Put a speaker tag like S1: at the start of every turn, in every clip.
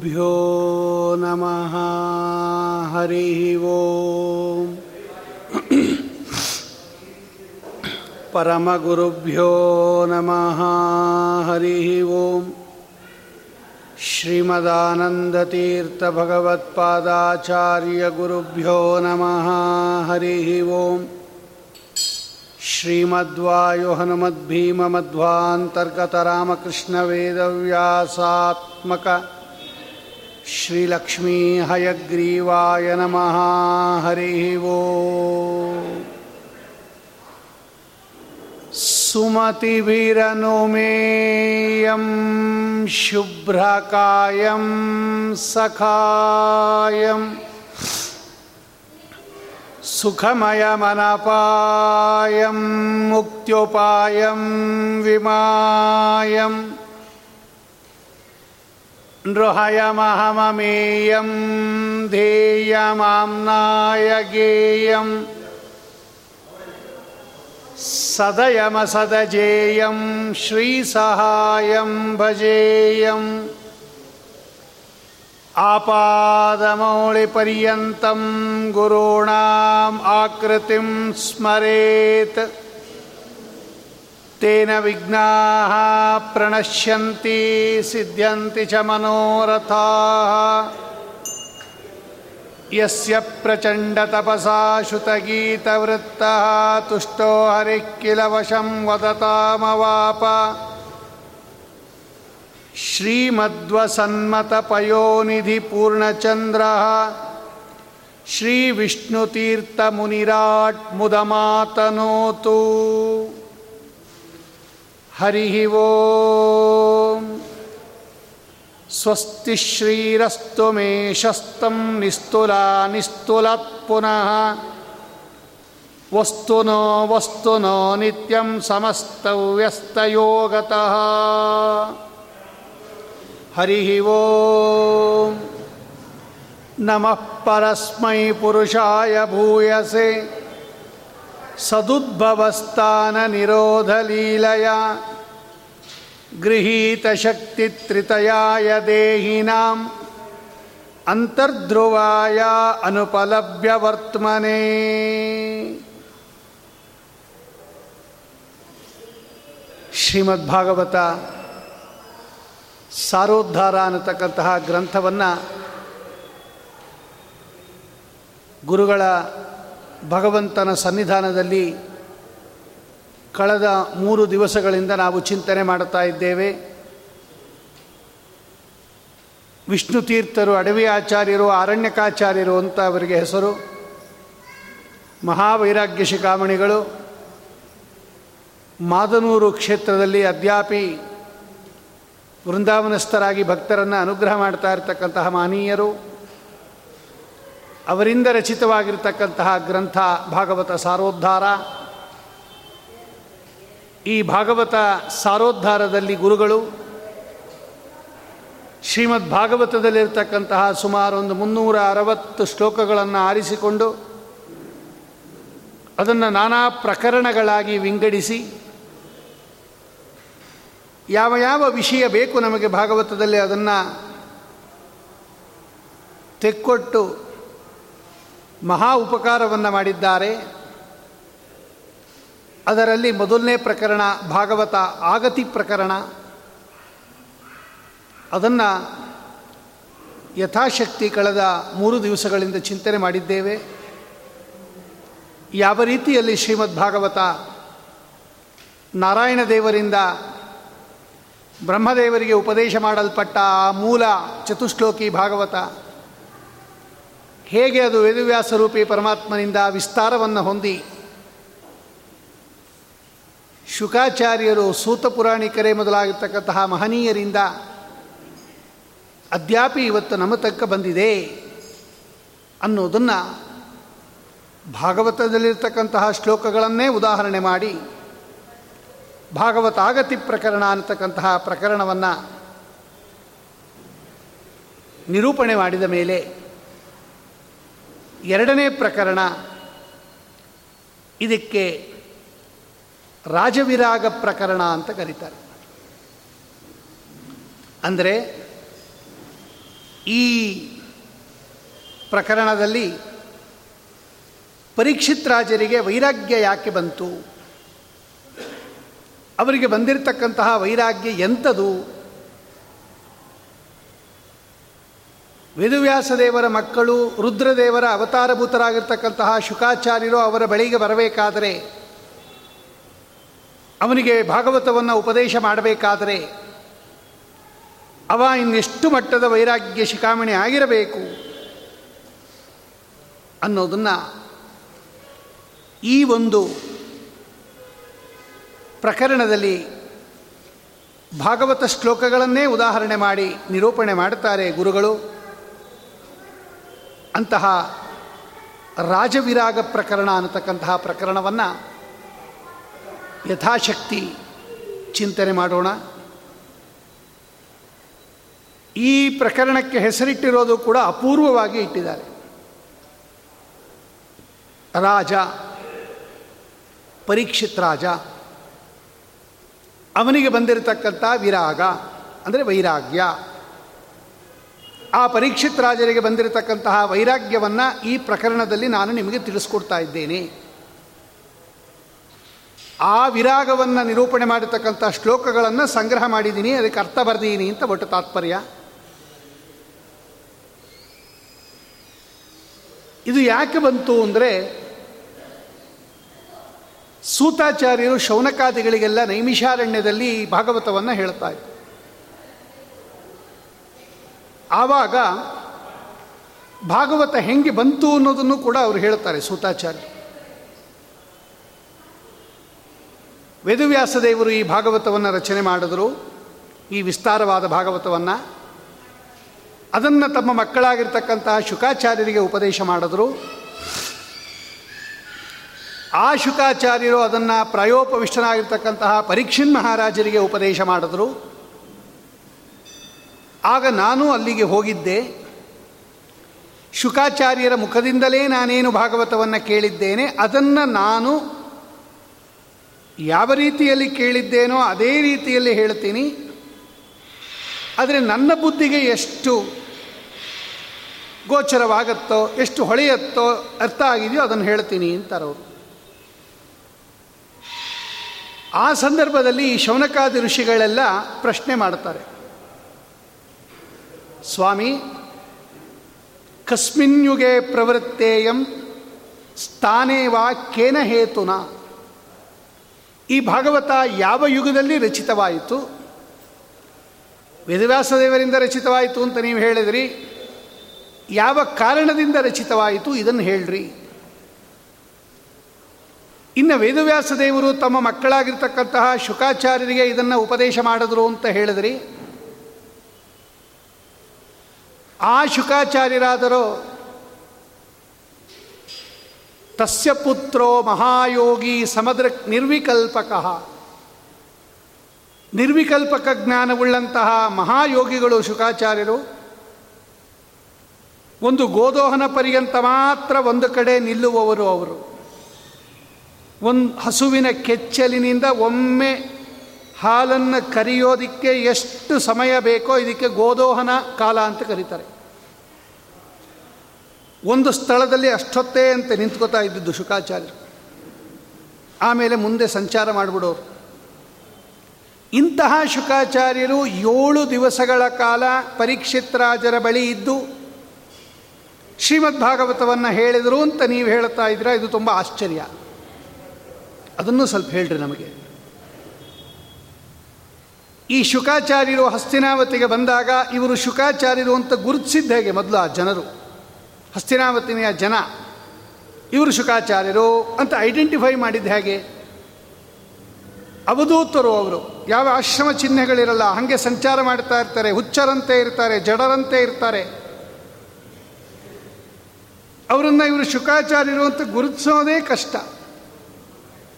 S1: श्रीगुरुभ्यो नमः हरिः ओम् परमगुरुभ्यो नमः हरिः ओम् श्रीमदानन्दतीर्थभगवत्पादाचार्यगुरुभ्यो नमः हरिः ओम् श्रीमद्वायुहनुमद्भीममध्वान्तर्गतरामकृष्णवेदव्यासात्मक श्रीलक्ष्मीहयग्रीवाय नमः हरिः वो। सुमतिभिरनुमेयं शुभ्रकायं सखायम् सुखमयमनपायं मुक्त्योपायं विमायं नृहयमहममेयं ध्येयमाम्नाय गेयम् सदयमसदजेयं श्रीसहायं भजेयम् आपादमौलिपर्यन्तं गुरूणाम् आकृतिं स्मरेत् तेन विघ्नाः प्रणश्यन्ति सिद्ध्यन्ति च मनोरथाः यस्य प्रचण्डतपसा श्रुतगीतवृत्तः तुष्टो हरिः किल वशं वदतामवाप श्रीमद्वसन्मतपयोनिधिपूर्णचन्द्रः श्रीविष्णुतीर्थमुनिराट् मुदमातनोतु हरिः वो स्वस्ति श्रीरस्तु मे शस्तं निस्तुला निस्तुलत् पुनः वस्तु नो वस्तु नो नित्यं समस्तव्यस्तयोगतः हरिः वो नमः परस्मै पुरुषाय भूयसे सदुद्भवस्थाननिरोधलीलया गृहीतशक्तित्रितयाय देहिनाम् ಅಂತರ್ಧ್ರುವಾಯ ಅನುಪಲಭ್ಯ ವರ್ತಮನೆ ಶ್ರೀಮದ್ಭಾಗವತ ಸಾರೋದ್ಧಾರ ಅನ್ನತಕ್ಕಂತಹ ಗ್ರಂಥವನ್ನು ಗುರುಗಳ ಭಗವಂತನ ಸನ್ನಿಧಾನದಲ್ಲಿ ಕಳೆದ ಮೂರು ದಿವಸಗಳಿಂದ ನಾವು ಚಿಂತನೆ ಮಾಡುತ್ತಾ ಇದ್ದೇವೆ. ವಿಷ್ಣು ತೀರ್ಥರು, ಅಡವಿ ಆಚಾರ್ಯರು, ಅರಣ್ಯಕಾಚಾರ್ಯರು ಅಂತ ಅವರಿಗೆ ಹೆಸರು. ಮಹಾವೈರಾಗ್ಯ ಶಿಖಾಮಣಿಗಳು. ಮಾದನೂರು ಕ್ಷೇತ್ರದಲ್ಲಿ ಅದ್ಯಾಪಿ ವೃಂದಾವನಸ್ಥರಾಗಿ ಭಕ್ತರನ್ನು ಅನುಗ್ರಹ ಮಾಡ್ತಾ ಇರತಕ್ಕಂತಹ ಮಾನೀಯರು. ಅವರಿಂದ ರಚಿತವಾಗಿರ್ತಕ್ಕಂತಹ ಗ್ರಂಥ ಭಾಗವತ ಸಾರೋದ್ಧಾರ. ಈ ಭಾಗವತ ಸಾರೋದ್ಧಾರದಲ್ಲಿ ಗುರುಗಳು, ಶ್ರೀಮದ್ ಭಾಗವತದಲ್ಲಿರ್ತಕ್ಕಂತಹ ಸುಮಾರು ಒಂದು ಮುನ್ನೂರ ಅರವತ್ತು ಶ್ಲೋಕಗಳನ್ನು ಆರಿಸಿಕೊಂಡು ಅದನ್ನು ನಾನಾ ಪ್ರಕರಣಗಳಾಗಿ ವಿಂಗಡಿಸಿ, ಯಾವ ಯಾವ ವಿಷಯ ಬೇಕು ನಮಗೆ ಭಾಗವತದಲ್ಲಿ ಅದನ್ನು ತೆಕ್ಕೊಟ್ಟು ಮಹಾ ಉಪಕಾರವನ್ನು ಮಾಡಿದ್ದಾರೆ. ಅದರಲ್ಲಿ ಮೊದಲನೇ ಪ್ರಕರಣ ಭಾಗವತ ಆಗತಿ ಪ್ರಕರಣ. ಅದನ್ನು ಯಥಾಶಕ್ತಿ ಕಳೆದ ಮೂರು ದಿವಸಗಳಿಂದ ಚಿಂತನೆ ಮಾಡಿದ್ದೇವೆ. ಯಾವ ರೀತಿಯಲ್ಲಿ ಶ್ರೀಮದ್ ಭಾಗವತ ನಾರಾಯಣ ದೇವರಿಂದ ಬ್ರಹ್ಮದೇವರಿಗೆ ಉಪದೇಶ ಮಾಡಲ್ಪಟ್ಟ ಆ ಮೂಲ ಚತುಶ್ಲೋಕಿ ಭಾಗವತ, ಹೇಗೆ ಅದು ವೇದವ್ಯಾಸರೂಪಿ ಪರಮಾತ್ಮನಿಂದ ವಿಸ್ತಾರವನ್ನು ಹೊಂದಿ ಶುಕಾಚಾರ್ಯರು ಸೂತ ಪುರಾಣಿಕರೇ ಮೊದಲಾಗಿರ್ತಕ್ಕಂತಹ ಮಹನೀಯರಿಂದ ಅದ್ಯಾಪಿ ಇವತ್ತು ನಮ್ಮ ತಕ್ಕ ಬಂದಿದೆ ಅನ್ನೋದನ್ನು ಭಾಗವತದಲ್ಲಿರ್ತಕ್ಕಂತಹ ಶ್ಲೋಕಗಳನ್ನೇ ಉದಾಹರಣೆ ಮಾಡಿ ಭಾಗವತ ಆಗತಿ ಪ್ರಕರಣ ಅನ್ನತಕ್ಕಂತಹ ಪ್ರಕರಣವನ್ನು ನಿರೂಪಣೆ ಮಾಡಿದ ಮೇಲೆ ಎರಡನೇ ಪ್ರಕರಣ ಇದಕ್ಕೆ ರಾಜವಿರಾಗ ಪ್ರಕರಣ ಅಂತ ಕರೀತಾರೆ. ಅಂದರೆ ಈ ಪ್ರಕರಣದಲ್ಲಿ ಪರೀಕ್ಷಿತ್ ರಾಜರಿಗೆ ವೈರಾಗ್ಯ ಯಾಕೆ ಬಂತು? ಅವರಿಗೆ ಬಂದಿರತಕ್ಕಂತಹ ವೈರಾಗ್ಯ ಎಂಥದು ವೇದವ್ಯಾಸದೇವರ ಮಕ್ಕಳು, ರುದ್ರದೇವರ ಅವತಾರಭೂತರಾಗಿರ್ತಕ್ಕಂತಹ ಶುಕಾಚಾರ್ಯರು ಅವರ ಬಳಿಗೆ ಬರಬೇಕಾದರೆ ಅವನಿಗೆ ಭಾಗವತವನ್ನು ಉಪದೇಶ ಮಾಡಬೇಕಾದರೆ ಅವ ಇನ್ನೆಷ್ಟು ಮಟ್ಟದ ವೈರಾಗ್ಯ ಶಿಖಾಮಣಿ ಆಗಿರಬೇಕು ಅನ್ನೋದನ್ನು ಈ ಒಂದು ಪ್ರಕರಣದಲ್ಲಿ ಭಾಗವತ ಶ್ಲೋಕಗಳನ್ನೇ ಉದಾಹರಣೆ ಮಾಡಿ ನಿರೂಪಣೆ ಮಾಡುತ್ತಾರೆ ಗುರುಗಳು. ಅಂತಹ ರಾಜವಿರಾಗ ಪ್ರಕರಣ ಅನ್ನತಕ್ಕಂತಹ ಪ್ರಕರಣವನ್ನು ಯಥಾಶಕ್ತಿ ಚಿಂತನೆ ಮಾಡೋಣ. ಈ ಪ್ರಕರಣಕ್ಕೆ ಹೆಸರಿಟ್ಟಿರೋದು ಕೂಡ ಅಪೂರ್ವವಾಗಿ ಇಟ್ಟಿದ್ದಾರೆ. ರಾಜ, ಪರೀಕ್ಷಿತ್ ರಾಜ, ಅವನಿಗೆ ಬಂದಿರತಕ್ಕಂಥ ವಿರಾಗ, ಅಂದರೆ ವೈರಾಗ್ಯ. ಆ ಪರೀಕ್ಷಿತ್ ರಾಜರಿಗೆ ಬಂದಿರತಕ್ಕಂತಹ ವೈರಾಗ್ಯವನ್ನು ಈ ಪ್ರಕರಣದಲ್ಲಿ ನಾನು ನಿಮಗೆ ತಿಳಿಸ್ಕೊಡ್ತಾ ಇದ್ದೇನೆ. ಆ ವಿರಾಗವನ್ನು ನಿರೂಪಣೆ ಮಾಡಿರ್ತಕ್ಕಂಥ ಶ್ಲೋಕಗಳನ್ನು ಸಂಗ್ರಹ ಮಾಡಿದ್ದೀನಿ ಅದಕ್ಕೆ ಅರ್ಥ ಬರೆದೀನಿ ಅಂತ ಒಟ್ಟು ತಾತ್ಪರ್ಯ. ಇದು ಯಾಕೆ ಬಂತು ಅಂದರೆ, ಸೂತಾಚಾರ್ಯರು ಶೌನಕಾದಿಗಳಿಗೆಲ್ಲ ನೈಮಿಷಾರಣ್ಯದಲ್ಲಿ ಭಾಗವತವನ್ನು ಹೇಳ್ತಾ ಇದ್ದರು ಆವಾಗ ಭಾಗವತ ಹೆಂಗೆ ಬಂತು ಅನ್ನೋದನ್ನು ಕೂಡ ಅವರು ಹೇಳ್ತಾರೆ ಸೂತಾಚಾರ್ಯ ವೇದವ್ಯಾಸದೇವರು ಈ ಭಾಗವತವನ್ನು ರಚನೆ ಮಾಡಿದ್ರು. ಈ ವಿಸ್ತಾರವಾದ ಭಾಗವತವನ್ನು ಅದನ್ನು ತಮ್ಮ ಮಕ್ಕಳಾಗಿರ್ತಕ್ಕಂತಹ ಶುಕಾಚಾರ್ಯರಿಗೆ ಉಪದೇಶ ಮಾಡಿದ್ರು. ಆ ಶುಕಾಚಾರ್ಯರು ಅದನ್ನು ಪ್ರಾಯೋಪವಿಷ್ಟನಾಗಿರ್ತಕ್ಕಂತಹ ಪರೀಕ್ಷಿನ್ ಮಹಾರಾಜರಿಗೆ ಉಪದೇಶ ಮಾಡಿದ್ರು. ಆಗ ನಾನು ಅಲ್ಲಿಗೆ ಹೋಗಿದ್ದೆ. ಶುಕಾಚಾರ್ಯರ ಮುಖದಿಂದಲೇ ನಾನೇನು ಭಾಗವತವನ್ನು ಕೇಳಿದ್ದೇನೆ, ಅದನ್ನು ನಾನು ಯಾವ ರೀತಿಯಲ್ಲಿ ಕೇಳಿದ್ದೇನೋ ಅದೇ ರೀತಿಯಲ್ಲಿ ಹೇಳ್ತೀನಿ. ಆದರೆ ನನ್ನ ಬುದ್ಧಿಗೆ ಎಷ್ಟು ಗೋಚರವಾಗತ್ತೋ, ಎಷ್ಟು ಹೊಳೆಯತ್ತೋ ಅರ್ಥ ಆಗಿದೆಯೋ ಅದನ್ನು ಹೇಳ್ತೀನಿ ಅಂತಾರೆ ಅವರು ಆ ಸಂದರ್ಭದಲ್ಲಿ ಈ ಶೌನಕಾದಿ ಋಷಿಗಳೆಲ್ಲ ಪ್ರಶ್ನೆ ಮಾಡ್ತಾರೆ. ಸ್ವಾಮಿ, ಕಸ್ಮಿನ್ಯುಗೆ ಪ್ರವೃತ್ತೇಯಂ ಸ್ಥಾನೇವಾ ಕೇನ ಹೇತುನ? ಈ ಭಾಗವತ ಯಾವ ಯುಗದಲ್ಲಿ ರಚಿತವಾಯಿತು? ವೇದವ್ಯಾಸದೇವರಿಂದ ರಚಿತವಾಯಿತು ಅಂತ ನೀವು ಹೇಳಿದ್ರಿ. ಯಾವ ಕಾರಣದಿಂದ ರಚಿತವಾಯಿತು ಇದನ್ನು ಹೇಳ್ರಿ. ಇನ್ನು ವೇದವ್ಯಾಸ ದೇವರು ತಮ್ಮ ಮಕ್ಕಳಾಗಿರ್ತಕ್ಕಂತಹ ಶುಕಾಚಾರ್ಯರಿಗೆ ಇದನ್ನು ಉಪದೇಶ ಮಾಡಿದ್ರು ಅಂತ ಹೇಳಿದ್ರಿ. ಆ ಶುಕಾಚಾರ್ಯರಾದರೂ ತಸ್ಯ ಪುತ್ರೋ ಮಹಾಯೋಗಿ ಸಮದ್ರ ನಿರ್ವಿಕಲ್ಪಕ. ನಿರ್ವಿಕಲ್ಪಕ ಜ್ಞಾನವುಳ್ಳಂತಹ ಮಹಾಯೋಗಿಗಳು ಶುಕಾಚಾರ್ಯರು, ಒಂದು ಗೋದೋಹನ ಪರ್ಯಂತ ಮಾತ್ರ ಒಂದು ಕಡೆ ನಿಲ್ಲುವವರು ಅವರು. ಒಂದು ಹಸುವಿನ ಕೆಚ್ಚಲಿನಿಂದ ಒಮ್ಮೆ ಹಾಲನ್ನು ಕರಿಯೋದಕ್ಕೆ ಎಷ್ಟು ಸಮಯ ಬೇಕೋ ಇದಕ್ಕೆ ಗೋದೋಹನ ಕಾಲ ಅಂತ ಕರೀತಾರೆ. ಒಂದು ಸ್ಥಳದಲ್ಲಿ ಅಷ್ಟೊತ್ತೇ ಅಂತ ನಿಂತ್ಕೋತಾ ಇದ್ದಿದ್ದು ಶುಕಾಚಾರ್ಯರು. ಆಮೇಲೆ ಮುಂದೆ ಸಂಚಾರ ಮಾಡಿಬಿಡೋರು. ಇಂತಹ ಶುಕಾಚಾರ್ಯರು ಏಳು ದಿವಸಗಳ ಕಾಲ ಪರೀಕ್ಷಿತ್ ರಾಜರ ಬಳಿ ಇದ್ದು ಶ್ರೀಮದ್ ಭಾಗವತವನ್ನು ಹೇಳಿದರು ಅಂತ ನೀವು ಹೇಳ್ತಾ ಇದ್ದೀರಾ, ಇದು ತುಂಬ ಆಶ್ಚರ್ಯ. ಅದನ್ನು ಸ್ವಲ್ಪ ಹೇಳ್ರಿ ನಮಗೆ. ಈ ಶುಕಾಚಾರ್ಯರು ಹಸ್ತಿನಾವತಿಗೆ ಬಂದಾಗ ಇವರು ಶುಕಾಚಾರ್ಯರು ಅಂತ ಗುರುತಿಸಿದ್ದ ಹೇಗೆ ಮೊದಲು ಆ ಜನರು? ಹಸ್ತಿನಾವತಿನಿಯ ಜನ. ಇವರು ಶುಕಾಚಾರ್ಯರು ಅಂತ ಐಡೆಂಟಿಫೈ ಮಾಡಿದ್ದು ಹೇಗೆ? ಅವಧೂತರು ಅವರು. ಯಾವ ಆಶ್ರಮ ಚಿಹ್ನೆಗಳಿರಲ್ಲ, ಹಾಗೆ ಸಂಚಾರ ಮಾಡ್ತಾ ಇರ್ತಾರೆ, ಹುಚ್ಚರಂತೆ ಇರ್ತಾರೆ, ಜಡರಂತೆ ಇರ್ತಾರೆ. ಅವರನ್ನು ಇವರು ಶುಕಾಚಾರ್ಯರು ಅಂತ ಗುರುತಿಸೋದೇ ಕಷ್ಟ.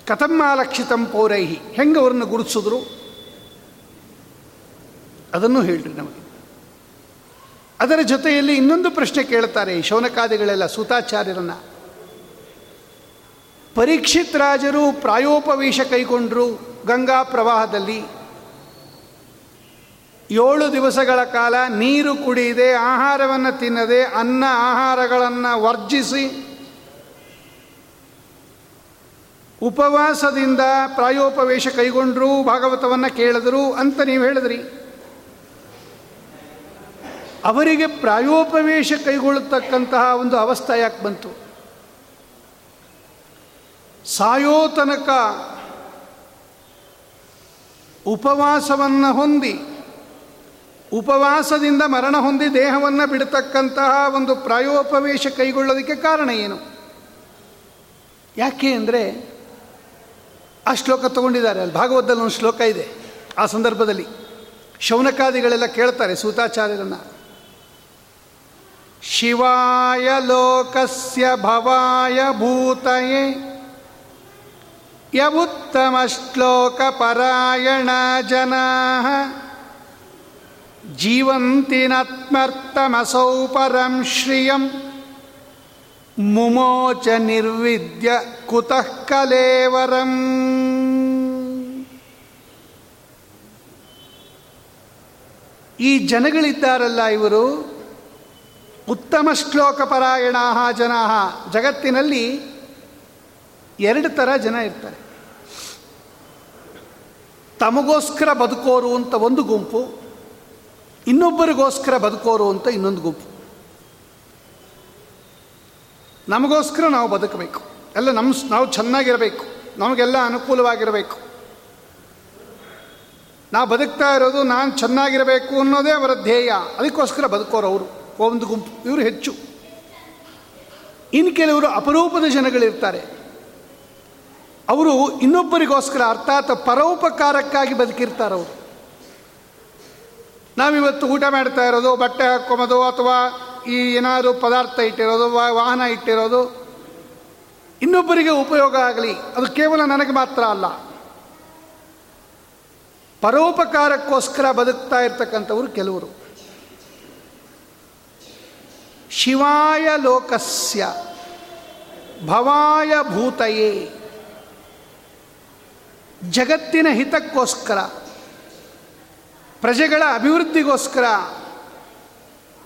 S1: ಕಥಮ್ಮಾಲಕ್ಷಿತಂ ಪೌರೈಹಿ. ಹೆಂಗೆ ಅವ್ರನ್ನ ಗುರುತಿಸಿದ್ರು? ಅದನ್ನು ಹೇಳ್ರಿ ನಮಗೆ. ಅದರ ಜೊತೆಯಲ್ಲಿ ಇನ್ನೊಂದು ಪ್ರಶ್ನೆ ಕೇಳ್ತಾರೆ ಶೌನಕಾದಿಗಳೆಲ್ಲ, ಸೂತಾಚಾರ್ಯರನ್ನ. ಪರೀಕ್ಷಿತ್ ರಾಜರು ಪ್ರಾಯೋಪವೇಶ ಕೈಗೊಂಡರು ಗಂಗಾ ಪ್ರವಾಹದಲ್ಲಿ. ಏಳು ದಿವಸಗಳ ಕಾಲ ನೀರು ಕುಡಿಯದೆ, ಆಹಾರವನ್ನು ತಿನ್ನದೆ, ಅನ್ನ ಆಹಾರಗಳನ್ನು ವರ್ಜಿಸಿ, ಉಪವಾಸದಿಂದ ಪ್ರಾಯೋಪವೇಶ ಕೈಗೊಂಡರು, ಭಾಗವತವನ್ನು ಕೇಳಿದ್ರು ಅಂತ ನೀವು ಹೇಳಿದ್ರಿ. ಅವರಿಗೆ ಪ್ರಾಯೋಪವೇಶ ಕೈಗೊಳ್ಳತಕ್ಕಂತಹ ಒಂದು ಅವಸ್ಥೆ ಯಾಕೆ ಬಂತು? ಸಾಯೋ ತನಕ ಉಪವಾಸವನ್ನು ಹೊಂದಿ, ಉಪವಾಸದಿಂದ ಮರಣ ಹೊಂದಿ ದೇಹವನ್ನು ಬಿಡತಕ್ಕಂತಹ ಒಂದು ಪ್ರಾಯೋಪವೇಶ ಕೈಗೊಳ್ಳೋದಕ್ಕೆ ಕಾರಣ ಏನು? ಯಾಕೆ ಅಂದರೆ ಆ ಶ್ಲೋಕ ತಗೊಂಡಿದ್ದಾರೆ ಅಲ್ಲಿ, ಭಾಗವತದಲ್ಲಿ ಒಂದು ಶ್ಲೋಕ ಇದೆ. ಆ ಸಂದರ್ಭದಲ್ಲಿ ಶೌನಕಾದಿಗಳೆಲ್ಲ ಕೇಳ್ತಾರೆ ಸೂತಾಚಾರ್ಯರನ್ನು. ಶಿವಾಯ ಲೋಕಸ್ಯ ಭವಾಯ ಭೂತಯೇ. ಯವುತ್ತಮ ಶ್ಲೋಕ ಪರಾಯಣ ಜನಾ. ಜೀವಂತಿನತ್ಮರ್ಥಮಸೌ ಪರಂ ಶ್ರಿಯಂ. ಮುಮೋಚ ನಿರ್ವಿದ್ಯ ಕುತಃ ಕಲೇವರಂ. ಈ ಜನಗಳಿದ್ದಾರಲ್ಲ ಇವರು? ಉತ್ತಮ ಶ್ಲೋಕ ಪರಾಯಣ ಜನ ಜಗತ್ತಿನಲ್ಲಿ ಎರಡು ಥರ ಜನ ಇರ್ತಾರೆ. ತಮಗೋಸ್ಕರ ಬದುಕೋರು ಅಂತ ಒಂದು ಗುಂಪು, ಇನ್ನೊಬ್ಬರಿಗೋಸ್ಕರ ಬದುಕೋರು ಅಂತ ಇನ್ನೊಂದು ಗುಂಪು. ನಮಗೋಸ್ಕರ ನಾವು ಬದುಕಬೇಕು. ಎಲ್ಲ ನಮ್ಮ ನಾವು ಚೆನ್ನಾಗಿರಬೇಕು. ನಮಗೆಲ್ಲ ಅನುಕೂಲವಾಗಿರಬೇಕು. ನಾವು ಬದುಕ್ತಾ ಇರೋದು ನಾನು ಚೆನ್ನಾಗಿರಬೇಕು ಅನ್ನೋದೇ ಅವರ ಧ್ಯೇಯ. ಅದಕ್ಕೋಸ್ಕರ ಬದುಕೋರು ಅವರು ಒಂದು ಗುಂಪು, ಇವರು ಹೆಚ್ಚು. ಇನ್ನು ಕೆಲವರು ಅಪರೂಪದ ಜನಗಳಿರ್ತಾರೆ. ಅವರು ಇನ್ನೊಬ್ಬರಿಗೋಸ್ಕರ ಅರ್ಥಾತ್ ಪರೋಪಕಾರಕ್ಕಾಗಿ ಬದುಕಿರ್ತಾರೆ ಅವರು. ನಾವಿವತ್ತು ಊಟ ಮಾಡ್ತಾ ಇರೋದು, ಬಟ್ಟೆ ಹಾಕ್ಕೊಂಬೋದು ಅಥವಾ ಈ ಏನಾದರೂ ಪದಾರ್ಥ ಇಟ್ಟಿರೋದು ವಾಹನ ಇಟ್ಟಿರೋದು, ಇನ್ನೊಬ್ಬರಿಗೆ ಉಪಯೋಗ ಆಗಲಿ, ಅದು ಕೇವಲ ನನಗೆ ಮಾತ್ರ ಅಲ್ಲ. ಪರೋಪಕಾರಕ್ಕೋಸ್ಕರ ಬದುಕ್ತಾ ಇರ್ತಕ್ಕಂಥವ್ರು ಕೆಲವರು. ಶಿವಾಯ ಲೋಕಸ್ಯ ಭವಾಯ ಭೂತಯೇ. ಜಗತ್ತಿನ ಹಿತಕ್ಕೋಸ್ಕರ, ಪ್ರಜೆಗಳ ಅಭಿವೃದ್ಧಿಗೋಸ್ಕರ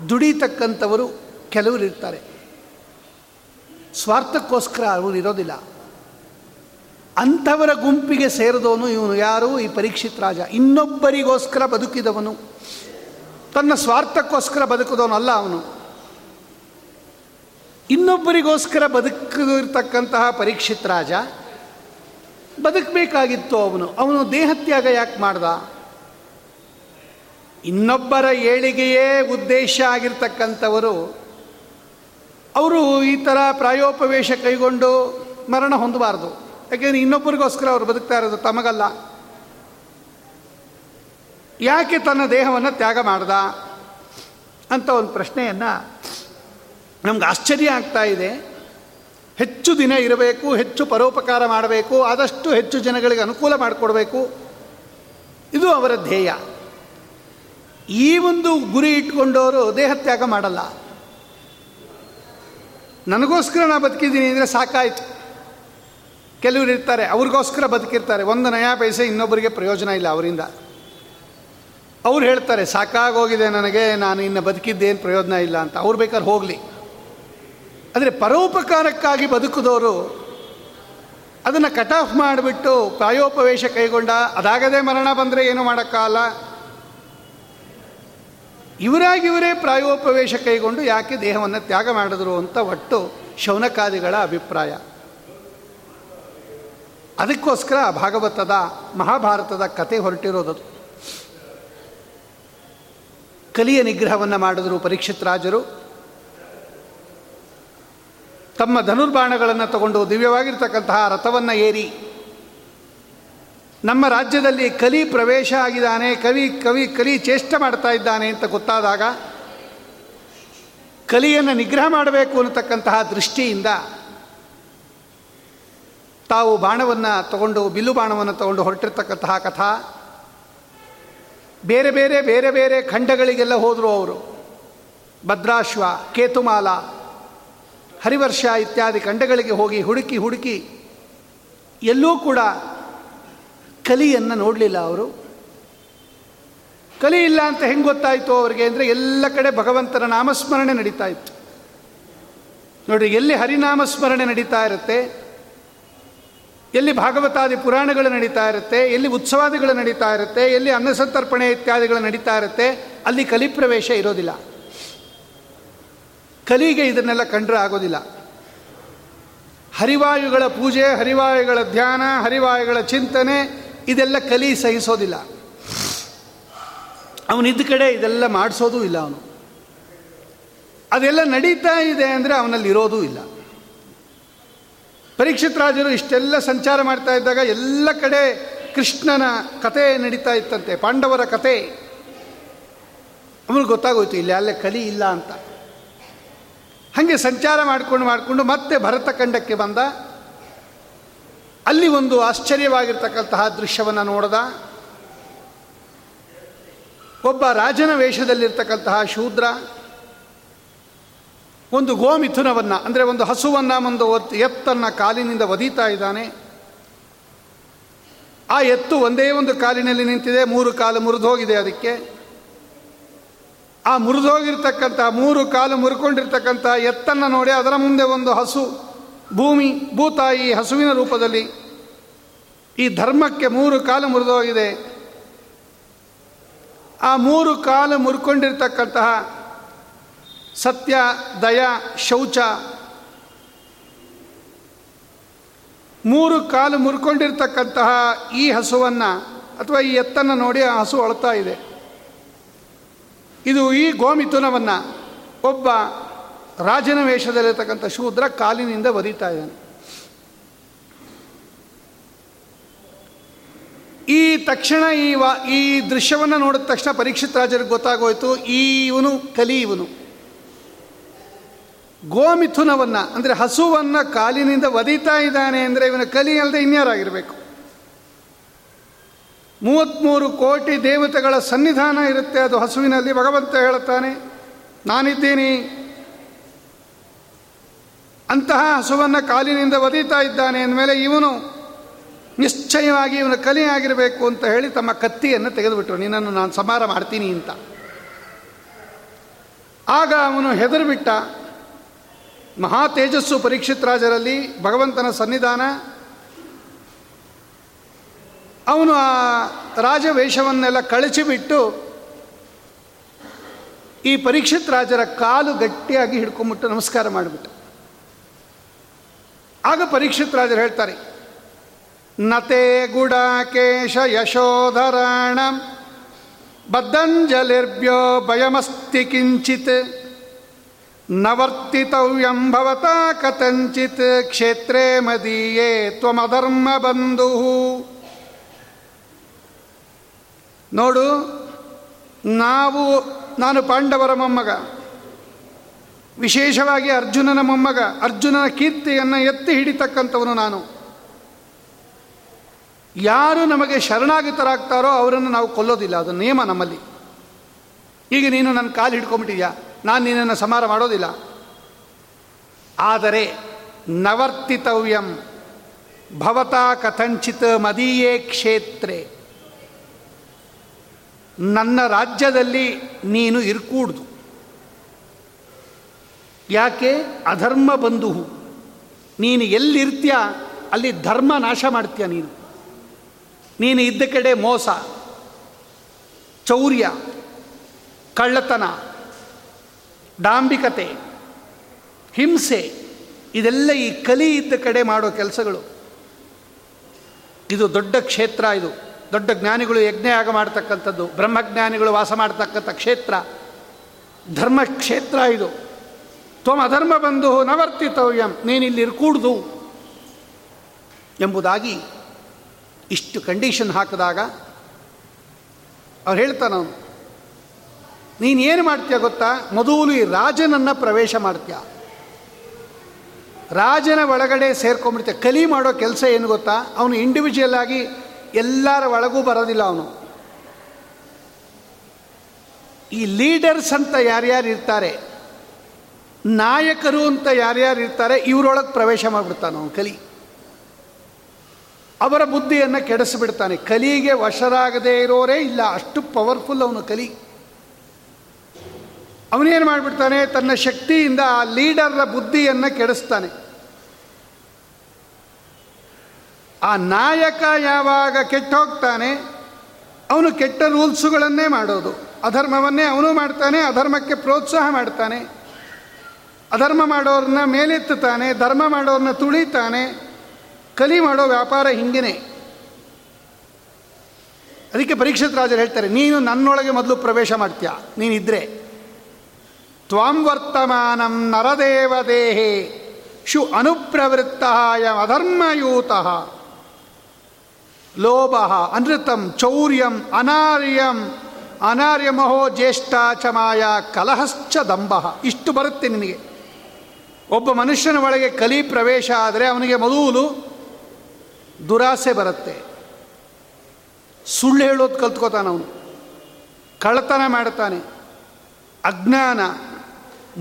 S1: ದುಡಿತಕ್ಕಂಥವರು ಕೆಲವರು ಇರ್ತಾರೆ. ಸ್ವಾರ್ಥಕ್ಕೋಸ್ಕರ ಅವರು ಇರೋದಿಲ್ಲ. ಅಂಥವರ ಗುಂಪಿಗೆ ಸೇರಿದವನು ಇವನು. ಯಾರು? ಈ ಪರೀಕ್ಷಿತ್ ರಾಜ. ಇನ್ನೊಬ್ಬರಿಗೋಸ್ಕರ ಬದುಕಿದವನು. ತನ್ನ ಸ್ವಾರ್ಥಕ್ಕೋಸ್ಕರ ಬದುಕಿದವನಲ್ಲ ಅವನು. ಇನ್ನೊಬ್ಬರಿಗೋಸ್ಕರ ಬದುಕಿರ್ತಕ್ಕಂತಹ ಪರೀಕ್ಷಿತ್ ರಾಜ ಬದುಕಬೇಕಾಗಿತ್ತು ಅವನು. ಅವನು ದೇಹತ್ಯಾಗ ಯಾಕೆ ಮಾಡ್ದ? ಇನ್ನೊಬ್ಬರ ಏಳಿಗೆಯೇ ಉದ್ದೇಶ ಆಗಿರ್ತಕ್ಕಂಥವರು ಅವರು ಈ ಥರ ಪ್ರಾಯೋಪವೇಶ ಕೈಗೊಂಡು ಮರಣ ಹೊಂದಬಾರ್ದು. ಯಾಕೆಂದರೆ ಇನ್ನೊಬ್ಬರಿಗೋಸ್ಕರ ಅವರು ಬದುಕ್ತಾ ಇರೋದು ತಮಗಲ್ಲ. ಯಾಕೆ ತನ್ನ ದೇಹವನ್ನು ತ್ಯಾಗ ಮಾಡ್ದ ಅಂತ ಒಂದು ಪ್ರಶ್ನೆಯನ್ನು ನಮ್ಗೆ ಆಶ್ಚರ್ಯ ಆಗ್ತಾ ಇದೆ. ಹೆಚ್ಚು ದಿನ ಇರಬೇಕು, ಹೆಚ್ಚು ಪರೋಪಕಾರ ಮಾಡಬೇಕು, ಆದಷ್ಟು ಹೆಚ್ಚು ಜನಗಳಿಗೆ ಅನುಕೂಲ ಮಾಡಿಕೊಡ್ಬೇಕು. ಇದು ಅವರ ಧ್ಯೇಯ. ಈ ಒಂದು ಗುರಿ ಇಟ್ಕೊಂಡವರು ದೇಹತ್ಯಾಗ ಮಾಡಲ್ಲ. ನನಗೋಸ್ಕರ ನಾ ಬದುಕಿದ್ದೀನಿ ಅಂದರೆ ಸಾಕಾಯಿತು. ಕೆಲವರು ಇರ್ತಾರೆ, ಅವ್ರಿಗೋಸ್ಕರ ಬದುಕಿರ್ತಾರೆ. ಒಂದು ನಯಾ ಪೈಸೆ ಇನ್ನೊಬ್ಬರಿಗೆ ಪ್ರಯೋಜನ ಇಲ್ಲ ಅವರಿಂದ. ಅವ್ರು ಹೇಳ್ತಾರೆ, ಸಾಕಾಗೋಗಿದೆ ನನಗೆ, ನಾನು ಇನ್ನು ಬದುಕಿದ್ದೇನು ಪ್ರಯೋಜನ ಇಲ್ಲ ಅಂತ. ಅವ್ರು ಬೇಕಾದ್ರೆ ಹೋಗಲಿ. ಆದರೆ ಪರೋಪಕಾರಕ್ಕಾಗಿ ಬದುಕಿದವರು ಅದನ್ನು ಕಟ್ ಆಫ್ ಮಾಡಿಬಿಟ್ಟು ಪ್ರಾಯೋಪವೇಶ ಕೈಗೊಂಡ, ಅದಾಗದೇ ಮರಣ ಬಂದರೆ ಏನು ಮಾಡೋಕ್ಕಾಗಲ್ಲ? ಇವರಾಗಿವರೇ ಪ್ರಾಯೋಪವೇಶ ಕೈಗೊಂಡು ಯಾಕೆ ದೇಹವನ್ನು ತ್ಯಾಗ ಮಾಡಿದ್ರು ಅಂತ ಒಟ್ಟು ಶೌನಕಾದಿಗಳ ಅಭಿಪ್ರಾಯ. ಅದಕ್ಕೋಸ್ಕರ ಭಾಗವತದ, ಮಹಾಭಾರತದ ಕತೆ ಹೊರಟಿರೋದದು ಕಲಿಯ ನಿಗ್ರಹವನ್ನು ಮಾಡಿದ್ರು ಪರೀಕ್ಷಿತ್ ರಾಜರು. ತಮ್ಮ ಧನುರ್ಬಾಣಗಳನ್ನು ತಗೊಂಡು ದಿವ್ಯವಾಗಿರ್ತಕ್ಕಂತಹ ರಥವನ್ನು ಏರಿ ನಮ್ಮ ರಾಜ್ಯದಲ್ಲಿ ಕಲಿ ಪ್ರವೇಶ ಆಗಿದ್ದಾನೆ, ಕವಿ ಕವಿ, ಕಲಿ ಚೇಷ್ಟ ಮಾಡ್ತಾ ಇದ್ದಾನೆ ಅಂತ ಗೊತ್ತಾದಾಗ ಕಲಿಯನ್ನು ನಿಗ್ರಹ ಮಾಡಬೇಕು ಅನ್ನತಕ್ಕಂತಹ ದೃಷ್ಟಿಯಿಂದ ತಾವು ಬಾಣವನ್ನು ತಗೊಂಡು, ಬಿಲ್ಲು ಬಾಣವನ್ನು ತಗೊಂಡು ಹೊರಟಿರ್ತಕ್ಕಂತಹ ಕಥಾ. ಬೇರೆ ಬೇರೆ ಬೇರೆ ಬೇರೆ ಖಂಡಗಳಿಗೆಲ್ಲ ಹೋದರು ಅವರು. ಭದ್ರಾಶ್ವ, ಕೇತುಮಾಲ ಹರಿವರ್ಷ ಇತ್ಯಾದಿ ಖಂಡಗಳಿಗೆ ಹೋಗಿ ಹುಡುಕಿ ಹುಡುಕಿ ಎಲ್ಲೂ ಕೂಡ ಕಲಿಯನ್ನು ನೋಡಲಿಲ್ಲ ಅವರು. ಕಲಿ ಇಲ್ಲ ಅಂತ ಹೆಂಗೆ ಗೊತ್ತಾಯಿತು ಅವರಿಗೆ ಅಂದರೆ ಎಲ್ಲ ಕಡೆ ಭಗವಂತನ ನಾಮಸ್ಮರಣೆ ನಡೀತಾ ಇತ್ತು. ನೋಡಿ, ಎಲ್ಲಿ ಹರಿನಾಮಸ್ಮರಣೆ ನಡೀತಾ ಇರುತ್ತೆ, ಎಲ್ಲಿ ಭಾಗವತಾದಿ ಪುರಾಣಗಳು ನಡೀತಾ ಇರುತ್ತೆ, ಎಲ್ಲಿ ಉತ್ಸವಾದಿಗಳು ನಡೀತಾ ಇರುತ್ತೆ, ಎಲ್ಲಿ ಅನ್ನಸಂತರ್ಪಣೆ ಇತ್ಯಾದಿಗಳು ನಡೀತಾ ಇರುತ್ತೆ, ಅಲ್ಲಿ ಕಲಿಪ್ರವೇಶ ಇರೋದಿಲ್ಲ. ಕಲಿಗೆ ಇದನ್ನೆಲ್ಲ ಕಂಡ್ರೆ ಆಗೋದಿಲ್ಲ. ಹರಿವಾಯುಗಳ ಪೂಜೆ, ಹರಿವಾಯುಗಳ ಧ್ಯಾನ, ಹರಿವಾಯುಗಳ ಚಿಂತನೆ, ಇದೆಲ್ಲ ಕಲಿ ಸಹಿಸೋದಿಲ್ಲ. ಅವನಿದ್ದ ಕಡೆ ಇದೆಲ್ಲ ಮಾಡಿಸೋದೂ ಇಲ್ಲ ಅವನು. ಅದೆಲ್ಲ ನಡೀತಾ ಇದೆ ಅಂದರೆ ಅವನಲ್ಲಿ ಇರೋದೂ ಇಲ್ಲ. ಪರೀಕ್ಷಿತ್ ರಾಜರು ಇಷ್ಟೆಲ್ಲ ಸಂಚಾರ ಮಾಡ್ತಾ ಇದ್ದಾಗ ಎಲ್ಲ ಕಡೆ ಕೃಷ್ಣನ ಕತೆ ನಡೀತಾ ಇತ್ತಂತೆ, ಪಾಂಡವರ ಕತೆ. ಅವನಿಗೆ ಗೊತ್ತಾಗೋಯ್ತು, ಇಲ್ಲಿ ಅಲ್ಲೇ ಕಲಿ ಇಲ್ಲ ಅಂತ. ಹಾಗೆ ಸಂಚಾರ ಮಾಡಿಕೊಂಡು ಮಾಡಿಕೊಂಡು ಮತ್ತೆ ಭರತಖಂಡಕ್ಕೆ ಬಂದ. ಅಲ್ಲಿ ಒಂದು ಆಶ್ಚರ್ಯವಾಗಿರ್ತಕ್ಕಂತಹ ದೃಶ್ಯವನ್ನು ನೋಡಿದ. ಒಬ್ಬ ರಾಜನ ವೇಷದಲ್ಲಿರ್ತಕ್ಕಂತಹ ಶೂದ್ರ, ಒಂದು ಗೋಮಿಥುನವನ್ನು, ಅಂದರೆ ಒಂದು ಹಸುವನ್ನು ಒಂದು ಎತ್ತನ್ನು ಕಾಲಿನಿಂದ ಒದೀತಾ ಇದ್ದಾನೆ. ಆ ಎತ್ತು ಒಂದೇ ಒಂದು ಕಾಲಿನಲ್ಲಿ ನಿಂತಿದೆ, ಮೂರು ಕಾಲು ಮುರಿದು ಹೋಗಿದೆ ಅದಕ್ಕೆ. ಆ ಮುರಿದೋಗಿರ್ತಕ್ಕಂಥ, ಮೂರು ಕಾಲು ಮುರ್ಕೊಂಡಿರ್ತಕ್ಕಂಥ ಎತ್ತನ್ನು ನೋಡಿ ಅದರ ಮುಂದೆ ಒಂದು ಹಸು, ಭೂಮಿ, ಭೂತಾಯಿ ಹಸುವಿನ ರೂಪದಲ್ಲಿ ಈ ಧರ್ಮಕ್ಕೆ ಮೂರು ಕಾಲು ಮುರಿದೋಗಿದೆ. ಆ ಮೂರು ಕಾಲು ಮುರ್ಕೊಂಡಿರ್ತಕ್ಕಂತಹ ಸತ್ಯ, ದಯ, ಶೌಚ ಮೂರು ಕಾಲು ಮುರ್ಕೊಂಡಿರ್ತಕ್ಕಂತಹ ಈ ಹಸುವನ್ನು ಅಥವಾ ಈ ಎತ್ತನ್ನು ನೋಡಿ ಆ ಹಸು ಅಳ್ತಾ ಇದೆ. ಇದು ಈ ಗೋಮಿಥುನವನ್ನು ಒಬ್ಬ ರಾಜನ ವೇಷದಲ್ಲಿರ್ತಕ್ಕಂಥ ಶೂದ್ರ ಕಾಲಿನಿಂದ ಒದೀತಾ ಇದ್ದಾನೆ. ಈ ತಕ್ಷಣ ಈ ವಾ, ಈ ದೃಶ್ಯವನ್ನು ನೋಡಿದ ತಕ್ಷಣ ಪರೀಕ್ಷಿತ್ ರಾಜರಿಗೆ ಗೊತ್ತಾಗೋಯ್ತು ಈ ಇವನು ಕಲಿ ಇವನು ಗೋಮಿಥುನವನ್ನು, ಅಂದರೆ ಹಸುವನ್ನು ಕಾಲಿನಿಂದ ಒದೀತಾ ಇದ್ದಾನೆ ಅಂದರೆ ಇವನ ಕಲಿ ಅಲ್ಲದೆ ಇನ್ಯಾರಾಗಿರಬೇಕು? ಮೂವತ್ತ್ಮೂರು ಕೋಟಿ ದೇವತೆಗಳ ಸನ್ನಿಧಾನ ಇರುತ್ತೆ, ಅದು ಹಸುವಿನಲ್ಲಿ. ಭಗವಂತ ಹೇಳುತ್ತಾನೆ, ನಾನಿದ್ದೀನಿ. ಅಂತಹ ಹಸುವನ್ನು ಕಾಲಿನಿಂದ ಒದೀತಾ ಇದ್ದಾನೆ ಅಂದಮೇಲೆ ಇವನು ನಿಶ್ಚಯವಾಗಿ ಇವನ ಕಲಿಯಾಗಿರಬೇಕು ಅಂತ ಹೇಳಿ ತಮ್ಮ ಕತ್ತಿಯನ್ನು ತೆಗೆದುಬಿಟ್ರು. ನಿನ್ನನ್ನು ನಾನು ಸಮಾರ ಮಾಡ್ತೀನಿ ಅಂತ. ಆಗ ಅವನು ಹೆದರುಬಿಟ್ಟ, ಮಹಾ ತೇಜಸ್ಸು ಪರೀಕ್ಷಿತ್ ರಾಜರಲ್ಲಿ ಭಗವಂತನ ಸನ್ನಿಧಾನ ಅವನು ಆ ರಾಜವೇಷವನ್ನೆಲ್ಲ ಕಳಚಿಬಿಟ್ಟು ಈ ಪರೀಕ್ಷಿತ್ ರಾಜರ ಕಾಲು ಗಟ್ಟಿಯಾಗಿ ಹಿಡ್ಕೊಂಬಿಟ್ಟು ನಮಸ್ಕಾರ ಮಾಡಿಬಿಟ್ಟು. ಆಗ ಪರೀಕ್ಷಿತ್ ರಾಜರು ಹೇಳ್ತಾರೆ, ನತೆ ಗುಡಾಕೇಶ ಯಶೋಧರಾಣ, ಬದ್ಧಂಜಲಿರ್ಭ್ಯೋ ಭಯಮಸ್ತಿ ಕಿಂಚಿತ್ ನವರ್ತಿತವ್ಯಂ ಭವತಾ ಕಥಂಚಿತ್, ಕ್ಷೇತ್ರೇ ಮದೀಯೇ ತ್ವಮಧರ್ಮ ಬಂಧು. ನೋಡು, ನಾವು, ನಾನು ಪಾಂಡವರ ಮೊಮ್ಮಗ. ವಿಶೇಷವಾಗಿ ಅರ್ಜುನನ ಮೊಮ್ಮಗ, ಅರ್ಜುನನ ಕೀರ್ತಿಯನ್ನು ಎತ್ತಿ ಹಿಡಿತಕ್ಕಂಥವನು ನಾನು. ಯಾರು ನಮಗೆ ಶರಣಾಗತರಾಗ್ತಾರೋ ಅವರನ್ನು ನಾವು ಕೊಲ್ಲೋದಿಲ್ಲ, ಅದು ನಿಯಮ ನಮ್ಮಲ್ಲಿ. ಈಗ ನೀನು ನನ್ನ ಕಾಲು ಹಿಡ್ಕೊಂಬಿಟ್ಟಿದ್ಯಾ? ನಾನು ನಿನ್ನನ್ನು ಸಮಾರ ಮಾಡೋದಿಲ್ಲ. ಆದರೆ ನವರ್ತಿತವ್ಯಂ ಭವತಾ ಕಥಂಚಿತ್ ಮದೀಯೇ ಕ್ಷೇತ್ರೇ. ನನ್ನ ರಾಜ್ಯದಲ್ಲಿ ನೀನು ಇರ್ಕೂಡ್ದು. ಯಾಕೆ? ಅಧರ್ಮ ಬಂಧು ನೀನು ಎಲ್ಲಿರ್ತೀಯ? ಅಲ್ಲಿ ಧರ್ಮ ನಾಶ ಮಾಡ್ತೀಯ ನೀನು? ನೀನು ಇದ್ದ ಕಡೆ ಮೋಸ, ಚೌರ್ಯ, ಕಳ್ಳತನ, ಡಾಂಬಿಕತೆ, ಹಿಂಸೆ, ಇದೆಲ್ಲ ಈ ಕಲಿ ಇದ್ದ ಕಡೆ ಮಾಡೋ ಕೆಲಸಗಳು. ಇದು ದೊಡ್ಡ ಕ್ಷೇತ್ರ ಇದು. ದೊಡ್ಡ ಜ್ಞಾನಿಗಳು ಯಜ್ಞಯಾಗ ಮಾಡ್ತಕ್ಕಂಥದ್ದು, ಬ್ರಹ್ಮಜ್ಞಾನಿಗಳು ವಾಸ ಮಾಡ್ತಕ್ಕಂಥ ಕ್ಷೇತ್ರ. ಧರ್ಮ ಕ್ಷೇತ್ರ ಇದು. ತ್ವಮ ಅಧರ್ಮ ಬಂಧು ನವರ್ತಿತವ್ಯಂ ನೀನಿಲ್ಲಿ ಇರ್ಕೂಡ್ದು. ಎಂಬುದಾಗಿ ಇಷ್ಟು ಕಂಡೀಷನ್ ಹಾಕಿದಾಗ ಅವ್ರು ಹೇಳ್ತಾನವನು ನೀನೇನು ಮಾಡ್ತೀಯ ಗೊತ್ತಾ? ಮೊದಲು ಈ ರಾಜನನ್ನು ಪ್ರವೇಶ ಮಾಡ್ತೀಯ. ರಾಜನ ಒಳಗಡೆ ಸೇರ್ಕೊಂಡ್ಬಿಡ್ತೀಯ. ಕಲಿ ಮಾಡೋ ಕೆಲಸ ಏನು ಗೊತ್ತಾ? ಅವನು ಇಂಡಿವಿಜುವಲ್ ಆಗಿ ಎಲ್ಲರ ಒಳಗೂ ಬರೋದಿಲ್ಲ ಅವನು. ಈ ಲೀಡರ್ಸ್ ಅಂತ ಯಾರ್ಯಾರು ಇರ್ತಾರೆ, ನಾಯಕರು ಅಂತ ಯಾರ್ಯಾರು ಇರ್ತಾರೆ, ಇವರೊಳಗೆ ಪ್ರವೇಶ ಮಾಡಿಬಿಡ್ತಾನೆ ಅವನು ಕಲಿ. ಅವರ ಬುದ್ಧಿಯನ್ನು ಕೆಡಿಸಿಬಿಡ್ತಾನೆ. ಕಲಿಗೆ ವಶರಾಗದೇ ಇರೋರೇ ಇಲ್ಲ, ಅಷ್ಟು ಪವರ್ಫುಲ್ ಅವನು ಕಲಿ. ಅವನೇನು ಮಾಡಿಬಿಡ್ತಾನೆ, ತನ್ನ ಶಕ್ತಿಯಿಂದ ಆ ಲೀಡರ್ರ ಬುದ್ಧಿಯನ್ನು ಕೆಡಿಸ್ತಾನೆ. ಆ ನಾಯಕ ಯಾವಾಗ ಕೆಟ್ಟ ಹೋಗ್ತಾನೆ, ಅವನು ಕೆಟ್ಟ ರೂಲ್ಸುಗಳನ್ನೇ ಮಾಡೋದು. ಅಧರ್ಮವನ್ನೇ ಅವನು ಮಾಡ್ತಾನೆ, ಅಧರ್ಮಕ್ಕೆ ಪ್ರೋತ್ಸಾಹ ಮಾಡ್ತಾನೆ. ಅಧರ್ಮ ಮಾಡೋರನ್ನ ಮೇಲೆತ್ತುತ್ತಾನೆ, ಧರ್ಮ ಮಾಡೋರನ್ನ ತುಳಿತಾನೆ, ಕಲಿ ಮಾಡೋ ವ್ಯಾಪಾರ ಹಿಂಗೇನೆ. ಅದಕ್ಕೆ ಪರೀಕ್ಷಿತ ರಾಜರು ಹೇಳ್ತಾರೆ, ನೀನು ನನ್ನೊಳಗೆ ಮೊದಲು ಪ್ರವೇಶ ಮಾಡ್ತೀಯ? ನೀನಿದ್ರೆ. ತ್ವಾಂ ವರ್ತಮಾನಂ ನರದೇವದೇಹೇ ಶು ಅನುಪ್ರವೃತ್ತ ಅಧರ್ಮಯೂತ. ಲೋಭ, ಅನೃತಂ, ಚೌರ್ಯಂ, ಅನಾರ್ಯಂ, ಅನಾರ್ಯಮಹೋ ಜ್ಯೇಷ್ಠ ಚಮಾಯ ಕಲಹಶ್ಚ ದಂಭ. ಇಷ್ಟು ಬರುತ್ತೆ ನಿನಗೆ. ಒಬ್ಬ ಮನುಷ್ಯನ ಒಳಗೆ ಕಲಿ ಪ್ರವೇಶ ಆದರೆ ಅವನಿಗೆ ಮೊದಲು ದುರಾಸೆ ಬರುತ್ತೆ. ಸುಳ್ಳು ಹೇಳೋದು ಕಲ್ತ್ಕೋತಾನೆ ಅವನು. ಕಳ್ಳತನ ಮಾಡ್ತಾನೆ ಅಜ್ಞಾನ,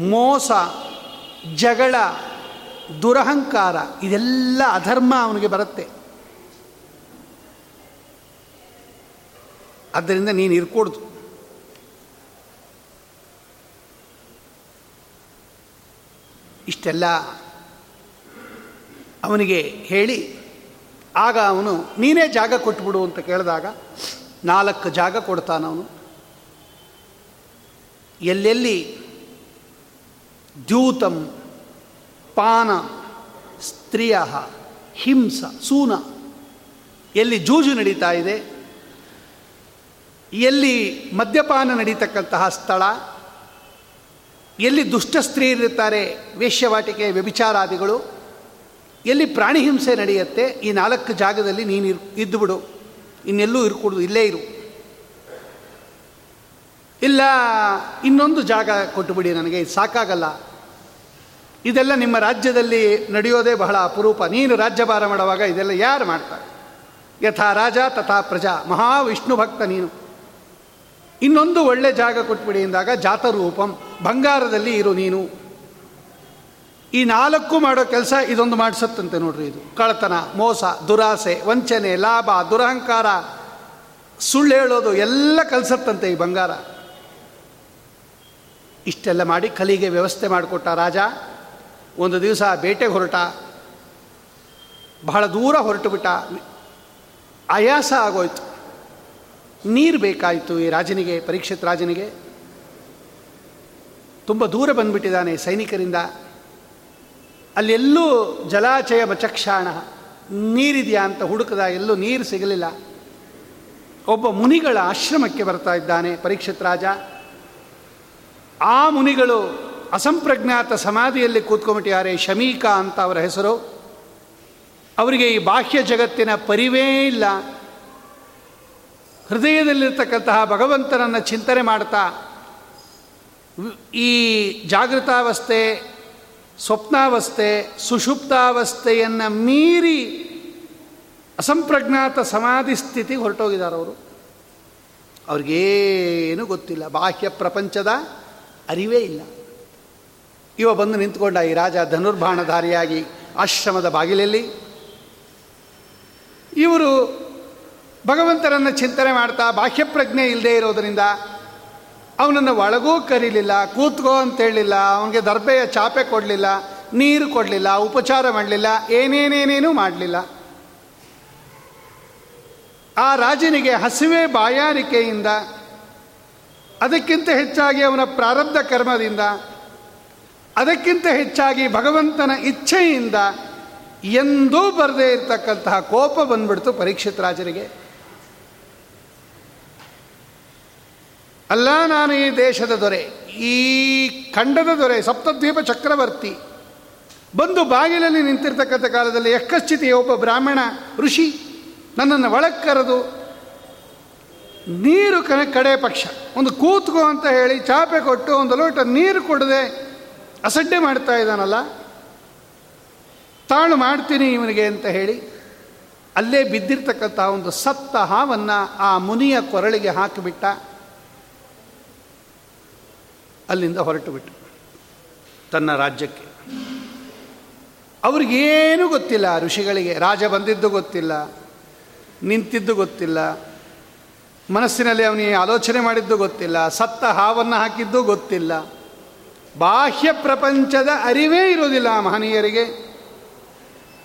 S1: ಮೋಸ, ಜಗಳ, ದುರಹಂಕಾರ, ಇದೆಲ್ಲ ಅಧರ್ಮ ಅವನಿಗೆ ಬರುತ್ತೆ. ಆದ್ದರಿಂದ ನೀನು ಇರ್ಕೊಡ್ದು. ಇಷ್ಟೆಲ್ಲ ಅವನಿಗೆ ಹೇಳಿ, ಆಗ ಅವನು, ನೀನೇ ಜಾಗ ಕೊಟ್ಬಿಡು ಅಂತ ಕೇಳಿದಾಗ ನಾಲ್ಕು ಜಾಗ ಕೊಡ್ತಾನವನು ಎಲ್ಲೆಲ್ಲಿ ದ್ಯೂತಂ ಪಾನ ಸ್ತ್ರೀಯ ಹಿಂಸ ಸೂನ, ಎಲ್ಲಿ ಜೂಜು ನಡೀತಾ ಇದೆ ಎಲ್ಲಿ ಮದ್ಯಪಾನ ನಡೀತಕ್ಕಂತಹ ಸ್ಥಳ, ಎಲ್ಲಿ ದುಷ್ಟ ಸ್ತ್ರೀಯರಿರ್ತಾರೆ ವೇಶ್ಯವಾಟಿಕೆ, ವ್ಯಭಿಚಾರಾದಿಗಳು, ಎಲ್ಲಿ ಪ್ರಾಣಿ ಹಿಂಸೆ ನಡೆಯುತ್ತೆ, ಈ ನಾಲ್ಕು ಜಾಗದಲ್ಲಿ ನೀನು ಇರ್, ಇದ್ದು ಬಿಡು. ಇನ್ನೆಲ್ಲೂ ಇರ್ಕೂಡ್ದು, ಇಲ್ಲೇ ಇರು. ಇಲ್ಲ, ಇನ್ನೊಂದು ಜಾಗ ಕೊಟ್ಟುಬಿಡಿ ನನಗೆ, ಇದು ಸಾಕಾಗಲ್ಲ. ಇದೆಲ್ಲ ನಿಮ್ಮ ರಾಜ್ಯದಲ್ಲಿ ನಡೆಯೋದೇ ಬಹಳ ಅಪರೂಪ. ನೀನು ರಾಜ್ಯಭಾರ ಮಾಡುವಾಗ ಇದೆಲ್ಲ ಯಾರು ಮಾಡ್ತಾರೆ? ಯಥಾ ರಾಜ ತಥಾ ಪ್ರಜಾ, ಮಹಾವಿಷ್ಣು ಭಕ್ತ ನೀನು. ಇನ್ನೊಂದು ಒಳ್ಳೆ ಜಾಗ ಕೊಟ್ಬಿಡಿ ಎಂದಾಗ ಜಾತರೂಪಂ, ಬಂಗಾರದಲ್ಲಿ ಇರು ನೀನು. ಈ ನಾಲ್ಕು ಮಾಡೋ ಕೆಲಸ ಇದೊಂದು ಮಾಡಿಸತ್ತಂತೆ ನೋಡ್ರಿ ಇದು. ಕಳತನ ಮೋಸ, ದುರಾಸೆ, ವಂಚನೆ, ಲಾಭ, ದುರಹಂಕಾರ, ಸುಳ್ಳು ಹೇಳೋದು ಎಲ್ಲ ಕಲಿಸತ್ತಂತೆ ಈ ಬಂಗಾರ. ಇಷ್ಟೆಲ್ಲ ಮಾಡಿ ಕಲಿಗೆ ವ್ಯವಸ್ಥೆ ಮಾಡಿಕೊಟ್ಟ ರಾಜ. ಒಂದು ದಿವಸ ಬೇಟೆಗೆ ಹೊರಟ. ಬಹಳ ದೂರ ಹೊರಟು ಬಿಟ್ಟ ಆಯಾಸ ಆಗೋಯ್ತು. ನೀರು ಬೇಕಾಯಿತು ಈ ರಾಜನಿಗೆ, ಪರೀಕ್ಷಿತ್ ರಾಜನಿಗೆ. ತುಂಬ ದೂರ ಬಂದ್ಬಿಟ್ಟಿದ್ದಾನೆ ಸೈನಿಕರಿಂದ. ಅಲ್ಲೆಲ್ಲೂ ಜಲಾಚಯ ಬಚಕ್ಷಾಣ ನೀರಿದೆಯಾ ಅಂತ ಹುಡುಕದ ಎಲ್ಲೂ ನೀರು ಸಿಗಲಿಲ್ಲ. ಒಬ್ಬ ಮುನಿಗಳ ಆಶ್ರಮಕ್ಕೆ ಬರ್ತಾ ಇದ್ದಾನೆ ಪರೀಕ್ಷಿತ್ ರಾಜ. ಆ ಮುನಿಗಳು ಅಸಂಪ್ರಜ್ಞಾತ ಸಮಾಧಿಯಲ್ಲಿ ಕೂತ್ಕೊಂಡ್ಬಿಟ್ಟಿದ್ದಾರೆ ಶಮೀಕಾ ಅಂತ ಅವರ ಹೆಸರು. ಅವರಿಗೆ ಈ ಬಾಹ್ಯ ಜಗತ್ತಿನ ಪರಿವೇ ಇಲ್ಲ. ಹೃದಯದಲ್ಲಿರ್ತಕ್ಕಂತಹ ಭಗವಂತನನ್ನು ಚಿಂತನೆ ಮಾಡ್ತಾ, ಈ ಜಾಗೃತಾವಸ್ಥೆ, ಸ್ವಪ್ನಾವಸ್ಥೆ, ಸುಷುಪ್ತಾವಸ್ಥೆಯನ್ನು ಮೀರಿ ಅಸಂಪ್ರಜ್ಞಾತ ಸಮಾಧಿ ಸ್ಥಿತಿಗೆ ಹೊರಟೋಗಿದ್ದಾರೆ ಅವರು. ಅವ್ರಿಗೇನು ಗೊತ್ತಿಲ್ಲ. ಬಾಹ್ಯ ಪ್ರಪಂಚದ ಅರಿವೇ ಇಲ್ಲ. ಇವ ಬಂದು ನಿಂತ್ಕೊಂಡ ಈ ರಾಜ ಧನುರ್ಬಾಣಧಾರಿಯಾಗಿ ಆಶ್ರಮದ ಬಾಗಿಲಲ್ಲಿ. ಇವರು ಭಗವಂತನನ್ನು ಚಿಂತನೆ ಮಾಡ್ತಾ ಬಾಹ್ಯಪ್ರಜ್ಞೆ ಇಲ್ಲದೆ ಇರೋದರಿಂದ ಅವನನ್ನು ಒಳಗೂ ಕರೀಲಿಲ್ಲ, ಕೂತ್ಕೋ ಅಂತೇಳಿಲ್ಲ ಅವನಿಗೆ ದರ್ಬೆಯ ಚಾಪೆ ಕೊಡಲಿಲ್ಲ, ನೀರು ಕೊಡಲಿಲ್ಲ, ಉಪಚಾರ ಮಾಡಲಿಲ್ಲ, ಏನೇನೇನೇನೂ ಮಾಡಲಿಲ್ಲ. ಆ ರಾಜನಿಗೆ ಹಸಿವೆ ಬಾಯಾರಿಕೆಯಿಂದ, ಅದಕ್ಕಿಂತ ಹೆಚ್ಚಾಗಿ ಅವನ ಪ್ರಾರಬ್ಧ ಕರ್ಮದಿಂದ, ಅದಕ್ಕಿಂತ ಹೆಚ್ಚಾಗಿ ಭಗವಂತನ ಇಚ್ಛೆಯಿಂದ ಎಂದೂ ಬರದೇ ಇರತಕ್ಕಂತಹ ಕೋಪ ಬಂದ್ಬಿಡ್ತು ಪರೀಕ್ಷಿತ್ ರಾಜರಿಗೆ. ಅಲ್ಲ, ನಾನು ಈ ದೇಶದ ದೊರೆ, ಈ ಖಂಡದ ದೊರೆ, ಸಪ್ತದ್ವೀಪ ಚಕ್ರವರ್ತಿ. ಬಂದು ಬಾಗಿಲಲ್ಲಿ ನಿಂತಿರ್ತಕ್ಕಂಥ ಕಾಲದಲ್ಲಿ ಯಕ್ಕಶ್ಚಿತಿ ಒಬ್ಬ ಬ್ರಾಹ್ಮಣ ಋಷಿ ನನ್ನನ್ನು ಒಳಕ್ಕೆ ಕರೆದು, ನೀರು ಕನ ಕಡೆ ಪಕ್ಷ, ಒಂದು ಕೂತ್ಕೋ ಅಂತ ಹೇಳಿ ಚಾಪೆ ಕೊಟ್ಟು ಒಂದು ಲೋಟ ನೀರು ಕೊಡದೆ ಅಸಡ್ಡೆ ಮಾಡ್ತಾ ಇದ್ದಾನಲ್ಲ, ತಾಳು ಮಾಡ್ತೀನಿ ಇವನಿಗೆ ಅಂತ ಹೇಳಿ ಅಲ್ಲೇ ಬಿದ್ದಿರ್ತಕ್ಕಂಥ ಒಂದು ಸತ್ತ ಹಾವನ್ನು ಆ ಮುನಿಯ ಕೊರಳಿಗೆ ಹಾಕಿಬಿಟ್ಟ. ಅಲ್ಲಿಂದ ಹೊರಟು ಬಿಟ್ಟು ತನ್ನ ರಾಜ್ಯಕ್ಕೆ. ಅವ್ರಿಗೇನು ಗೊತ್ತಿಲ್ಲ, ಋಷಿಗಳಿಗೆ. ರಾಜ ಬಂದಿದ್ದು ಗೊತ್ತಿಲ್ಲ, ನಿಂತಿದ್ದು ಗೊತ್ತಿಲ್ಲ. ಮನಸ್ಸಿನಲ್ಲಿ ಅವನಿಗೆ ಆಲೋಚನೆ ಮಾಡಿದ್ದು ಗೊತ್ತಿಲ್ಲ, ಸತ್ತ ಹಾವನ್ನು ಹಾಕಿದ್ದು ಗೊತ್ತಿಲ್ಲ. ಬಾಹ್ಯ ಪ್ರಪಂಚದ ಅರಿವೇ ಇರೋದಿಲ್ಲ ಮಹನೀಯರಿಗೆ.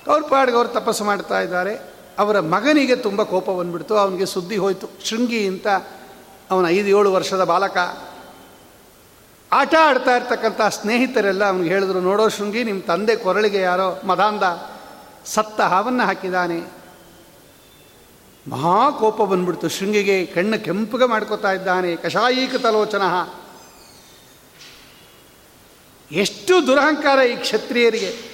S1: ಅವ್ರ ಪಾಡ್ಗೆ ಅವ್ರು ತಪಸ್ಸು ಮಾಡ್ತಾ ಇದ್ದಾರೆ. ಅವರ ಮಗನಿಗೆ ತುಂಬ ಕೋಪ ಬಂದ್ಬಿಡ್ತು. ಅವನಿಗೆ ಸುದ್ದಿ ಹೋಯಿತು. ಶೃಂಗಿ ಅಂತ ಅವನ ಐದು ಏಳು ವರ್ಷದ ಬಾಲಕ ಆಟ ಆಡ್ತಾ ಇರ್ತಕ್ಕಂಥ ಸ್ನೇಹಿತರೆಲ್ಲ ಅವನಿಗೆ ಹೇಳಿದ್ರು, ನೋಡೋ ಶೃಂಗಿ ನಿಮ್ಮ ತಂದೆ ಕೊರಳಿಗೆ ಯಾರೋ ಮದಾಂದ ಸತ್ತ ಹಾವನ್ನು ಹಾಕಿದ್ದಾನೆ. ಮಹಾ ಕೋಪ ಬಂದ್ಬಿಡ್ತು. ಶೃಂಗಿಗೆ ಕಣ್ಣು ಕೆಂಪುಗೆ ಮಾಡ್ಕೋತಾ ಇದ್ದಾನೆ. ಕಷಾಯೀಕ ತಲೋಚನ. ಎಷ್ಟು ದುರಹಂಕಾರ ಈ ಕ್ಷತ್ರಿಯರಿಗೆ.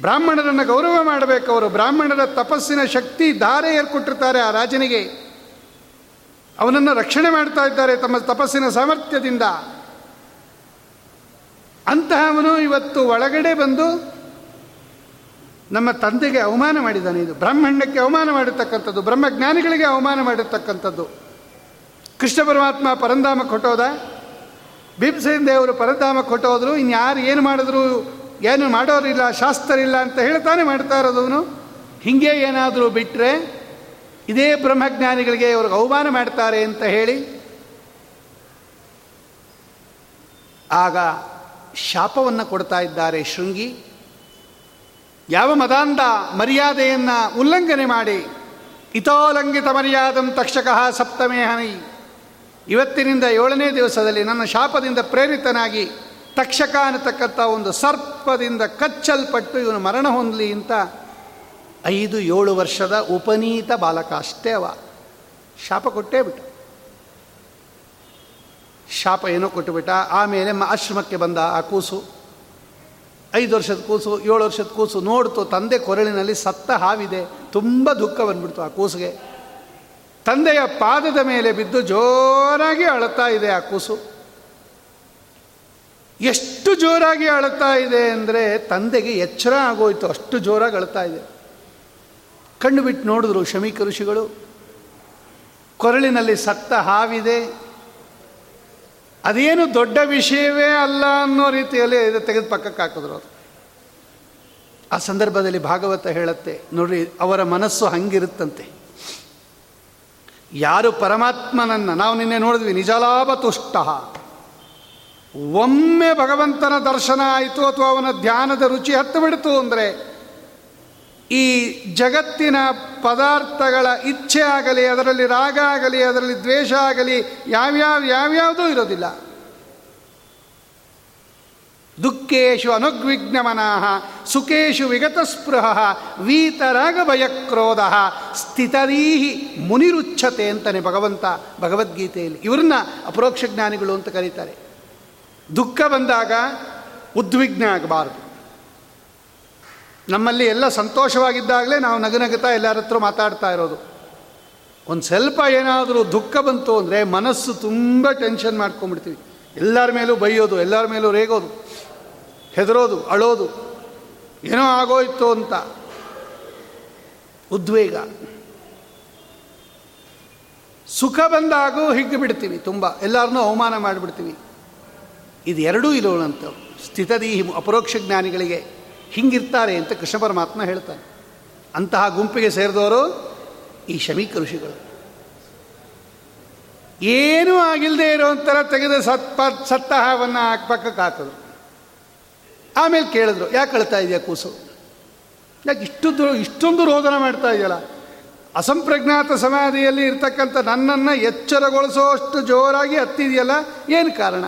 S1: ಬ್ರಾಹ್ಮಣರನ್ನು ಗೌರವ ಮಾಡಬೇಕು ಅವರು. ಬ್ರಾಹ್ಮಣರ ತಪಸ್ಸಿನ ಶಕ್ತಿ ಧಾರೆ ಏರ್ಕೊಟ್ಟಿರ್ತಾರೆ ಆ ರಾಜನಿಗೆ. ಅವನನ್ನು ರಕ್ಷಣೆ ಮಾಡ್ತಾ ಇದ್ದಾರೆ ತಮ್ಮ ತಪಸ್ಸಿನ ಸಾಮರ್ಥ್ಯದಿಂದ. ಅಂತಹವನು ಇವತ್ತು ಒಳಗಡೆ ಬಂದು ನಮ್ಮ ತಂದೆಗೆ ಅವಮಾನ ಮಾಡಿದ್ದಾನೆ. ಇದು ಬ್ರಹ್ಮಾಂಡಕ್ಕೆ ಅವಮಾನ ಮಾಡಿರ್ತಕ್ಕಂಥದ್ದು ಬ್ರಹ್ಮಜ್ಞಾನಿಗಳಿಗೆ ಅವಮಾನ ಮಾಡಿರ್ತಕ್ಕಂಥದ್ದು ಕೃಷ್ಣ ಪರಮಾತ್ಮ ಪರಂಧಾಮ ಕೊಟ್ಟೋದ? ಭೀಮಸೇನ ದೇವರು ಪರಂಧಾಮ ಕೊಟ್ಟೋದ್ರು, ಇನ್ಯಾರು ಏನು ಮಾಡಿದ್ರು, ಏನು ಮಾಡೋರಿಲ್ಲ ಶಾಸ್ತ್ರ ಇಲ್ಲ ಅಂತ ಹೇಳ್ತಾನೆ ಮಾಡ್ತಾ ಇರೋದವನು ಹಿಂಗೆ ಏನಾದರೂ ಬಿಟ್ಟರೆ ಇದೇ ಬ್ರಹ್ಮಜ್ಞಾನಿಗಳಿಗೆ ಅವ್ರಿಗೆ ಅವಮಾನ ಮಾಡ್ತಾರೆ ಅಂತ ಹೇಳಿ ಆಗ ಶಾಪವನ್ನು ಕೊಡ್ತಾ ಇದ್ದಾರೆ ಶೃಂಗಿ. ಯಾವ ಮದಾಂಧ ಮರ್ಯಾದೆಯನ್ನು ಉಲ್ಲಂಘನೆ ಮಾಡಿ ಹಿತೋಲ್ಲಂಘಿತ ಮರ್ಯಾದಂ ತಕ್ಷಕ ಸಪ್ತಮೇ ಹನಿ. ಇವತ್ತಿನಿಂದ ಏಳನೇ ದಿವಸದಲ್ಲಿ ನನ್ನ ಶಾಪದಿಂದ ಪ್ರೇರಿತನಾಗಿ ತಕ್ಷಕ ಅನ್ನತಕ್ಕಂಥ ಒಂದು ಸರ್ಪದಿಂದ ಕಚ್ಚಲ್ಪಟ್ಟು ಇವನು ಮರಣ ಹೊಂದಲಿ ಅಂತ ಐದು ಏಳು ವರ್ಷದ ಉಪನೀತ ಬಾಲಕ ಅಷ್ಟೇ ಅವ. ಶಾಪ ಕೊಟ್ಟೇ ಬಿಟ್ಟ. ಶಾಪ ಏನೋ ಕೊಟ್ಟುಬಿಟ್ಟ ಆಮೇಲೆ ಆಶ್ರಮಕ್ಕೆ ಬಂದ ಆ ಕೂಸು. ಐದು ವರ್ಷದ ಕೂಸು, ಏಳು ವರ್ಷದ ಕೂಸು ನೋಡ್ತು ತಂದೆ ಕೊರಳಿನಲ್ಲಿ ಸತ್ತ ಹಾವಿದೆ. ತುಂಬ ದುಃಖ ಬಂದ್ಬಿಡ್ತು ಆ ಕೂಸಿಗೆ. ತಂದೆಯ ಪಾದದ ಮೇಲೆ ಬಿದ್ದು ಜೋರಾಗಿ ಅಳತಾ ಇದೆ ಆ ಕೂಸು. ಎಷ್ಟು ಜೋರಾಗಿ ಅಳತಾ ಇದೆ ಅಂದರೆ ತಂದೆಗೆ ಎಚ್ಚರ ಆಗೋಯ್ತು. ಅಷ್ಟು ಜೋರಾಗಿ ಅಳುತ್ತಾ ಇದೆ. ಕಣ್ಣು ಬಿಟ್ಟು ನೋಡಿದ್ರು ಶಮೀಕ ಋಷಿಗಳು. ಕೊರಳಿನಲ್ಲಿ ಸತ್ತ ಹಾವಿದೆ. ಅದೇನು ದೊಡ್ಡ ವಿಷಯವೇ ಅಲ್ಲ ಅನ್ನೋ ರೀತಿಯಲ್ಲಿ ಇದು ತೆಗೆದು ಪಕ್ಕಕ್ಕೆ ಹಾಕಿದ್ರು ಅವರು. ಆ ಸಂದರ್ಭದಲ್ಲಿ ಭಾಗವತ ಹೇಳುತ್ತೆ, ನೋಡ್ರಿ, ಅವರ ಮನಸ್ಸು ಹಂಗಿರುತ್ತಂತೆ. ಯಾರು ಪರಮಾತ್ಮನನ್ನು, ನಾವು ನಿನ್ನೆ ನೋಡಿದ್ವಿ ನಿಜಲಾಭ ತುಷ್ಟ ಒಮ್ಮೆ ಭಗವಂತನ ದರ್ಶನ ಆಯಿತು ಅಥವಾ ಅವನ ಧ್ಯಾನದ ರುಚಿ ಹತ್ತು ಬಿಡ್ತು ಅಂದರೆ ಈ ಜಗತ್ತಿನ ಪದಾರ್ಥಗಳ ಇಚ್ಛೆ ಆಗಲಿ, ಅದರಲ್ಲಿ ರಾಗ ಆಗಲಿ, ಅದರಲ್ಲಿ ದ್ವೇಷ ಆಗಲಿ, ಯಾವ್ಯಾವ, ಯಾವ್ಯಾವುದೂ ಇರೋದಿಲ್ಲ. ದುಃಖೇಶು ಅನುಗ್ವಿಜ್ಞಮನಾಹ ಸುಖೇಶು ವಿಗತಸ್ಪೃಹ ವೀತರಾಗ ಭಯಕ್ರೋಧ ಸ್ಥಿತರೀಹಿ ಮುನಿರುಚ್ಛತೆ ಅಂತಾನೆ ಭಗವಂತ ಭಗವದ್ಗೀತೆಯಲ್ಲಿ. ಇವ್ರನ್ನ ಅಪರೋಕ್ಷ ಜ್ಞಾನಿಗಳು ಅಂತ ಕರೀತಾರೆ. ದುಃಖ ಬಂದಾಗ ಉದ್ವಿಗ್ನ ಆಗಬಾರದು. ನಮ್ಮಲ್ಲಿ ಎಲ್ಲ ಸಂತೋಷವಾಗಿದ್ದಾಗಲೇ ನಾವು ನಗನಗುತ್ತಾ ಎಲ್ಲರ ಹತ್ರ ಮಾತಾಡ್ತಾ ಇರೋದು. ಒಂದು ಸ್ವಲ್ಪ ಏನಾದರೂ ದುಃಖ ಬಂತು ಅಂದರೆ ಮನಸ್ಸು ತುಂಬ ಟೆನ್ಷನ್ ಮಾಡ್ಕೊಂಬಿಡ್ತೀವಿ ಎಲ್ಲರ ಮೇಲೂ ಬೈಯೋದು, ಎಲ್ಲರ ಮೇಲೂ ರೇಗೋದು, ಹೆದರೋದು, ಅಳೋದು. ಏನೋ ಆಗೋಯ್ತು ಅಂತ. ಉದ್ವೇಗ. ಸುಖ ಬಂದಾಗೂ ಹಿಗ್ಗಿ ಬಿಡ್ತೀವಿ ತುಂಬ. ಎಲ್ಲರನ್ನೂ ಅವಮಾನ ಮಾಡಿಬಿಡ್ತೀವಿ. ಇದು ಎರಡೂ ಇರೋಣಂತ. ಸ್ಥಿತದಿ ಅಪರೋಕ್ಷ ಜ್ಞಾನಿಗಳಿಗೆ. ಹಿಂಗಿರ್ತಾರೆ ಅಂತ ಕೃಷ್ಣ ಪರಮಾತ್ಮ ಹೇಳ್ತಾನೆ. ಅಂತಹ ಗುಂಪಿಗೆ ಸೇರಿದವರು ಈ ಶಮೀಕ ಋಷಿಗಳು. ಏನೂ ಆಗಿಲ್ಲದೆ ಇರೋಂಥರ ತೆಗೆದು ಸತ್ಪ ಸತ್ತ ಸತ್ತಹವನ್ನು ಪಕ್ಕಕ್ಕೆ ಹಾಕಿದ್ರು ಆಮೇಲೆ ಕೇಳಿದ್ರು, ಯಾಕೆ ಕಳ್ತಾ ಇದೆಯಾ ಕೂಸು? ಯಾಕೆ ಇಷ್ಟು ಇಷ್ಟೊಂದು ರೋದನ ಮಾಡ್ತಾ ಇದೆಯಲ್ಲ? ಅಸಂಪ್ರಜ್ಞಾತ ಸಮಾಧಿಯಲ್ಲಿ ಇರ್ತಕ್ಕಂಥ ನನ್ನನ್ನು ಎಚ್ಚರಗೊಳಿಸೋ ಅಷ್ಟು ಜೋರಾಗಿ ಹತ್ತಿದೆಯಲ್ಲ, ಏನು ಕಾರಣ?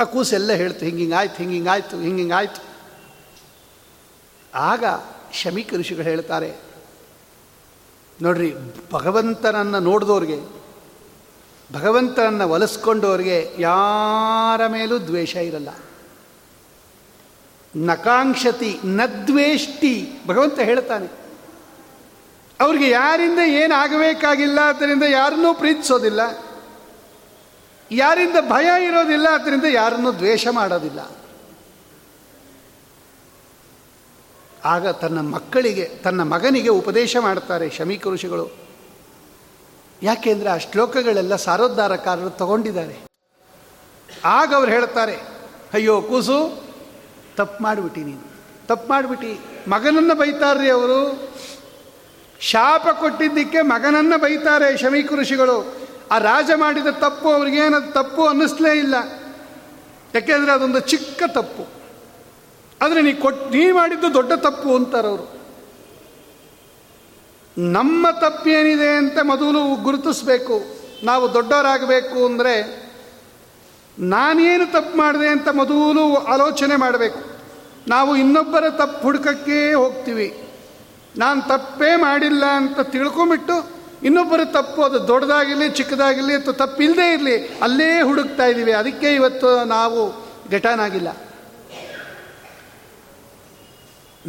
S1: ಆ ಕೂಸೆಲ್ಲ ಹೇಳ್ತು, ಹಿಂಗಿಂಗಾಯ್ತು ಹಿಂಗಿಂಗಾಯ್ತು ಹಿಂಗಿಂಗಾಯ್ತು. ಆಗ ಶಮಿಕ ಋಷಿಗಳು ಹೇಳ್ತಾರೆ, ನೋಡ್ರಿ, ಭಗವಂತನನ್ನು ನೋಡಿದವ್ರಿಗೆ ಭಗವಂತನನ್ನು ಒಲಿಸ್ಕೊಂಡವ್ರಿಗೆ ಯಾರ ಮೇಲೂ ದ್ವೇಷ ಇರಲ್ಲ. ನಕಾಂಕ್ಷತಿ, ನದ್ವೇಷ್ಟಿ, ಭಗವಂತ ಹೇಳ್ತಾನೆ. ಅವ್ರಿಗೆ ಯಾರಿಂದ ಏನಾಗಬೇಕಾಗಿಲ್ಲ ಅದರಿಂದ ಯಾರನ್ನೂ ಪ್ರೀತಿಸೋದಿಲ್ಲ. ಯಾರಿಂದ ಭಯ ಇರೋದಿಲ್ಲ, ಅದರಿಂದ ಯಾರನ್ನೂ ದ್ವೇಷ ಮಾಡೋದಿಲ್ಲ. ಆಗ ತನ್ನ ಮಕ್ಕಳಿಗೆ, ತನ್ನ ಮಗನಿಗೆ ಉಪದೇಶ ಮಾಡ್ತಾರೆ ಶಮೀಕ ಋಷಿಗಳು. ಯಾಕೆಂದರೆ ಆ ಶ್ಲೋಕಗಳೆಲ್ಲ ಸಾರೋದ್ಧಾರಕಾರರು ತಗೊಂಡಿದ್ದಾರೆ. ಆಗ ಅವ್ರು ಹೇಳ್ತಾರೆ ಅಯ್ಯೋ, ಕೂಸು, ತಪ್ಪು ಮಾಡಿಬಿಟ್ಟಿ ನೀನು. ತಪ್ಪು ಮಾಡಿಬಿಟ್ಟಿ. ಮಗನನ್ನು ಬೈತಾರ್ರಿ ಅವರು. ಶಾಪ ಕೊಟ್ಟಿದ್ದಕ್ಕೆ ಮಗನನ್ನು ಬೈತಾರೆ ಶಮೀಕ ಋಷಿಗಳು. ಆ ರಾಜ ಮಾಡಿದ ತಪ್ಪು ಅವ್ರಿಗೇನದು ತಪ್ಪು ಅನ್ನಿಸ್ಲೇ ಇಲ್ಲ. ಯಾಕೆಂದರೆ ಅದೊಂದು ಚಿಕ್ಕ ತಪ್ಪು. ಆದರೆ ನೀ ಕೊಟ್ಟು ನೀ ಮಾಡಿದ್ದು ದೊಡ್ಡ ತಪ್ಪು ಅಂತಾರೆ ಅವರು. ನಮ್ಮ ತಪ್ಪೇನಿದೆ ಅಂತ ಮೊದಲು ಗುರುತಿಸ್ಬೇಕು. ನಾವು ದೊಡ್ಡವರಾಗಬೇಕು ಅಂದರೆ ನಾನೇನು ತಪ್ಪು ಮಾಡಿದೆ ಅಂತ ಮೊದಲು ಆಲೋಚನೆ ಮಾಡಬೇಕು. ನಾವು ಇನ್ನೊಬ್ಬರ ತಪ್ಪು ಹುಡುಕಕ್ಕೆ ಹೋಗ್ತೀವಿ. ನಾನು ತಪ್ಪೇ ಮಾಡಿಲ್ಲ ಅಂತ ತಿಳ್ಕೊಂಬಿಟ್ಟು ಇನ್ನೊಬ್ಬರ ತಪ್ಪು ಅದು ದೊಡ್ಡದಾಗಿರಲಿ, ಚಿಕ್ಕದಾಗಿರಲಿ ಅಥವಾ ತಪ್ಪಿಲ್ಲದೆ ಇರಲಿ, ಅಲ್ಲೇ ಹುಡುಕ್ತಾ ಇದ್ದೀವಿ ಅದಕ್ಕೆ ಇವತ್ತು ನಾವು ಘಟನಾಗಿಲ್ಲ.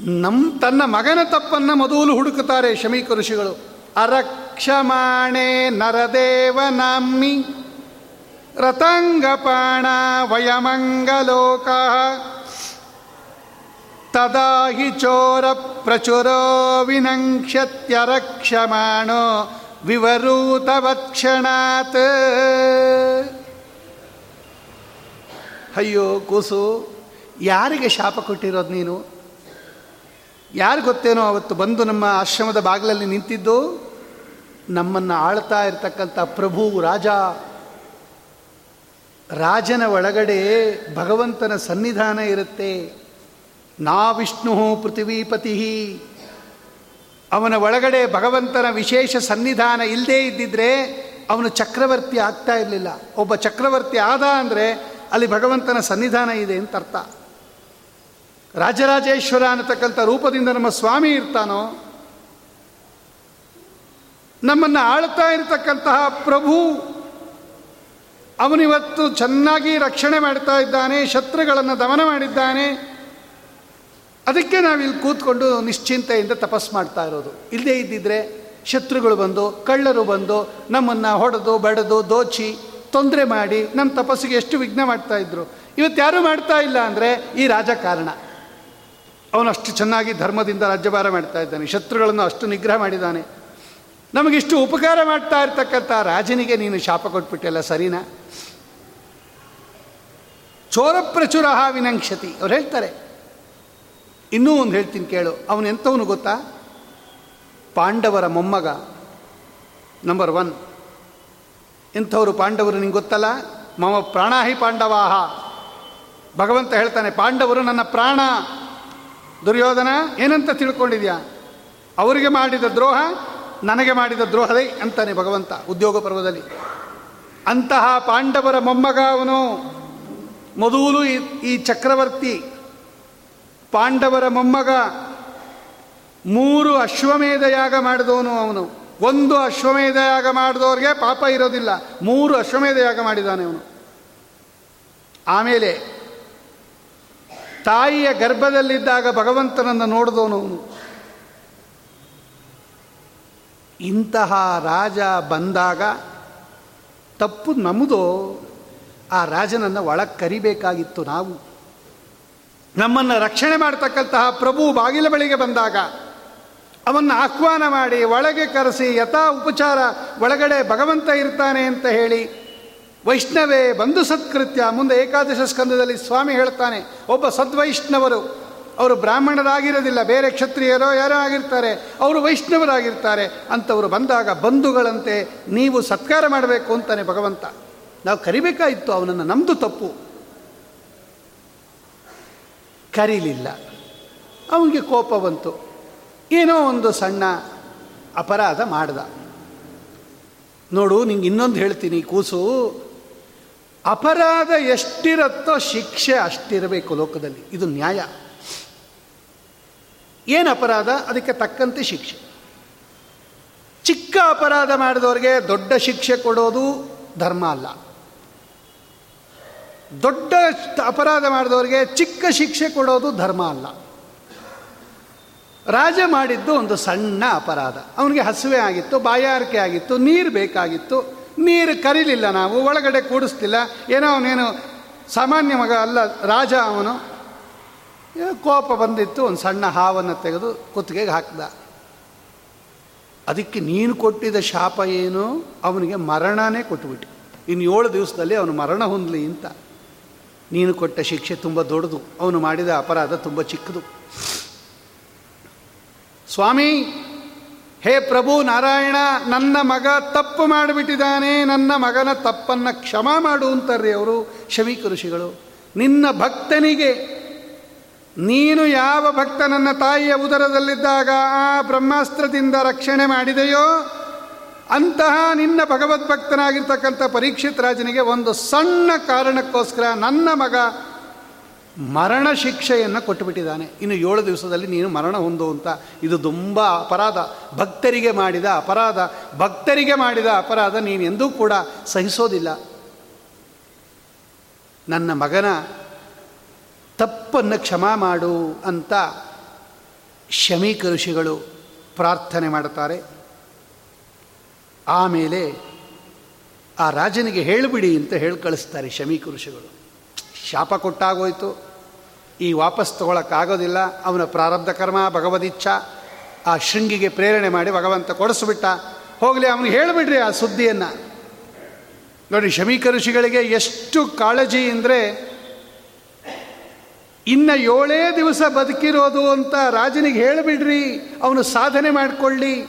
S1: ನಮ್ಮ ತನ್ನ ಮಗನ ತಪ್ಪನ್ನು ಮೊದಲು ಹುಡುಕುತ್ತಾರೆ ಶಮೀಕ ಋಷಿಗಳು. ಅರಕ್ಷಮಾಣೆ ನರದೇವ ನಾಮ್ಮಿ ರತಂಗಪಾಣ ವಯಮಂಗಲೋಕ. ತದಾ ಹಿ ಚೋರ ಪ್ರಚುರೋ ವಿನಂಕ್ಷತ್ಯರಕ್ಷಮಾಣೋ ವಿವರೂತವಕ್ಷಣಾತ್ ಅಯ್ಯೋ ಕೂಸು, ಯಾರಿಗೆ ಶಾಪ ಕೊಟ್ಟಿರೋದು ನೀನು? ಯಾರು ಗೊತ್ತೇನೋ ಅವತ್ತು ಬಂದು ನಮ್ಮ ಆಶ್ರಮದ ಬಾಗಿಲಲ್ಲಿ ನಿಂತಿದ್ದು ನಮ್ಮನ್ನು ಆಳ್ತಾ ಇರತಕ್ಕಂಥ ಪ್ರಭು ರಾಜ. ರಾಜನ ಒಳಗಡೆ ಭಗವಂತನ ಸನ್ನಿಧಾನ ಇರುತ್ತೆ. ನಾ ವಿಷ್ಣು ಪೃಥ್ವೀಪತಿ. ಅವನ ಒಳಗಡೆ ಭಗವಂತನ ವಿಶೇಷ ಸನ್ನಿಧಾನ ಇಲ್ಲದೇ ಇದ್ದಿದ್ರೆ ಅವನು ಚಕ್ರವರ್ತಿ ಆಗ್ತಾ ಇರಲಿಲ್ಲ. ಒಬ್ಬ ಚಕ್ರವರ್ತಿ ಆದ ಅಂದರೆ ಅಲ್ಲಿ ಭಗವಂತನ ಸನ್ನಿಧಾನ ಇದೆ ಅಂತ ಅರ್ಥ. ರಾಜರಾಜೇಶ್ವರ ಅನ್ನತಕ್ಕಂಥ ರೂಪದಿಂದ ನಮ್ಮ ಸ್ವಾಮಿ ಇರ್ತಾನೋ, ನಮ್ಮನ್ನು ಆಳ್ತಾ ಇರತಕ್ಕಂತಹ ಪ್ರಭು, ಅವನಿವತ್ತು ಚೆನ್ನಾಗಿ ರಕ್ಷಣೆ ಮಾಡ್ತಾ ಇದ್ದಾನೆ, ಶತ್ರುಗಳನ್ನು ದಮನ ಮಾಡಿದ್ದಾನೆ. ಅದಕ್ಕೆ ನಾವಿಲ್ಲಿ ಕೂತ್ಕೊಂಡು ನಿಶ್ಚಿಂತೆಯಿಂದ ತಪಸ್ ಮಾಡ್ತಾ ಇರೋದು. ಇಲ್ಲದೇ ಇದ್ದಿದ್ರೆ ಶತ್ರುಗಳು ಬಂದು, ಕಳ್ಳರು ಬಂದು, ನಮ್ಮನ್ನು ಹೊಡೆದು, ಬಡದು, ದೋಚಿ, ತೊಂದರೆ ಮಾಡಿ ನಮ್ಮ ತಪಸ್ಸಿಗೆ ಎಷ್ಟು ವಿಘ್ನ ಮಾಡ್ತಾ ಇದ್ರು. ಇವತ್ತು ಯಾರೂ ಮಾಡ್ತಾ ಇಲ್ಲ ಅಂದರೆ ಈ ರಾಜಕಾರಣ. ಅವನು ಅಷ್ಟು ಚೆನ್ನಾಗಿ ಧರ್ಮದಿಂದ ರಾಜ್ಯಭಾರ ಮಾಡ್ತಾ ಇದ್ದಾನೆ, ಶತ್ರುಗಳನ್ನು ಅಷ್ಟು ನಿಗ್ರಹ ಮಾಡಿದ್ದಾನೆ ನಮಗಿಷ್ಟು ಉಪಕಾರ ಮಾಡ್ತಾ ಇರ್ತಕ್ಕಂಥ ರಾಜನಿಗೆ ನೀನು ಶಾಪ ಕೊಟ್ಬಿಟ್ಟೆಲ್ಲ ಸರಿನಾ? ಚೋರಪ್ರಚುರ ವಿನಂಕ್ಷತಿ, ಅವ್ರು ಹೇಳ್ತಾರೆ. ಇನ್ನೂ ಒಂದು ಹೇಳ್ತೀನಿ ಕೇಳು, ಅವನು ಎಂಥವನು ಗೊತ್ತಾ? ಪಾಂಡವರ ಮೊಮ್ಮಗ ನಂಬರ್ ಒನ್ ಎಂಥವರು ಪಾಂಡವರು ನಿಂಗೆ ಗೊತ್ತಲ್ಲ? ಮಮ ಪ್ರಾಣಾಹಿ ಪಾಂಡವಾಹ. ಭಗವಂತ ಹೇಳ್ತಾನೆ, ಪಾಂಡವರು ನನ್ನ ಪ್ರಾಣ. ದುರ್ಯೋಧನ, ಏನಂತ ತಿಳ್ಕೊಂಡಿದ್ಯಾ? ಅವರಿಗೆ ಮಾಡಿದ ದ್ರೋಹ, ನನಗೆ ಮಾಡಿದ ದ್ರೋಹದೇ ಅಂತಾನೆ ಭಗವಂತ ಉದ್ಯೋಗ ಪರ್ವದಲ್ಲಿ. ಅಂತಹ ಪಾಂಡವರ ಮೊಮ್ಮಗ ಅವನು ಮೊದಲು ಈ ಚಕ್ರವರ್ತಿ, ಪಾಂಡವರ ಮೊಮ್ಮಗ, ಮೂರು ಅಶ್ವಮೇಧ ಯಾಗ ಮಾಡಿದವನು ಅವನು. ಒಂದು ಅಶ್ವಮೇಧ ಯಾಗ ಮಾಡಿದವ್ರಿಗೆ ಪಾಪ ಇರೋದಿಲ್ಲ, ಮೂರು ಅಶ್ವಮೇಧ ಯಾಗ ಮಾಡಿದಾನೆ ಅವನು. ಆಮೇಲೆ ತಾಯಿಯ ಗರ್ಭದಲ್ಲಿದ್ದಾಗ ಭಗವಂತನನ್ನು ನೋಡಿದವನು ಇಂತಹ ರಾಜ ಬಂದಾಗ ತಪ್ಪು ನಮ್ಮದು ಆ ರಾಜನನ್ನು ಒಳಗೆ ಕರಿಬೇಕಾಗಿತ್ತು ನಾವು. ನಮ್ಮನ್ನು ರಕ್ಷಣೆ ಮಾಡ್ತಕ್ಕಂತಹ ಪ್ರಭು ಬಾಗಿಲ ಬಳಿಗೆ ಬಂದಾಗ ಅವನ್ನು ಆಹ್ವಾನ ಮಾಡಿ ಒಳಗೆ ಕರೆಸಿ ಯಥಾ ಉಪಚಾರ ಒಳಗಡೆ ಭಗವಂತ ಇರ್ತಾನೆ ಅಂತ ಹೇಳಿ ವೈಷ್ಣವೇ ಬಂಧು ಸತ್ಕೃತ್ಯ. ಮುಂದೆ ಏಕಾದಶ ಸ್ಕಂದದಲ್ಲಿ ಸ್ವಾಮಿ ಹೇಳ್ತಾನೆ ಒಬ್ಬ ಸದ್ವೈಷ್ಣವರು, ಅವರು ಬ್ರಾಹ್ಮಣರಾಗಿರೋದಿಲ್ಲ, ಬೇರೆ ಕ್ಷತ್ರಿಯರೋ ಯಾರೋ ಆಗಿರ್ತಾರೆ, ಅವರು ವೈಷ್ಣವರಾಗಿರ್ತಾರೆ. ಅಂಥವರು ಬಂದಾಗ ಬಂಧುಗಳಂತೆ ನೀವು ಸತ್ಕಾರ ಮಾಡಬೇಕು ಅಂತಾನೆ ಭಗವಂತ. ನಾವು ಕರಿಬೇಕಾಯಿತ್ತು ಅವನನ್ನು ನಮ್ಮದು ತಪ್ಪು. ಕರೀಲಿಲ್ಲ. ಅವನಿಗೆ ಕೋಪ ಬಂತು. ಏನೋ ಒಂದು ಸಣ್ಣ ಅಪರಾಧ ಮಾಡ್ದ. ನೋಡು, ನಿಂಗೆ ಇನ್ನೊಂದು ಹೇಳ್ತೀನಿ, ಕೂಸು. ಅಪರಾಧ ಎಷ್ಟಿರುತ್ತೋ ಶಿಕ್ಷೆ ಅಷ್ಟಿರಬೇಕು ಲೋಕದಲ್ಲಿ. ಇದು ನ್ಯಾಯ. ಏನು ಅಪರಾಧ? ಅದಕ್ಕೆ ತಕ್ಕಂತೆ ಶಿಕ್ಷೆ. ಚಿಕ್ಕ ಅಪರಾಧ ಮಾಡಿದವ್ರಿಗೆ ದೊಡ್ಡ ಶಿಕ್ಷೆ ಕೊಡೋದು ಧರ್ಮ ಅಲ್ಲ. ದೊಡ್ಡ ಅಪರಾಧ ಮಾಡಿದವರಿಗೆ ಚಿಕ್ಕ ಶಿಕ್ಷೆ ಕೊಡೋದು ಧರ್ಮ ಅಲ್ಲ. ರಾಜ ಮಾಡಿದ್ದು ಒಂದು ಸಣ್ಣ ಅಪರಾಧ. ಅವನಿಗೆ ಹಸುವೆ ಆಗಿತ್ತು, ಬಾಯಾರಿಕೆ ಆಗಿತ್ತು, ನೀರು ಬೇಕಾಗಿತ್ತು. ನೀರು ಕರೀಲಿಲ್ಲ ನಾವು, ಒಳಗಡೆ ಕೂಡಿಸ್ತಿಲ್ಲ ಏನೋ ಅವನೇನು ಸಾಮಾನ್ಯ ಮಗ ಅಲ್ಲ, ರಾಜ ಅವನು. ಕೋಪ ಬಂದಿತ್ತು, ಒಂದು ಸಣ್ಣ ಹಾವನ್ನು ತೆಗೆದು ಕುತ್ತಿಗೆಗೆ ಹಾಕಿದ. ಅದಕ್ಕೆ ನೀನು ಕೊಟ್ಟಿದ್ದ ಶಾಪ ಏನು? ಅವನಿಗೆ ಮರಣನೇ ಕೊಟ್ಟುಬಿಟ್ಟು. ಇನ್ನು ಏಳು ದಿವಸದಲ್ಲಿ ಅವನು ಮರಣ ಹೊಂದಲಿ ಅಂತ. ನೀನು ಕೊಟ್ಟ ಶಿಕ್ಷೆ ತುಂಬ ದೊಡ್ಡದು. ಅವನು ಮಾಡಿದ ಅಪರಾಧ ತುಂಬ ಚಿಕ್ಕದು. ಸ್ವಾಮಿ ಹೇ ಪ್ರಭು ನಾರಾಯಣ, ನನ್ನ ಮಗ ತಪ್ಪು ಮಾಡಿಬಿಟ್ಟಿದ್ದಾನೆ, ನನ್ನ ಮಗನ ತಪ್ಪನ್ನು ಕ್ಷಮ ಮಾಡು ಅಂತಾರ್ರಿ ಅವರು ಶಮೀಕ ಋಷಿಗಳು. ನಿನ್ನ ಭಕ್ತನಿಗೆ, ನೀನು ಯಾವ ಭಕ್ತ ನನ್ನ ತಾಯಿಯ ಉದರದಲ್ಲಿದ್ದಾಗ ಆ ಬ್ರಹ್ಮಾಸ್ತ್ರದಿಂದ ರಕ್ಷಣೆ ಮಾಡಿದೆಯೋ, ಅಂತಹ ನಿನ್ನ ಭಗವದ್ಭಕ್ತನಾಗಿರ್ತಕ್ಕಂಥ ಪರೀಕ್ಷಿತ್ ರಾಜನಿಗೆ ಒಂದು ಸಣ್ಣ ಕಾರಣಕ್ಕೋಸ್ಕರ ನನ್ನ ಮಗ ಮರಣ ಶಿಕ್ಷೆಯನ್ನು ಕೊಟ್ಟುಬಿಟ್ಟಿದ್ದಾನೆ. ಇನ್ನು ಏಳು ದಿವಸದಲ್ಲಿ ನೀನು ಮರಣ ಹೊಂದುವಂತ ಇದು ತುಂಬ ಅಪರಾಧ. ಭಕ್ತರಿಗೆ ಮಾಡಿದ ಅಪರಾಧ. ಭಕ್ತರಿಗೆ ಮಾಡಿದ ಅಪರಾಧ ನೀನು ಎಂದೂ ಕೂಡ ಸಹಿಸೋದಿಲ್ಲ. ನನ್ನ ಮಗನ ತಪ್ಪನ್ನು ಕ್ಷಮಾ ಮಾಡು ಅಂತ ಶಮೀಕ ಋಷಿಗಳು ಪ್ರಾರ್ಥನೆ ಮಾಡುತ್ತಾರೆ. ಆಮೇಲೆ ಆ ರಾಜನಿಗೆ ಹೇಳಿಬಿಡಿ ಅಂತ ಹೇಳಿ ಕಳಿಸ್ತಾರೆ ಶಮೀಕ ಋಷಿಗಳು. ಶಾಪ ಕೊಟ್ಟಾಗೋಯ್ತು. ಈ ವಾಪಸ್ ತಗೊಳಕ್ಕಾಗೋದಿಲ್ಲ. ಅವನ ಪ್ರಾರಬ್ಧ ಕರ್ಮ, ಭಗವದಿಚ್ಛ, ಆ ಶೃಂಗಿಗೆ ಪ್ರೇರಣೆ ಮಾಡಿ ಭಗವಂತ ಕೊಡಿಸ್ಬಿಟ್ಟ. ಹೋಗಲಿ, ಅವನಿಗೆ ಹೇಳಿಬಿಡ್ರಿ ಆ ಸುದ್ದಿಯನ್ನು. ನೋಡಿ, ಶಮೀಕ ಋಷಿಗಳಿಗೆ ಎಷ್ಟು ಕಾಳಜಿ ಅಂದರೆ ಇನ್ನು ಏಳೇ ದಿವಸ ಬದುಕಿರೋದು ಅಂತ ರಾಜನಿಗೆ ಹೇಳಿಬಿಡ್ರಿ. ಅವನು ಸಾಧನೆ ಮಾಡಿಕೊಳ್ಳಿ.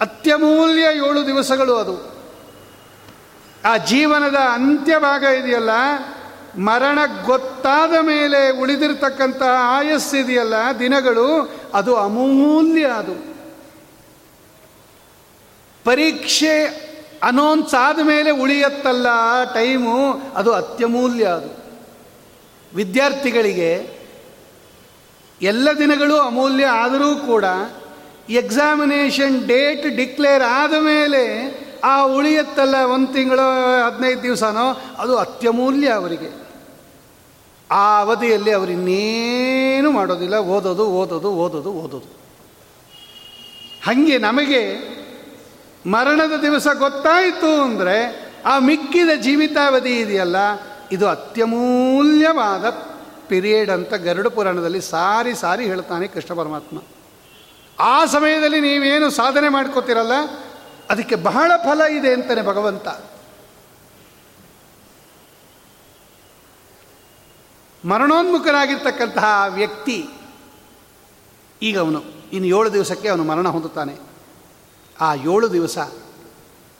S1: ಅತ್ಯಮೂಲ್ಯ ಏಳು ದಿವಸಗಳು ಅದು. ಆ ಜೀವನದ ಅಂತ್ಯ ಭಾಗ ಇದೆಯಲ್ಲ ಮರಣ ಗೊತ್ತಾದ ಮೇಲೆ ಉಳಿದಿರ್ತಕ್ಕಂತಹ ಆಯಸ್ಸಿದೆಯಲ್ಲ ದಿನಗಳು, ಅದು ಅಮೂಲ್ಯ ಅದು. ಪರೀಕ್ಷೆ ಅನೌನ್ಸ್ ಆದ ಮೇಲೆ ಉಳಿಯತ್ತಲ್ಲ ಟೈಮು, ಅದು ಅತ್ಯಮೂಲ್ಯ ಅದು. ವಿದ್ಯಾರ್ಥಿಗಳಿಗೆ ಎಲ್ಲ ದಿನಗಳು ಅಮೂಲ್ಯ ಆದರೂ ಕೂಡ ಎಕ್ಸಾಮಿನೇಷನ್ ಡೇಟ್ ಡಿಕ್ಲೇರ್ ಆದ ಮೇಲೆ ಆ ಉಳಿಯತ್ತಲ್ಲ ಒಂದು ತಿಂಗಳು, ಹದಿನೈದು ದಿವಸನೋ, ಅದು ಅತ್ಯಮೂಲ್ಯ ಅವರಿಗೆ. ಆ ಅವಧಿಯಲ್ಲಿ ಅವರು ಇನ್ನೇನು ಮಾಡೋದಿಲ್ಲ, ಓದೋದು ಓದೋದು ಓದೋದು ಓದೋದು. ಹಾಗೆ ನಮಗೆ ಮರಣದ ದಿವಸ ಗೊತ್ತಾಯಿತು ಅಂದರೆ ಆ ಮಿಕ್ಕಿದ ಜೀವಿತಾವಧಿ ಇದೆಯಲ್ಲ, ಇದು ಅತ್ಯಮೂಲ್ಯವಾದ ಪಿರಿಯಡ್ ಅಂತ ಗರುಡ ಪುರಾಣದಲ್ಲಿ ಸಾರಿ ಸಾರಿ ಹೇಳ್ತಾನೆ ಕೃಷ್ಣ ಪರಮಾತ್ಮ. ಆ ಸಮಯದಲ್ಲಿ ನೀವೇನು ಸಾಧನೆ ಮಾಡ್ಕೋತಿರಲ್ಲ, ಅದಕ್ಕೆ ಬಹಳ ಫಲ ಇದೆ ಅಂತಾನೆ ಭಗವಂತ. ಮರಣೋನ್ಮುಖನಾಗಿರ್ತಕ್ಕಂತಹ ವ್ಯಕ್ತಿ, ಈಗ ಅವನು, ಇನ್ನು ಏಳು ದಿವಸಕ್ಕೆ ಅವನು ಮರಣ ಹೊಂದುತ್ತಾನೆ. ಆ ಏಳು ದಿವಸ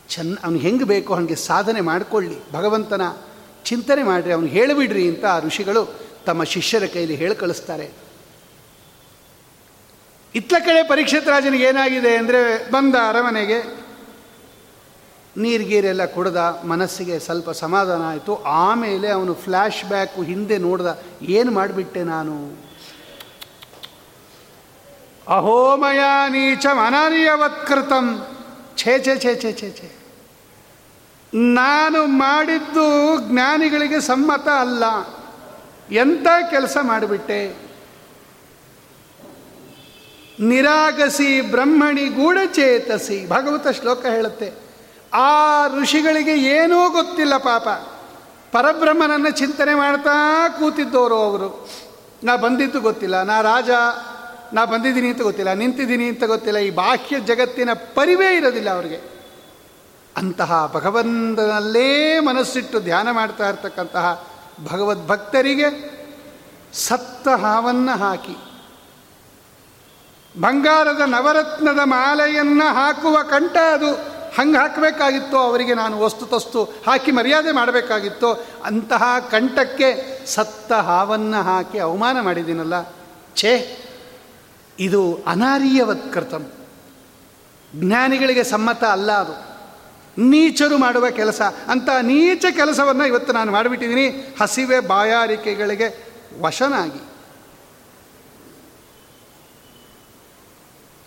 S1: ಚೆನ್ನ ಅವನು ಹೆಂಗೆ ಬೇಕೋ ಹಾಗೆ ಸಾಧನೆ ಮಾಡಿಕೊಳ್ಳಿ. ಭಗವಂತನ ಚಿಂತನೆ ಮಾಡಿರಿ, ಅವನು ಹೇಳಿಬಿಡ್ರಿ ಅಂತ ಆ ಋಷಿಗಳು ತಮ್ಮ ಶಿಷ್ಯರ ಕೈಲಿ ಹೇಳಿ ಕಳಿಸ್ತಾರೆ ಇತ್ತ ಕಡೆ ಪರೀಕ್ಷಿತ್ ರಾಜನಿಗೆ ಏನಾಗಿದೆ ಅಂದರೆ ಬಂದ ಅರಮನೆಗೆ ನೀರ್ಗೀರೆಲ್ಲ ಕುಡ್ದ ಮನಸ್ಸಿಗೆ ಸ್ವಲ್ಪ ಸಮಾಧಾನ ಆಯಿತು. ಆಮೇಲೆ ಅವನು ಫ್ಲ್ಯಾಶ್ ಬ್ಯಾಕು ಹಿಂದೆ ನೋಡ್ದ, ಏನು ಮಾಡಿಬಿಟ್ಟೆ ನಾನು? ಅಹೋಮಯ ನೀಚ ಅನಾರ್ಯವತ್ಕೃತಂ ಛೇ ಛೇ ಛೇ ಛೇ ಛೇ ಛೇ. ನಾನು ಮಾಡಿದ್ದು ಜ್ಞಾನಿಗಳಿಗೆ ಸಮ್ಮತ ಅಲ್ಲ. ಎಂಥ ಕೆಲಸ ಮಾಡಿಬಿಟ್ಟೆ? ನಿರಾಗಸಿ ಬ್ರಹ್ಮಣಿ ಗೂಢಚೇತಸಿ. ಭಗವತ ಶ್ಲೋಕ ಹೇಳುತ್ತೆ. ಆ ಋಷಿಗಳಿಗೆ ಏನೂ ಗೊತ್ತಿಲ್ಲ ಪಾಪ. ಪರಬ್ರಹ್ಮನನ್ನು ಚಿಂತನೆ ಮಾಡ್ತಾ ಕೂತಿದ್ದವರು ಅವರು. ನಾ ಬಂದಿದ್ದು ಗೊತ್ತಿಲ್ಲ, ನಾ ರಾಜ, ನಾ ಬಂದಿದ್ದೀನಿ ಅಂತ ಗೊತ್ತಿಲ್ಲ, ನಿಂತಿದ್ದೀನಿ ಅಂತ ಗೊತ್ತಿಲ್ಲ, ಈ ಬಾಹ್ಯ ಜಗತ್ತಿನ ಪರಿವೇ ಇರೋದಿಲ್ಲ ಅವರಿಗೆ. ಅಂತಹ ಭಗವಂತನಲ್ಲೇ ಮನಸ್ಸಿಟ್ಟು ಧ್ಯಾನ ಮಾಡ್ತಾ ಇರ್ತಕ್ಕಂತಹ ಭಗವದ್ಭಕ್ತರಿಗೆ ಸತ್ತ ಹಾವನ್ನು ಹಾಕಿ. ಬಂಗಾರದ ನವರತ್ನದ ಮಾಲೆಯನ್ನು ಹಾಕುವ ಕಂಠ ಅದು. ಹಂಗೆ ಹಾಕಬೇಕಾಗಿತ್ತು ಅವರಿಗೆ ನಾನು ವಸ್ತು ತಸ್ತು ಹಾಕಿ ಮರ್ಯಾದೆ ಮಾಡಬೇಕಾಗಿತ್ತು ಅಂತಹ ಕಂಠಕ್ಕೆ ಸತ್ತ ಹಾವನ್ನು ಹಾಕಿ ಅವಮಾನ ಮಾಡಿದ್ದೀನಲ್ಲ, ಛೇ, ಇದು ಅನಾರ್ಯವತ್ಕೃತಂ ಜ್ಞಾನಿಗಳಿಗೆ ಸಮ್ಮತ ಅಲ್ಲ ಅದು. ನೀಚರು ಮಾಡುವ ಕೆಲಸ, ಅಂತ ನೀಚ ಕೆಲಸವನ್ನು ಇವತ್ತು ನಾನು ಮಾಡಿಬಿಟ್ಟಿದ್ದೀನಿ. ಹಸಿವೆ ಬಾಯಾರಿಕೆಗಳಿಗೆ ವಶನಾಗಿ.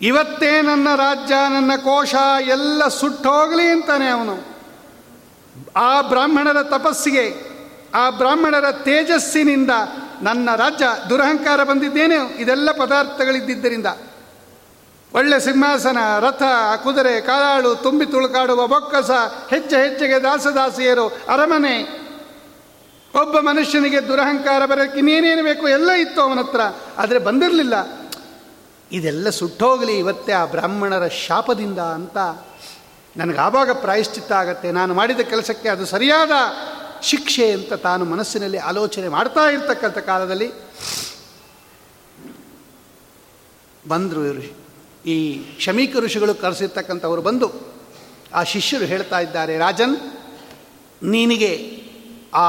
S1: ಇವತ್ತೇ ನನ್ನ ರಾಜ್ಯ, ನನ್ನ ಕೋಶ ಎಲ್ಲ ಸುಟ್ಟೋಗಲಿ ಅಂತಾನೆ ಅವನು. ಆ ಬ್ರಾಹ್ಮಣರ ತಪಸ್ಸಿಗೆ, ಆ ಬ್ರಾಹ್ಮಣರ ತೇಜಸ್ಸಿನಿಂದ ನನ್ನ ರಾಜ್ಯ ದುರಹಂಕಾರ ಬಂದಿದ್ದೇನೆ. ಇದೆಲ್ಲ ಪದಾರ್ಥಗಳಿದ್ದರಿಂದ ಒಳ್ಳೆ ಸಿಂಹಾಸನ, ರಥ, ಕುದುರೆ ಕಾಲಾಳು ತುಂಬಿ ತುಳುಕಾಡುವ ಬೊಕ್ಕಸ ಹೆಚ್ಚೆ ಹೆಜ್ಜೆಗೆ ದಾಸದಾಸಿಯರು ಅರಮನೆ. ಒಬ್ಬ ಮನುಷ್ಯನಿಗೆ ದುರಹಂಕಾರ ಬರೋಕ್ಕೆ ಇನ್ನೇನೇನು ಬೇಕು? ಎಲ್ಲ ಇತ್ತು ಅವನ ಹತ್ರ. ಆದರೆ ಬಂದಿರಲಿಲ್ಲ. ಇದೆಲ್ಲ ಸುಟ್ಟೋಗಲಿ ಇವತ್ತೇ ಆ ಬ್ರಾಹ್ಮಣರ ಶಾಪದಿಂದ ಅಂತ ನನಗೆ ಆವಾಗ ಪ್ರಾಯಶ್ಚಿತ್ತ ಆಗತ್ತೆ. ನಾನು ಮಾಡಿದ ಕೆಲಸಕ್ಕೆ ಅದು ಸರಿಯಾದ ಶಿಕ್ಷೆ ಅಂತ ತಾನು ಮನಸ್ಸಿನಲ್ಲಿ ಆಲೋಚನೆ ಮಾಡ್ತಾ ಇರ್ತಕ್ಕಂಥ ಕಾಲದಲ್ಲಿ ಬಂದರು ಈ ಶಮೀಕ ಋಷಿಗಳು ಕರೆಸಿರ್ತಕ್ಕಂಥವರು ಬಂದು ಆ ಶಿಷ್ಯರು ಹೇಳ್ತಾ ಇದ್ದಾರೆ, ರಾಜನ್, ನೀನಿಗೆ ಆ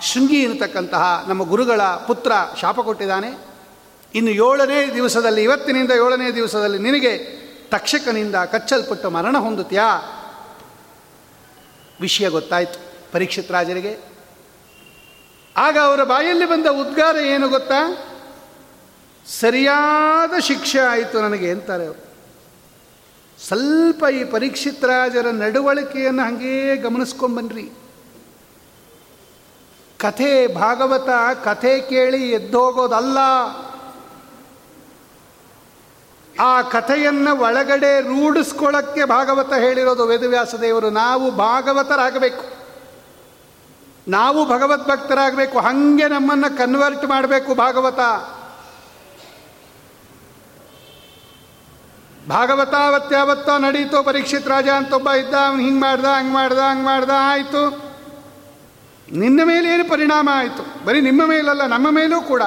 S1: ಶೃಂಗಿ ಇರತಕ್ಕಂತಹ ನಮ್ಮ ಗುರುಗಳ ಪುತ್ರ ಶಾಪ ಕೊಟ್ಟಿದ್ದಾನೆ. ಇನ್ನು ಏಳನೇ ದಿವಸದಲ್ಲಿ, ಇವತ್ತಿನಿಂದ ಏಳನೇ ದಿವಸದಲ್ಲಿ ನಿನಗೆ ತಕ್ಷಕನಿಂದ ಕಚ್ಚಲ್ಪಟ್ಟು ಮರಣ ಹೊಂದುತ್ತೀಯಾ ವಿಷಯ ಗೊತ್ತಾಯಿತು ಪರೀಕ್ಷಿತ್ ರಾಜರಿಗೆ. ಆಗ ಅವರ ಬಾಯಲ್ಲಿ ಬಂದ ಉದ್ಗಾರ ಏನು ಗೊತ್ತಾ? ಸರಿಯಾದ ಶಿಕ್ಷೆ ಆಯಿತು ನನಗೆ ಅಂತಾರೆ ಅವರು. ಸ್ವಲ್ಪ ಈ ಪರೀಕ್ಷಿತ್ ರಾಜರ ನಡವಳಿಕೆಯನ್ನು ಹಾಗೇ ಗಮನಿಸ್ಕೊಂಬನ್ರಿ. ಕಥೆ ಭಾಗವತ ಕಥೆ ಕೇಳಿ ಎದ್ದೋಗೋದಲ್ಲ. ಆ ಕಥೆಯನ್ನು ಒಳಗಡೆ ರೂಢಿಸ್ಕೊಳ್ಳೋಕ್ಕೆ ಭಾಗವತ ಹೇಳಿರೋದು ವೇದವ್ಯಾಸ ದೇವರು. ನಾವು ಭಾಗವತರಾಗಬೇಕು. ನಾವು ಭಗವದ್ಭಕ್ತರಾಗಬೇಕು. ಹಾಗೆ ನಮ್ಮನ್ನು ಕನ್ವರ್ಟ್ ಮಾಡಬೇಕು ಭಾಗವತ. ಭಾಗವತ ಅವತ್ತಾವತ್ತೋ ನಡೀತು, ಪರೀಕ್ಷಿತ್ ರಾಜ ಅಂತ ಒಬ್ಬ ಇದ್ದ, ಅವ್ನು ಹಿಂಗೆ ಮಾಡ್ದ, ಹಂಗೆ ಮಾಡ್ದ ಹಂಗೆ ಮಾಡ್ದ, ಆಯಿತು. ನಿನ್ನ ಮೇಲೆ ಏನು ಪರಿಣಾಮ ಆಯಿತು? ಬರೀ ನಿಮ್ಮ ಮೇಲಲ್ಲ, ನಮ್ಮ ಮೇಲೂ ಕೂಡ.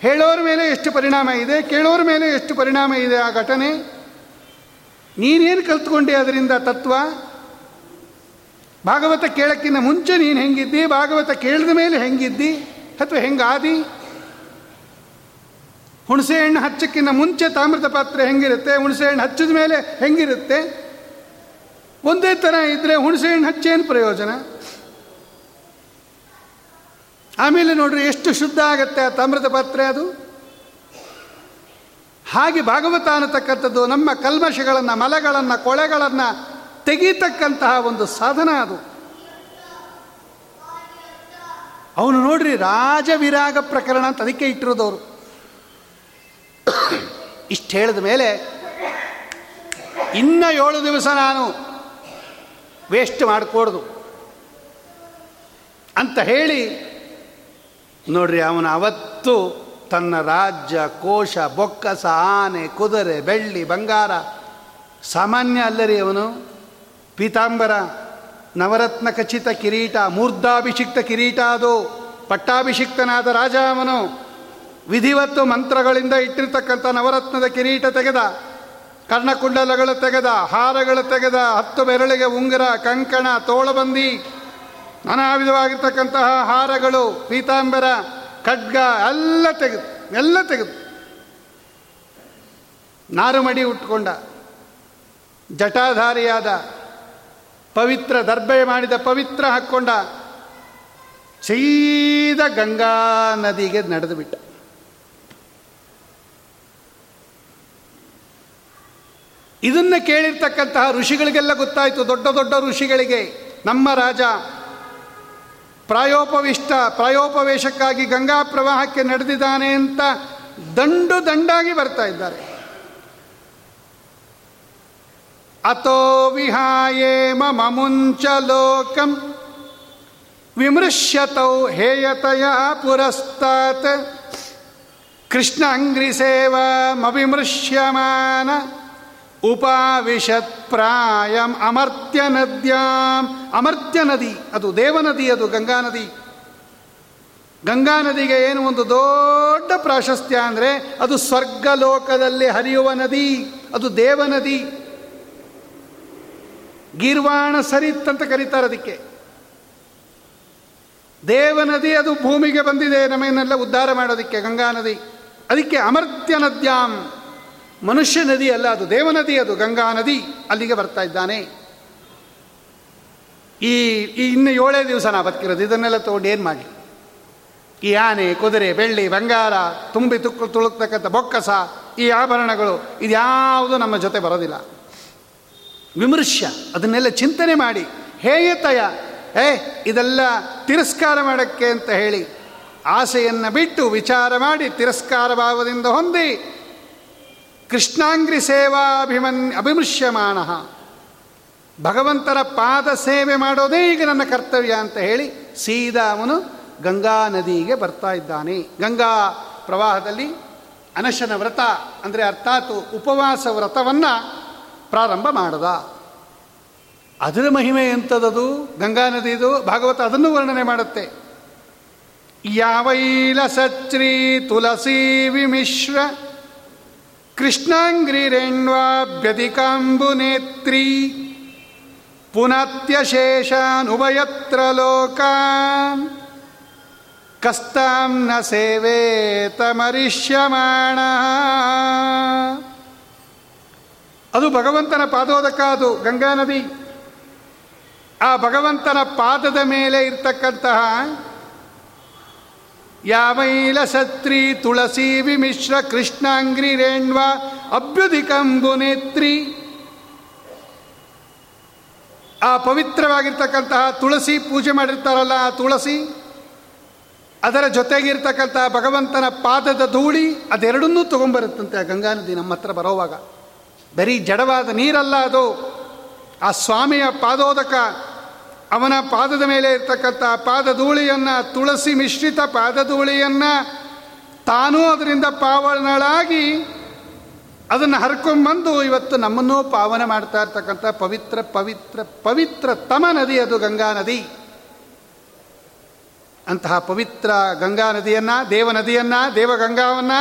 S1: ಹೇಳೋರ ಮೇಲೆ ಎಷ್ಟು ಪರಿಣಾಮ ಇದೆ, ಕೇಳೋರ ಮೇಲೆ ಎಷ್ಟು ಪರಿಣಾಮ ಇದೆ ಆ ಘಟನೆ? ನೀನೇನು ಕಲ್ತ್ಕೊಂಡೆ ಅದರಿಂದ ತತ್ವ? ಭಾಗವತ ಕೇಳಕ್ಕಿಂತ ಮುಂಚೆ ನೀನು ಹೆಂಗಿದ್ದಿ? ಭಾಗವತ ಕೇಳಿದ ಮೇಲೆ ಹೆಂಗಿದ್ದಿ? ಅಥವಾ ಹೆಂಗಾದಿ? ಹುಣಸೆ ಹಣ್ಣು ಹಚ್ಚಕ್ಕಿಂತ ಮುಂಚೆ ತಾಮ್ರದ ಪಾತ್ರೆ ಹೆಂಗಿರುತ್ತೆ? ಹುಣಸೆ ಹಣ್ಣು ಹಚ್ಚಿದ ಮೇಲೆ ಹೆಂಗಿರುತ್ತೆ? ಒಂದೇ ಥರ ಇದ್ದರೆ ಹುಣಸೆ ಹಣ್ಣು ಹಚ್ಚೇನು ಪ್ರಯೋಜನ? ಆಮೇಲೆ ನೋಡ್ರಿ ಎಷ್ಟು ಶುದ್ಧ ಆಗತ್ತೆ ಆ ತಾಮ್ರದ ಪಾತ್ರೆ ಅದು? ಹಾಗೆ ಭಾಗವತ ಅನ್ನತಕ್ಕಂಥದ್ದು ನಮ್ಮ ಕಲ್ಮಶಗಳನ್ನು, ಮಲಗಳನ್ನು, ಕೊಳೆಗಳನ್ನು ತೆಗೀತಕ್ಕಂತಹ ಒಂದು ಸಾಧನ ಅದು. ಅವನು ನೋಡ್ರಿ ರಾಜವಿರಾಗ ಪ್ರಕರಣ ಅಂತ ಅದಕ್ಕೆ ಇಟ್ಟಿರೋದವರು. ಇಷ್ಟು ಹೇಳಿದ ಮೇಲೆ ಇನ್ನ ಏಳು ದಿವಸ ನಾನು ವೇಸ್ಟ್ ಮಾಡಿಕೊಡ್ದು ಅಂತ ಹೇಳಿ ನೋಡ್ರಿ, ಅವನು ಅವತ್ತು ತನ್ನ ರಾಜ್ಯ, ಕೋಶ, ಬೊಕ್ಕಸ, ಆನೆ, ಕುದುರೆ, ಬೆಳ್ಳಿ, ಬಂಗಾರ, ಸಾಮಾನ್ಯ ಅಲ್ಲರಿ ಅವನು. ಪೀತಾಂಬರ, ನವರತ್ನ ಖಚಿತ ಕಿರೀಟ, ಮೂರ್ಧಾಭಿಷಿಕ್ತ ಕಿರೀಟ ಅದು. ಪಟ್ಟಾಭಿಷಿಕ್ತನಾದ ರಾಜ ಅವನು. ವಿಧಿವತ್ತು ಮಂತ್ರಗಳಿಂದ ಇಟ್ಟಿರ್ತಕ್ಕಂಥ ನವರತ್ನದ ಕಿರೀಟ ತೆಗೆದ. ಕರ್ಣಕುಂಡಲಗಳು ತೆಗೆದ, ಹಾರಗಳು ತೆಗೆದ, ಹತ್ತು ಬೆರಳಿಗೆ ಉಂಗುರ, ಕಂಕಣ, ತೋಳಬಂದಿ ನಾನಾ ವಿಧವಾಗಿರ್ತಕ್ಕಂತಹ ಹಾರಗಳು, ಪೀತಾಂಬರ, ಖಡ್ಗ ಎಲ್ಲ ತೆಗೆದು ಎಲ್ಲ ತೆಗೆದು ನಾರುಮಡಿ ಉಟ್ಕೊಂಡ, ಜಟಾಧಾರಿಯಾದ ಪವಿತ್ರ ದರ್ಬೆ ಮಾಡಿದ ಪವಿತ್ರ ಹಾಕ್ಕೊಂಡ, ಸೀದ ಗಂಗಾ ನದಿಗೆ ನಡೆದು ಬಿಟ್ಟ. ಇದನ್ನ ಕೇಳಿರ್ತಕ್ಕಂತಹ ಋಷಿಗಳಿಗೆಲ್ಲ ಗೊತ್ತಾಯಿತು, ದೊಡ್ಡ ದೊಡ್ಡ ಋಷಿಗಳಿಗೆ, ನಮ್ಮ ರಾಜ ಪ್ರಾಯೋಪವಿಷ್ಟ, ಪ್ರಾಯೋಪವೇಶಕ್ಕಾಗಿ ಗಂಗಾ ಪ್ರವಾಹಕ್ಕೆ ನಡೆದಿದ್ದಾನೆ ಅಂತ ದಂಡು ದಂಡಾಗಿ ಬರ್ತಾ ಇದ್ದಾರೆ. ಅತೋ ವಿಹಾಯೇಮ ಮಮುಂಚ ಲೋಕಂ ವಿಮೃಶ್ಯತೌ ಹೇಯತಯ ಪುರಸ್ತಾತ್. ಕೃಷ್ಣ ಅಂಗ್ರಿ ಮವಿಮೃಶ್ಯಮಾನ ಉಪಾವಿಶತ್ ಪ್ರಾಯಂ ಅಮರ್ತ್ಯ ನದ್ಯಾಂ. ಅಮರ್ತ್ಯ ನದಿ, ಅದು ದೇವನದಿ, ಅದು ಗಂಗಾ ನದಿ ಗಂಗಾ ನದಿಗೆ ಏನು ಒಂದು ದೊಡ್ಡ ಪ್ರಾಶಸ್ತ್ಯ ಅಂದರೆ ಅದು ಸ್ವರ್ಗಲೋಕದಲ್ಲಿ ಹರಿಯುವ ನದಿ, ಅದು ದೇವನದಿ. ಗೀರ್ವಾಣ ಸರಿತ್ ಅಂತ ಕರೀತಾರೆ ಅದಕ್ಕೆ. ದೇವನದಿ, ಅದು ಭೂಮಿಗೆ ಬಂದಿದೆ, ನಮ್ಮನ್ನೆಲ್ಲ ಉದ್ಧಾರ ಮಾಡೋದಕ್ಕೆ ಗಂಗಾ ನದಿ ಅದಕ್ಕೆ ಅಮರ್ತ್ಯ ನದ್ಯಾಂ. ಮನುಷ್ಯ ನದಿ ಅಲ್ಲ, ಅದು ದೇವನದಿ ಅದು ಗಂಗಾ ನದಿ. ಅಲ್ಲಿಗೆ ಬರ್ತಾ ಇದ್ದಾನೆ. ಈ ಈ ಇನ್ನು ಏಳೇ ದಿವಸ ನಾ ಬದುಕಿರೋದು, ಇದನ್ನೆಲ್ಲ ತೊಗೊಂಡು ಏನು ಮಾಡಲಿ? ಈ ಆನೆ, ಕುದುರೆ, ಬೆಳ್ಳಿ, ಬಂಗಾರ, ತುಂಬಿ ತುಕ್ಕು ತುಳುಕ್ತಕ್ಕಂಥ ಬೊಕ್ಕಸ, ಈ ಆಭರಣಗಳು ಇದ್ಯಾವುದು ನಮ್ಮ ಜೊತೆ ಬರೋದಿಲ್ಲ. ವಿಮರ್ಶ ಅದನ್ನೆಲ್ಲ ಚಿಂತನೆ ಮಾಡಿ. ಹೇಯತಯ ಏ, ಇದೆಲ್ಲ ತಿರಸ್ಕಾರ ಮಾಡೋಕ್ಕೆ ಅಂತ ಹೇಳಿ, ಆಸೆಯನ್ನು ಬಿಟ್ಟು ವಿಚಾರ ಮಾಡಿ ತಿರಸ್ಕಾರ ಭಾವದಿಂದ ಹೊಂದಿ ಕೃಷ್ಣಾಂಗ್ರಿ ಸೇವಾಭಿಮನ್ ಅಭಿಮೃಶ್ಯಮಾನ. ಭಗವಂತರ ಪಾದ ಸೇವೆ ಮಾಡೋದೇ ಈಗ ನನ್ನ ಕರ್ತವ್ಯ ಅಂತ ಹೇಳಿ ಸೀದಾ ಅವನು ಗಂಗಾ ನದಿಗೆ ಬರ್ತಾ ಇದ್ದಾನೆ. ಗಂಗಾ ಪ್ರವಾಹದಲ್ಲಿ ಅನಶನ ವ್ರತ ಅಂದರೆ ಅರ್ಥಾತ್ ಉಪವಾಸ ವ್ರತವನ್ನು ಪ್ರಾರಂಭ ಮಾಡದ. ಅದರ ಮಹಿಮೆ ಎಂಥದ್ದು ಗಂಗಾ ನದಿದು ಭಾಗವತ ಅದನ್ನು ವರ್ಣನೆ ಮಾಡುತ್ತೆ. ಯಾವೈಲ ಸಚ್ರೀ ತುಳಸಿ ವಿಮಿಶ್ರ ಕೃಷ್ಣಾಂಗ್ರಿರೆಣ್ವಾಭ್ಯಧಿಕಾಂಬುನೇತ್ರಿ ಪುನತ್ಯಶೇಷಾನುಭಯತ್ರ ಲೋಕ ಕಸ್ತಾಂ ನ ಸೇವೇತಮರಿಷ್ಯಮಾಣ. ಅದು ಭಗವಂತನ ಪಾದೋದಕ ಅದು ಗಂಗಾ ನದಿ. ಆ ಭಗವಂತನ ಪಾದದ ಮೇಲೆ ಇರ್ತಕ್ಕಂತಹ ಯಾವೈಲ ಸತ್ರಿ ತುಳಸಿ ವಿಮಿಶ್ರ ಕೃಷ್ಣಾಂಗ್ರಿ ರೇಣ್ವ ಅಭ್ಯುಧಿಕಂಬುನೇತ್ರಿ ಆ ಪವಿತ್ರವಾಗಿರ್ತಕ್ಕಂತಹ ತುಳಸಿ ಪೂಜೆ ಮಾಡಿರ್ತಾರಲ್ಲ ಆ ತುಳಸಿ, ಅದರ ಜೊತೆಗಿರ್ತಕ್ಕಂತಹ ಭಗವಂತನ ಪಾದದ ಧೂಳಿ ಅದೆರಡನ್ನೂ ತೊಗೊಂಬರುತ್ತಂತೆ ಆ ಗಂಗಾ ನದಿ ನಮ್ಮ ಹತ್ರ ಬರೋವಾಗ. ಬರೀ ಜಡವಾದ ನೀರಲ್ಲ ಅದು. ಆ ಸ್ವಾಮಿಯ ಪಾದೋದಕ ಅವನ ಪಾದದ ಮೇಲೆ ಇರ್ತಕ್ಕಂಥ ಪಾದಧೂಳಿಯನ್ನು, ತುಳಸಿ ಮಿಶ್ರಿತ ಪಾದಧೂಳಿಯನ್ನು ತಾನೂ ಅದರಿಂದ ಪಾವನಳಾಗಿ ಅದನ್ನು ಹರ್ಕೊಂಬಂದು ಇವತ್ತು ನಮ್ಮನ್ನು ಪಾವನ ಮಾಡ್ತಾ ಇರ್ತಕ್ಕಂಥ ಪವಿತ್ರ ಪವಿತ್ರ ಪವಿತ್ರ ತಮ ನದಿ ಅದು ಗಂಗಾ ನದಿ. ಅಂತಹ ಪವಿತ್ರ ಗಂಗಾ ನದಿಯನ್ನು, ದೇವ ನದಿಯನ್ನು ದೇವಗಂಗಾವನ್ನು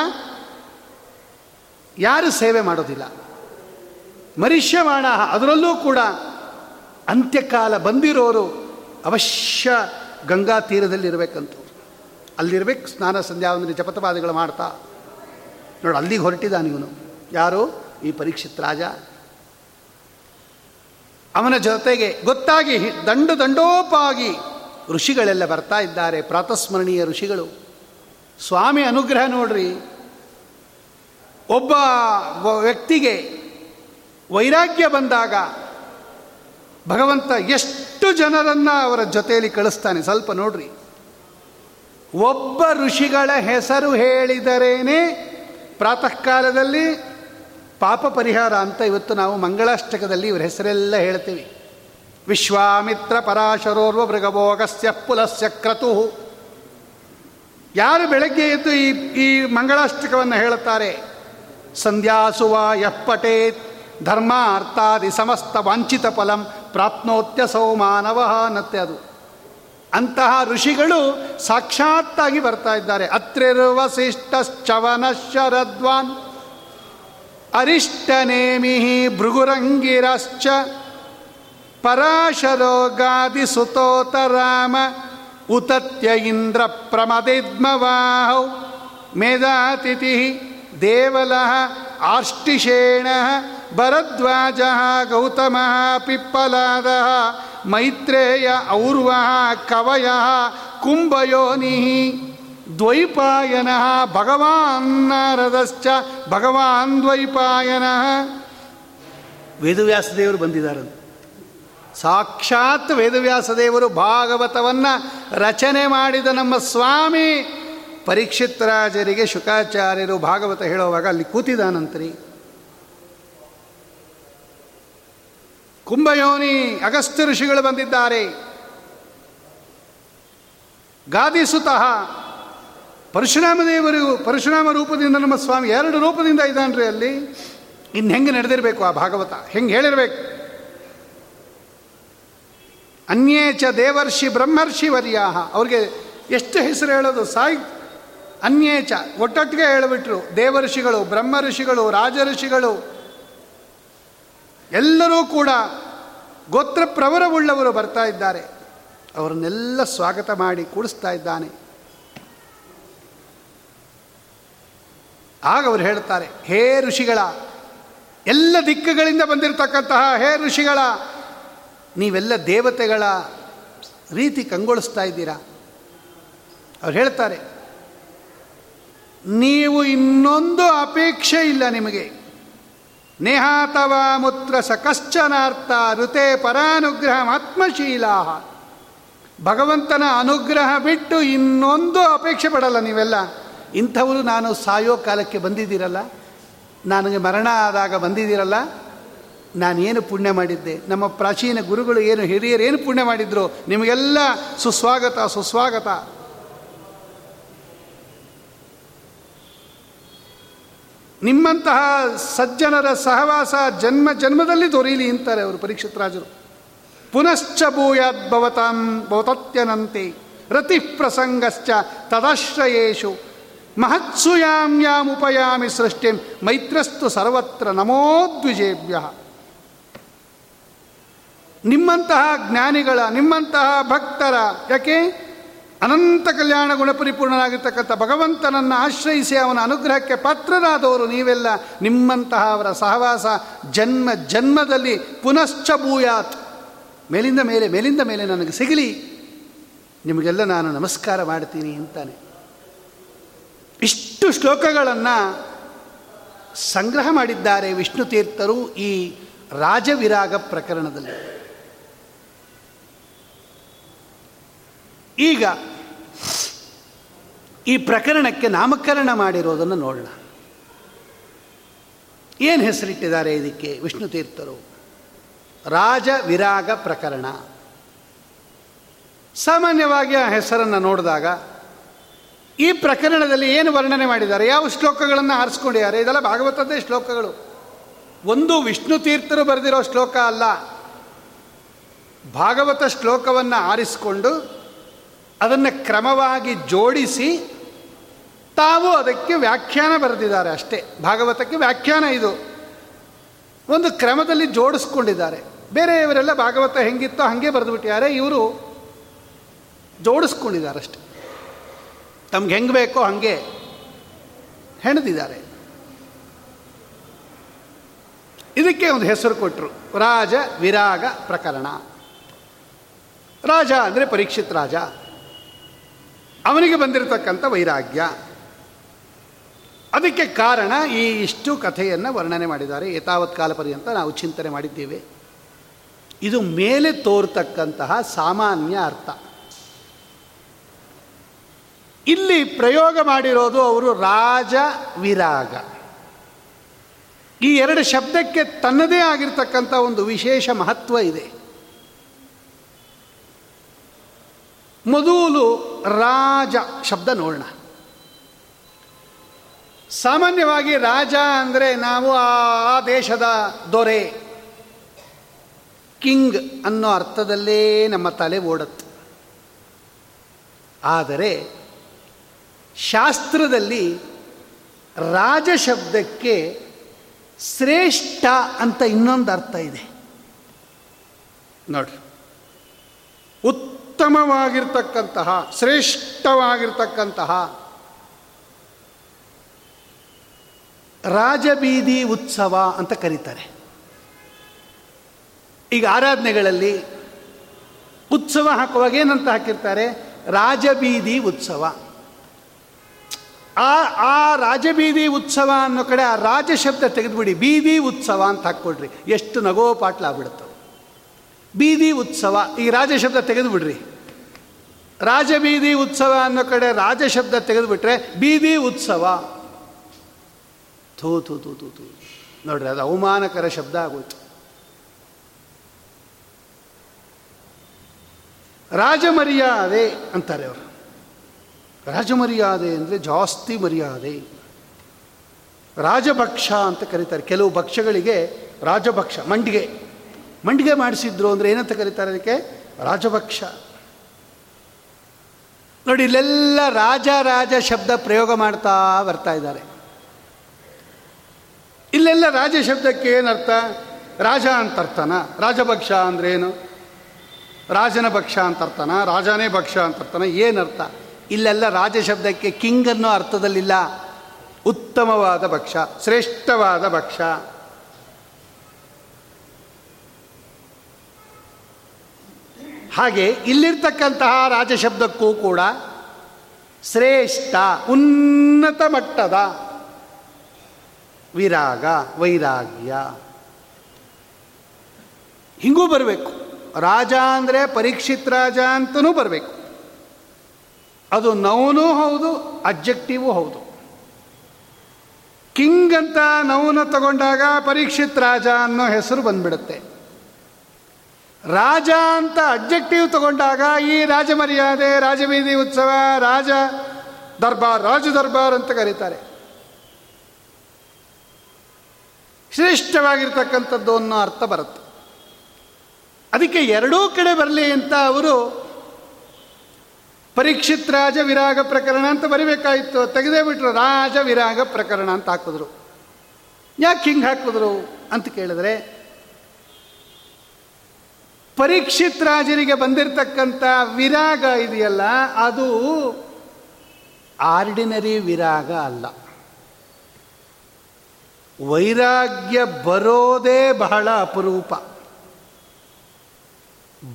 S1: ಯಾರು ಸೇವೆ ಮಾಡೋದಿಲ್ಲ. ಮರಿಷ್ಯವಾಣ ಅದರಲ್ಲೂ ಕೂಡ ಅಂತ್ಯಕಾಲ ಬಂದಿರೋರು ಅವಶ್ಯ ಗಂಗಾ ತೀರದಲ್ಲಿರಬೇಕಂತ ಅಲ್ಲಿರ್ಬೇಕು, ಸ್ನಾನ ಸಂಧ್ಯಾವಂದನೆ ಜಪತವಾದಿಗಳು ಮಾಡ್ತಾ. ನೋಡು, ಅಲ್ಲಿಗೆ ಹೊರಟಿದ್ದಾನೆ ಇವನು. ಯಾರು? ಈ ಪರೀಕ್ಷಿತ್ ರಾಜ. ಅವನ ಜೊತೆಗೆ ಗೊತ್ತಾಗಿ ದಂಡು ದಂಡೋಪಾಗಿ ಋಷಿಗಳೆಲ್ಲ ಬರ್ತಾ ಇದ್ದಾರೆ, ಪ್ರಾತಸ್ಮರಣೀಯ ಋಷಿಗಳು. ಸ್ವಾಮಿ ಅನುಗ್ರಹ ನೋಡ್ರಿ. ಒಬ್ಬ ವ್ಯಕ್ತಿಗೆ ವೈರಾಗ್ಯ ಬಂದಾಗ ಭಗವಂತ ಎಷ್ಟು ಜನರನ್ನು ಅವರ ಜೊತೆಯಲ್ಲಿ ಕಳಿಸ್ತಾನೆ? ಸ್ವಲ್ಪ ನೋಡ್ರಿ. ಒಬ್ಬ ಋಷಿಗಳ ಹೆಸರು ಹೇಳಿದರೇನೆ ಪ್ರಾತಃ ಕಾಲದಲ್ಲಿ ಪಾಪ ಪರಿಹಾರ ಅಂತ ಇವತ್ತು ನಾವು ಮಂಗಳಾಷ್ಟಕದಲ್ಲಿ ಇವರ ಹೆಸರೆಲ್ಲ ಹೇಳ್ತೀವಿ. ವಿಶ್ವಾಮಿತ್ರ ಪರಾಶರೋರ್ವ ಮೃಗಭೋಗಸ್ಯ ಪುಲಸ್ಯ ಕ್ರತು. ಯಾರು ಬೆಳಗ್ಗೆ ಎದ್ದು ಈ ಈ ಮಂಗಳಾಷ್ಟಕವನ್ನು ಹೇಳುತ್ತಾರೆ? ಸಂಧ್ಯಾಸುವ ಯಪ್ಪಟೇತ್ ಧರ್ಮ ಅರ್ಥಾದಿ ಸಮಸ್ತ ವಾಂಛಿತ ಫಲಂ ಪ್ರಾಪ್ನೋತ್ಯಸೌ ಮಾನವ ಅನ್ನತ್ತೆ ಅದು. ಅಂತಹ ಋಷಿಗಳು ಸಾಕ್ಷಾತ್ತಾಗಿ ಬರ್ತಾ ಇದ್ದಾರೆ. ಅತ್ರಿರ್ವಸಿಷ್ಠಶ್ಚವನ ಶರದ್ವಾನ್ ಅರಿಷ್ಟನೇಮಿ ಭೃಗುರಂಗಿರಶ್ಚ. ಪರಾಶರೋಗಾದಿ ಸುತೋತ ರಾಮ ಉತತ್ಯ ಇಂದ್ರ ಪ್ರಮದಿದ್ಮವಾಹೌ ಮೇಧಾತಿಥಿ. ದೇವಲ ಆರ್ಷ್ಟಿಷೇಣ ಭರದ್ವಾಜ ಗೌತಮ ಪಿಪ್ಪಲಾದ ಮೈತ್ರೇಯ ಔರ್ವ ಕವಯ ಕುಂಭಯೋನಿ ದ್ವೈಪಾಯನ ಭಗವಾನ್ ನಾರದಶ್ಚ ಭಗವಾನ್ ದ್ವೈಪಾಯನ. ವೇದವ್ಯಾಸದೇವರು ಬಂದಿದ್ದಾರೆ ಸಾಕ್ಷಾತ್ ವೇದವ್ಯಾಸದೇವರು ಭಾಗವತವನ್ನು ರಚನೆ ಮಾಡಿದ ನಮ್ಮ ಸ್ವಾಮಿ ಪರೀಕ್ಷಿತ್ ರಾಜರಿಗೆ ಶುಕಾಚಾರ್ಯರು ಭಾಗವತ ಹೇಳುವಾಗ ಅಲ್ಲಿ ಕೂತಿದಾನಂತ್ರಿ ಕುಂಭಯೋನಿ ಅಗಸ್ತ್ಯ ಋಷಿಗಳು ಬಂದಿದ್ದಾರೆ. ಗಾದಿಸುತಃ ಪರಶುರಾಮ ದೇವರು, ಪರಶುರಾಮ ರೂಪದಿಂದ ನಮ್ಮ ಸ್ವಾಮಿ ಎರಡು ರೂಪದಿಂದ ಇದ್ದಾನ್ರಿ ಅಲ್ಲಿ. ಇನ್ನು ಹೆಂಗೆ ನಡೆದಿರಬೇಕು ಆ ಭಾಗವತ? ಹೆಂಗೆ ಹೇಳಿರ್ಬೇಕು? ಅನ್ಯೇಚ ದೇವರ್ಷಿ ಬ್ರಹ್ಮರ್ಷಿ ವರ್ಯಾಹ. ಅವ್ರಿಗೆ ಎಷ್ಟು ಹೆಸರು ಹೇಳೋದು? ಸಾಯ್ ಅನ್ಯೇಚ ಒಟ್ಟೊಟ್ಟಿಗೆ ಹೇಳಿಬಿಟ್ರು. ದೇವಋಷಿಗಳು ಬ್ರಹ್ಮ ಋಷಿಗಳು ರಾಜ ಋಷಿಗಳು ಎಲ್ಲರೂ ಕೂಡ ಗೋತ್ರ ಪ್ರವರವುಳ್ಳವರು ಬರ್ತಾ ಇದ್ದಾರೆ. ಅವರನ್ನೆಲ್ಲ ಸ್ವಾಗತ ಮಾಡಿ ಕೂಡಿಸ್ತಾ ಇದ್ದಾನೆ. ಆಗ ಅವರು ಹೇಳ್ತಾರೆ, ಹೇ ಋಷಿಗಳ, ಎಲ್ಲ ದಿಕ್ಕುಗಳಿಂದ ಬಂದಿರತಕ್ಕಂತಹ ಹೇ ಋಷಿಗಳ, ನೀವೆಲ್ಲ ದೇವತೆಗಳ ರೀತಿ ಕಂಗೊಳಿಸ್ತಾ ಇದ್ದೀರಾ? ಅವ್ರು ಹೇಳ್ತಾರೆ ನೀವು ಇನ್ನೊಂದು ಅಪೇಕ್ಷೆ ಇಲ್ಲ ನಿಮಗೆ. ನೇಹಾತವಾ ಮುತ್ರ ಸಕಶ್ಚನಾರ್ಥ ಋತೆ ಪರಾನುಗ್ರಹ ಆತ್ಮಶೀಲ ಭಗವಂತನ ಅನುಗ್ರಹ ಬಿಟ್ಟು ಇನ್ನೊಂದು ಅಪೇಕ್ಷೆ ಪಡಲ್ಲ ನೀವೆಲ್ಲ. ಇಂಥವರು ನಾನು ಸಾಯೋ ಕಾಲಕ್ಕೆ ಬಂದಿದ್ದೀರಲ್ಲ? ನನಗೆ ಮರಣ ಆದಾಗ ಬಂದಿದ್ದೀರಲ್ಲ? ನಾನೇನು ಪುಣ್ಯ ಮಾಡಿದ್ದೆ? ನಮ್ಮ ಪ್ರಾಚೀನ ಗುರುಗಳು ಏನು ಹಿರಿಯರು ಏನು ಪುಣ್ಯ ಮಾಡಿದ್ರು? ನಿಮಗೆಲ್ಲ ಸುಸ್ವಾಗತ ಸುಸ್ವಾಗತ. ನಿಮ್ಮಂತಹ ಸಜ್ಜನರ ಸಹವಾಸ ಜನ್ಮ ಜನ್ಮದಲ್ಲಿ ದೊರೀಲಿ ಅಂತಾರೆ ಅವರು ಪರೀಕ್ಷಿತ್ ರಾಜರು. ಪುನಶ್ಚ ಭೂಯಾದ್ಭವತಾಂ ಭವತತ್ಯನಂತೆ ರತಿ ಪ್ರಸಂಗಶ್ಚ ತದಾಶ್ರಯೇಶು ಮಹತ್ಸು ಯಾಂ ಯಾಮ್ ಉಪಯಾಮಿ ಸೃಷ್ಟಿ ಮೈತ್ರಸ್ತು ಸರ್ವತ್ರ ನಮೋ ದ್ವಿಜೇಭ್ಯ. ನಿಮ್ಮಂತಹ ಜ್ಞಾನಿಗಳ, ನಿಮ್ಮಂತಹ ಭಕ್ತರ, ಯಾಕೆ? ಅನಂತ ಕಲ್ಯಾಣ ಗುಣಪರಿಪೂರ್ಣರಾಗಿರ್ತಕ್ಕಂಥ ಭಗವಂತನನ್ನು ಆಶ್ರಯಿಸಿ ಅವನ ಅನುಗ್ರಹಕ್ಕೆ ಪಾತ್ರರಾದವರು ನೀವೆಲ್ಲ ನಿಮ್ಮಂತಹ ಅವರ ಸಹವಾಸ ಜನ್ಮ ಜನ್ಮದಲ್ಲಿ ಪುನಶ್ಚ ಭೂಯಾತ್. ಮೇಲಿಂದ ಮೇಲೆ ಮೇಲಿಂದ ಮೇಲೆ ನನಗೆ ಸಿಗಲಿ. ನಿಮಗೆಲ್ಲ ನಾನು ನಮಸ್ಕಾರ ಮಾಡ್ತೀನಿ ಅಂತಾನೆ. ಇಷ್ಟು ಶ್ಲೋಕಗಳನ್ನು ಸಂಗ್ರಹ ಮಾಡಿದ್ದಾರೆ ವಿಷ್ಣು ತೀರ್ಥರು ಈ ರಾಜವಿರಾಗ ಪ್ರಕರಣದಲ್ಲಿ. ಈಗ ಈ ಪ್ರಕರಣಕ್ಕೆ ನಾಮಕರಣ ಮಾಡಿರೋದನ್ನು ನೋಡೋಣ. ಏನು ಹೆಸರಿಟ್ಟಿದ್ದಾರೆ ಇದಕ್ಕೆ ವಿಷ್ಣು ತೀರ್ಥರು? ರಾಜ ವಿರಾಗ ಪ್ರಕರಣ. ಸಾಮಾನ್ಯವಾಗಿ ಆ ಹೆಸರನ್ನು ನೋಡಿದಾಗ ಈ ಪ್ರಕರಣದಲ್ಲಿ ಏನು ವರ್ಣನೆ ಮಾಡಿದ್ದಾರೆ? ಯಾವ ಶ್ಲೋಕಗಳನ್ನು ಆರಿಸ್ಕೊಂಡಿದ್ದಾರೆ? ಇದೆಲ್ಲ ಭಾಗವತದ್ದೇ ಶ್ಲೋಕಗಳು. ಒಂದು ವಿಷ್ಣು ತೀರ್ಥರು ಬರೆದಿರೋ ಶ್ಲೋಕ ಅಲ್ಲ. ಭಾಗವತ ಶ್ಲೋಕವನ್ನು ಆರಿಸಿಕೊಂಡು ಅದನ್ನು ಕ್ರಮವಾಗಿ ಜೋಡಿಸಿ ತಾವು ಅದಕ್ಕೆ ವ್ಯಾಖ್ಯಾನ ಬರೆದಿದ್ದಾರೆ ಅಷ್ಟೇ. ಭಾಗವತಕ್ಕೆ ವ್ಯಾಖ್ಯಾನ ಇದು. ಒಂದು ಕ್ರಮದಲ್ಲಿ ಜೋಡಿಸ್ಕೊಂಡಿದ್ದಾರೆ. ಬೇರೆಯವರೆಲ್ಲ ಭಾಗವತ ಹೆಂಗಿತ್ತೋ ಹಾಗೆ ಬರೆದುಬಿಟ್ಟಿದ್ದಾರೆ ಇವರು ಜೋಡಿಸ್ಕೊಂಡಿದ್ದಾರೆ ಅಷ್ಟೆ. ತಮ್ಗೆ ಹೆಂಗೆ ಬೇಕೋ ಹಾಗೆ ಹೆಣದಿದ್ದಾರೆ. ಇದಕ್ಕೆ ಒಂದು ಹೆಸರು ಕೊಟ್ಟರು ರಾಜ ವಿರಾಗ ಪ್ರಕರಣ. ರಾಜ ಅಂದರೆ ಪರೀಕ್ಷಿತ್ ರಾಜ. ಅವನಿಗೆ ಬಂದಿರತಕ್ಕಂಥ ವೈರಾಗ್ಯ. ಅದಕ್ಕೆ ಕಾರಣ ಈ ಇಷ್ಟು ಕಥೆಯನ್ನು ವರ್ಣನೆ ಮಾಡಿದ್ದಾರೆ. ಯಥಾವತ್ ಕಾಲ ಪರ್ಯಂತ ನಾವು ಚಿಂತನೆ ಮಾಡಿದ್ದೇವೆ. ಇದು ಮೇಲೆ ತೋರ್ತಕ್ಕಂತಹ ಸಾಮಾನ್ಯ ಅರ್ಥ. ಇಲ್ಲಿ ಪ್ರಯೋಗ ಮಾಡಿರೋದು ಅವರು ರಾಜ ವಿರಾಗ. ಈ ಎರಡು ಶಬ್ದಕ್ಕೆ ತನ್ನದೇ ಆಗಿರ್ತಕ್ಕಂಥ ಒಂದು ವಿಶೇಷ ಮಹತ್ವ ಇದೆ. ಮೊದಲು ರಾಜ ಶಬ್ದ ನೋಡೋಣ. ಸಾಮಾನ್ಯವಾಗಿ ರಾಜ ಅಂದರೆ ನಾವು ಆ ದೇಶದ ದೊರೆ. ಕಿಂಗ್ ಅನ್ನೋ ಅರ್ಥದಲ್ಲೇ ನಮ್ಮ ತಲೆ ಓಡತ್ತು. ಆದರೆ ಶಾಸ್ತ್ರದಲ್ಲಿ ರಾಜ ಶಬ್ದಕ್ಕೆ ಶ್ರೇಷ್ಠ ಅಂತ ಇನ್ನೊಂದು ಅರ್ಥ ಇದೆ. ನೋಡ್ರಿ. ಉತ್ತಮವಾಗಿರ್ತಕ್ಕಂತಹ, ಶ್ರೇಷ್ಠವಾಗಿರ್ತಕ್ಕಂತಹ ರಾಜಬೀದಿ ಉತ್ಸವ ಅಂತ ಕರೀತಾರೆ. ಈಗ ಆರಾಧನೆಗಳಲ್ಲಿ ಉತ್ಸವ ಹಾಕುವಾಗ ಏನಂತ ಹಾಕಿರ್ತಾರೆ? ರಾಜಬೀದಿ ಉತ್ಸವ. ಆ ಆ ರಾಜಬೀದಿ ಉತ್ಸವ ಅನ್ನೋ ಕಡೆ ಆ ರಾಜ ಶಬ್ದ ತೆಗೆದುಬಿಡಿ, ಬೀದಿ ಉತ್ಸವ ಅಂತ ಹಾಕ್ಕೊಡ್ರಿ. ಎಷ್ಟು ನಗೋ ಪಾಟ್ಲಾಗ್ಬಿಡುತ್ತೆ. ಬೀದಿ ಉತ್ಸವ, ಈ ರಾಜ ಶಬ್ದ ತೆಗೆದುಬಿಡ್ರಿ. ರಾಜಬೀದಿ ಉತ್ಸವ ಅನ್ನೋ ಕಡೆ ರಾಜ ಶಬ್ದ ತೆಗೆದುಬಿಟ್ರೆ ಬೀದಿ ಉತ್ಸವ. ಥೂ ಥೂ ಥೂ ಥೂ ಥೂ. ನೋಡ್ರಿ, ಅದು ಅವಮಾನಕರ ಶಬ್ದ ಆಗೋಯ್ತು. ರಾಜಮರ್ಯಾದೆ ಅಂತಾರೆ ಅವರು. ರಾಜಮರ್ಯಾದೆ ಅಂದರೆ ಜಾಸ್ತಿ ಮರ್ಯಾದೆ. ರಾಜಭಕ್ಷ ಅಂತ ಕರೀತಾರೆ. ಕೆಲವು ಭಕ್ಷ್ಯಗಳಿಗೆ ರಾಜಭಕ್ಷ, ಮಂಡಿಗೆ. ಮಂಡಿಗೆ ಮಾಡಿಸಿದ್ರು ಅಂದರೆ ಏನಂತ ಕರೀತಾರೆ ಅದಕ್ಕೆ? ರಾಜಭಕ್ಷ. ನೋಡಿ, ಇಲ್ಲೆಲ್ಲ ರಾಜ ರಾಜ ಶಬ್ದ ಪ್ರಯೋಗ ಮಾಡ್ತಾ ಬರ್ತಾ ಇದ್ದಾರೆ. ಇಲ್ಲೆಲ್ಲ ರಾಜ ಶಬ್ದಕ್ಕೆ ಏನರ್ಥ? ರಾಜ ಅಂತ ಅರ್ಥನ? ರಾಜಭಕ್ಷ ಏನು? ರಾಜನ ಭಕ್ಷ ಅಂತ ಅರ್ಥನ? ರಾಜನೇ ಭಕ್ಷ ಅಂತ ಅರ್ಥನ? ಏನರ್ಥ? ಇಲ್ಲೆಲ್ಲ ರಾಜ ಶಬ್ದಕ್ಕೆ ಕಿಂಗ್ ಅನ್ನೋ ಅರ್ಥದಲ್ಲಿಲ್ಲ. ಉತ್ತಮವಾದ ಭಕ್ಷ, ಶ್ರೇಷ್ಠವಾದ ಭಕ್ಷ. ಹಾಗೆ ಇಲ್ಲಿರ್ತಕ್ಕಂತಹ ರಾಜಶಬ್ದಕ್ಕೂ ಕೂಡ ಶ್ರೇಷ್ಠ, ಉನ್ನತ ಮಟ್ಟದ ವಿರಾಗ, ವೈರಾಗ್ಯ. ಹಿಂಗೂ ಬರಬೇಕು. ರಾಜ ಅಂದರೆ ಪರೀಕ್ಷಿತ್ ರಾಜ ಅಂತನೂ ಬರಬೇಕು. ಅದು ನೌನೂ ಹೌದು ಅಬ್ಜೆಕ್ಟಿವೂ ಹೌದು. ಕಿಂಗ್ ಅಂತ ನೌನ ತಗೊಂಡಾಗ ಪರೀಕ್ಷಿತ್ ರಾಜ ಅನ್ನೋ ಹೆಸರು ಬಂದ್ಬಿಡುತ್ತೆ. ರಾಜ ಅಂತ ಅಬ್ಜೆಕ್ಟಿವ್ ತಗೊಂಡಾಗ ಈ ರಾಜ ಮರ್ಯಾದೆ ರಾಜಬೀದಿ ಉತ್ಸವ, ರಾಜ ದರ್ಬಾರ್ ರಾಜ ದರ್ಬಾರ್ ಅಂತ ಕರೀತಾರೆ. ಶ್ರೇಷ್ಠವಾಗಿರ್ತಕ್ಕಂಥದ್ದು ಅನ್ನೋ ಅರ್ಥ ಬರುತ್ತೆ. ಅದಕ್ಕೆ ಎರಡೂ ಕಡೆ ಬರಲಿ ಅಂತ ಅವರು ಪರೀಕ್ಷಿತ್ ರಾಜ ವಿರಾಗ ಪ್ರಕರಣ ಅಂತ ಬರಿಬೇಕಾಯಿತು. ತೆಗೆದೇ ಬಿಟ್ರು ರಾಜ ವಿರಾಗ ಪ್ರಕರಣ ಅಂತ ಹಾಕಿದ್ರು. ಯಾಕೆ ಹಿಂಗೆ ಹಾಕಿದ್ರು ಅಂತ ಕೇಳಿದ್ರೆ ಪರೀಕ್ಷಿತ್ ರಾಜರಿಗೆ ಬಂದಿರತಕ್ಕಂಥ ವಿರಾಗ ಇದೆಯಲ್ಲ, ಅದು ಆರ್ಡಿನರಿ ವಿರಾಗ ಅಲ್ಲ. ವೈರಾಗ್ಯ ಬರೋದೇ ಬಹಳ ಅಪರೂಪ.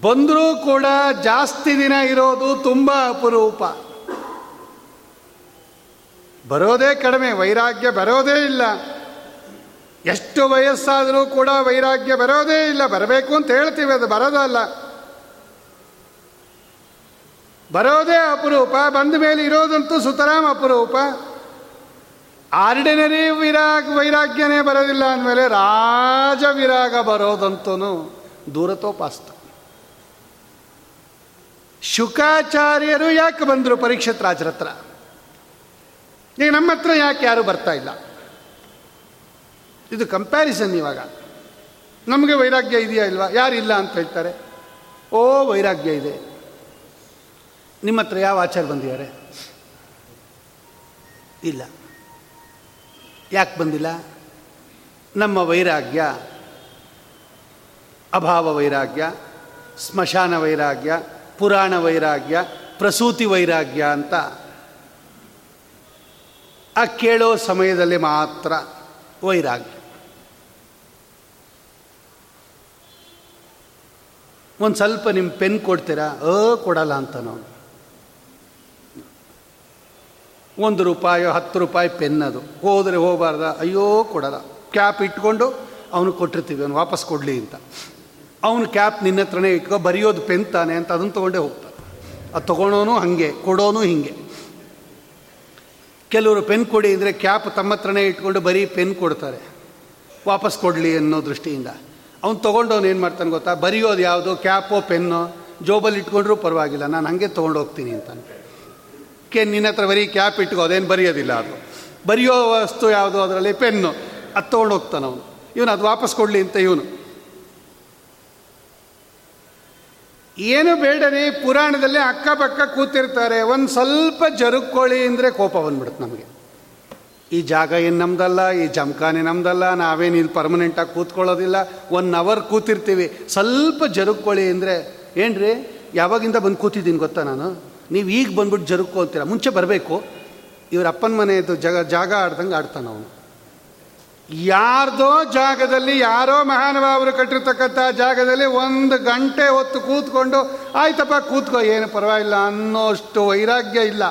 S1: ಬಂದರೂ ಕೂಡ ಜಾಸ್ತಿ ದಿನ ಇರೋದು ತುಂಬ ಅಪರೂಪ. ಬರೋದೇ ಕಡಿಮೆ, ವೈರಾಗ್ಯ ಬರೋದೇ ಇಲ್ಲ. ಎಷ್ಟು ವಯಸ್ಸಾದರೂ ಕೂಡ ವೈರಾಗ್ಯ ಬರೋದೇ ಇಲ್ಲ. ಬರಬೇಕು ಅಂತ ಹೇಳ್ತೀವಿ. ಅದು ಬರೋದಲ್ಲ. ಬರೋದೇ ಅಪರೂಪ. ಬಂದ ಮೇಲೆ ಇರೋದಂತೂ ಸುತರಾಮ್ ಅಪರೂಪ. ಆರ್ಡಿನರಿ ವಿರಾಗ ವೈರಾಗ್ಯನೇ ಬರೋದಿಲ್ಲ ಅಂದಮೇಲೆ ರಾಜ ವಿರಾಗ ಬರೋದಂತೂ ದೂರತೋಪಾಸ್ತ. ಶುಕಾಚಾರ್ಯರು ಯಾಕೆ ಬಂದರು ಪರೀಕ್ಷತ್ ರಾಜರ ಹತ್ರ ಈಗ ನಮ್ಮ ಹತ್ರ ಯಾಕೆ ಯಾರು ಬರ್ತಾ ಇಲ್ಲ? ಇದು ಕಂಪ್ಯಾರಿಸನ್ ಇವಾಗ. ನಮಗೆ ವೈರಾಗ್ಯ ಇದೆಯಾ ಇಲ್ವಾ? ಯಾರಿಲ್ಲ ಅಂತ ಹೇಳ್ತಾರೆ. ಓ, ವೈರಾಗ್ಯ ಇದೆ. ನಿಮ್ಮ ಹತ್ರ ಯಾವ ಆಚಾರ ಬಂದಿದ್ದಾರೆ? ಇಲ್ಲ. ಯಾಕೆ ಬಂದಿಲ್ಲ? ನಮ್ಮ ವೈರಾಗ್ಯ, ಅಭಾವ ವೈರಾಗ್ಯ, ಸ್ಮಶಾನ ವೈರಾಗ್ಯ, ಪುರಾಣ ವೈರಾಗ್ಯ, ಪ್ರಸೂತಿ ವೈರಾಗ್ಯ ಅಂತ ಆ ಕೇಳೋ ಸಮಯದಲ್ಲಿ ಮಾತ್ರ ವೈರಾಗ್ಯ. ಒಂದು ಸ್ವಲ್ಪ ನಿಮ್ಮ ಪೆನ್ ಕೊಡ್ತೀರಾ? ಅ, ಕೊಡಲ್ಲ ಅಂತ ನಾವು ಒಂದು ರೂಪಾಯಿ, ಹತ್ತು ರೂಪಾಯಿ ಪೆನ್ ಅದು. ಹೋದರೆ ಹೋಗಬಾರ್ದ? ಅಯ್ಯೋ, ಕೊಡಲ್ಲ. ಕ್ಯಾಪ್ ಇಟ್ಕೊಂಡು ಅವನು ಕೊಟ್ಟಿರ್ತೀವಿ, ಅವ್ನು ವಾಪಸ್ ಕೊಡಲಿ ಅಂತ. ಅವನು ಕ್ಯಾಪ್ ನಿನ್ನ ಹತ್ರನೇ ಇಟ್ಕೊ, ಬರೆಯೋದು ಪೆನ್ ತಾನೆ ಅಂತ ಅದನ್ನು ತೊಗೊಂಡೇ ಹೋಗ್ತಾನೆ. ಅದು ತೊಗೊಳೋನು ಹಾಗೆ, ಕೊಡೋನು ಹೀಗೆ. ಕೆಲವರು ಪೆನ್ ಕೊಡಿ ಅಂದರೆ ಕ್ಯಾಪ್ ತಮ್ಮ ಹತ್ರನೇ ಇಟ್ಕೊಂಡು ಬರೀ ಪೆನ್ ಕೊಡ್ತಾರೆ. ವಾಪಸ್ ಕೊಡಲಿ ಅನ್ನೋ ದೃಷ್ಟಿಯಿಂದ. ಅವ್ನು ತೊಗೊಂಡವನು ಏನು ಮಾಡ್ತಾನೆ ಗೊತ್ತಾ? ಬರೆಯೋದು ಯಾವುದು? ಕ್ಯಾಪೋ, ಪೆನ್ನು? ಜೋಬಲ್ಲಿ ಇಟ್ಕೊಂಡ್ರೂ ಪರವಾಗಿಲ್ಲ. ನಾನು ಹಾಗೆ ತೊಗೊಂಡೋಗ್ತೀನಿ ಅಂತಾನೆ ಕೆ, ನಿನ್ನ ಹತ್ರ ಬರೀ ಕ್ಯಾಪ್ ಇಟ್ಕೋ, ಅದೇನು ಬರೆಯೋದಿಲ್ಲ ಅದು. ಬರೆಯೋ ವಸ್ತು ಯಾವುದು? ಅದರಲ್ಲಿ ಪೆನ್ನು. ಅದು ತೊಗೊಂಡು ಹೋಗ್ತಾನೆ ಅವನು. ಇವನು ಅದು ವಾಪಸ್ ಕೊಡಲಿ ಅಂತ ಇವನು. ಏನು ಬೇಡನೇ ಪುರಾಣದಲ್ಲಿ ಅಕ್ಕಪಕ್ಕ ಕೂತಿರ್ತಾರೆ. ಒಂದು ಸ್ವಲ್ಪ ಜರುಕೊಳ್ಳಿ ಅಂದರೆ ಕೋಪ ಬಂದ್ಬಿಡುತ್ತೆ ನಮಗೆ. ಈ ಜಾಗ ಏನು ನಮ್ದಲ್ಲ, ಈ ಜಮಖಾನೆ ನಮ್ದಲ್ಲ, ನಾವೇನು ಇಲ್ಲಿ ಪರ್ಮನೆಂಟಾಗಿ ಕೂತ್ಕೊಳ್ಳೋದಿಲ್ಲ. One hour ಕೂತಿರ್ತೀವಿ. ಸ್ವಲ್ಪ ಜರುಕೊಳ್ಳಿ ಅಂದರೆ ಏನ್ರಿ? ಯಾವಾಗಿಂದ ಬಂದು ಕೂತಿದ್ದೀನಿ ಗೊತ್ತಾ ನಾನು? ನೀವು ಈಗ ಬಂದ್ಬಿಟ್ಟು ಜರುಗ್ಕೊಳ್ತೀರಾ ಮುಂಚೆ ಬರಬೇಕು. ಇವ್ರ ಅಪ್ಪನ ಮನೆಯದು ಜಾಗ ಜಾಗ ಆಡ್ದಂಗೆ ಆಡ್ತಾನೆ ಅವನು. ಯಾರ್ದೋ ಜಾಗದಲ್ಲಿ ಯಾರೋ ಮಹಾನುಭಾವರು ಕಟ್ಟಿರ್ತಕ್ಕಂಥ ಜಾಗದಲ್ಲಿ ಒಂದು ಗಂಟೆ ಹೊತ್ತು ಕೂತ್ಕೊಂಡು, ಆಯ್ತಪ್ಪ, ಕೂತ್ಕೋ. ಏನು ಪರವಾಗಿಲ್ಲ, ಅನ್ನೋಷ್ಟು ವೈರಾಗ್ಯ ಇಲ್ಲ.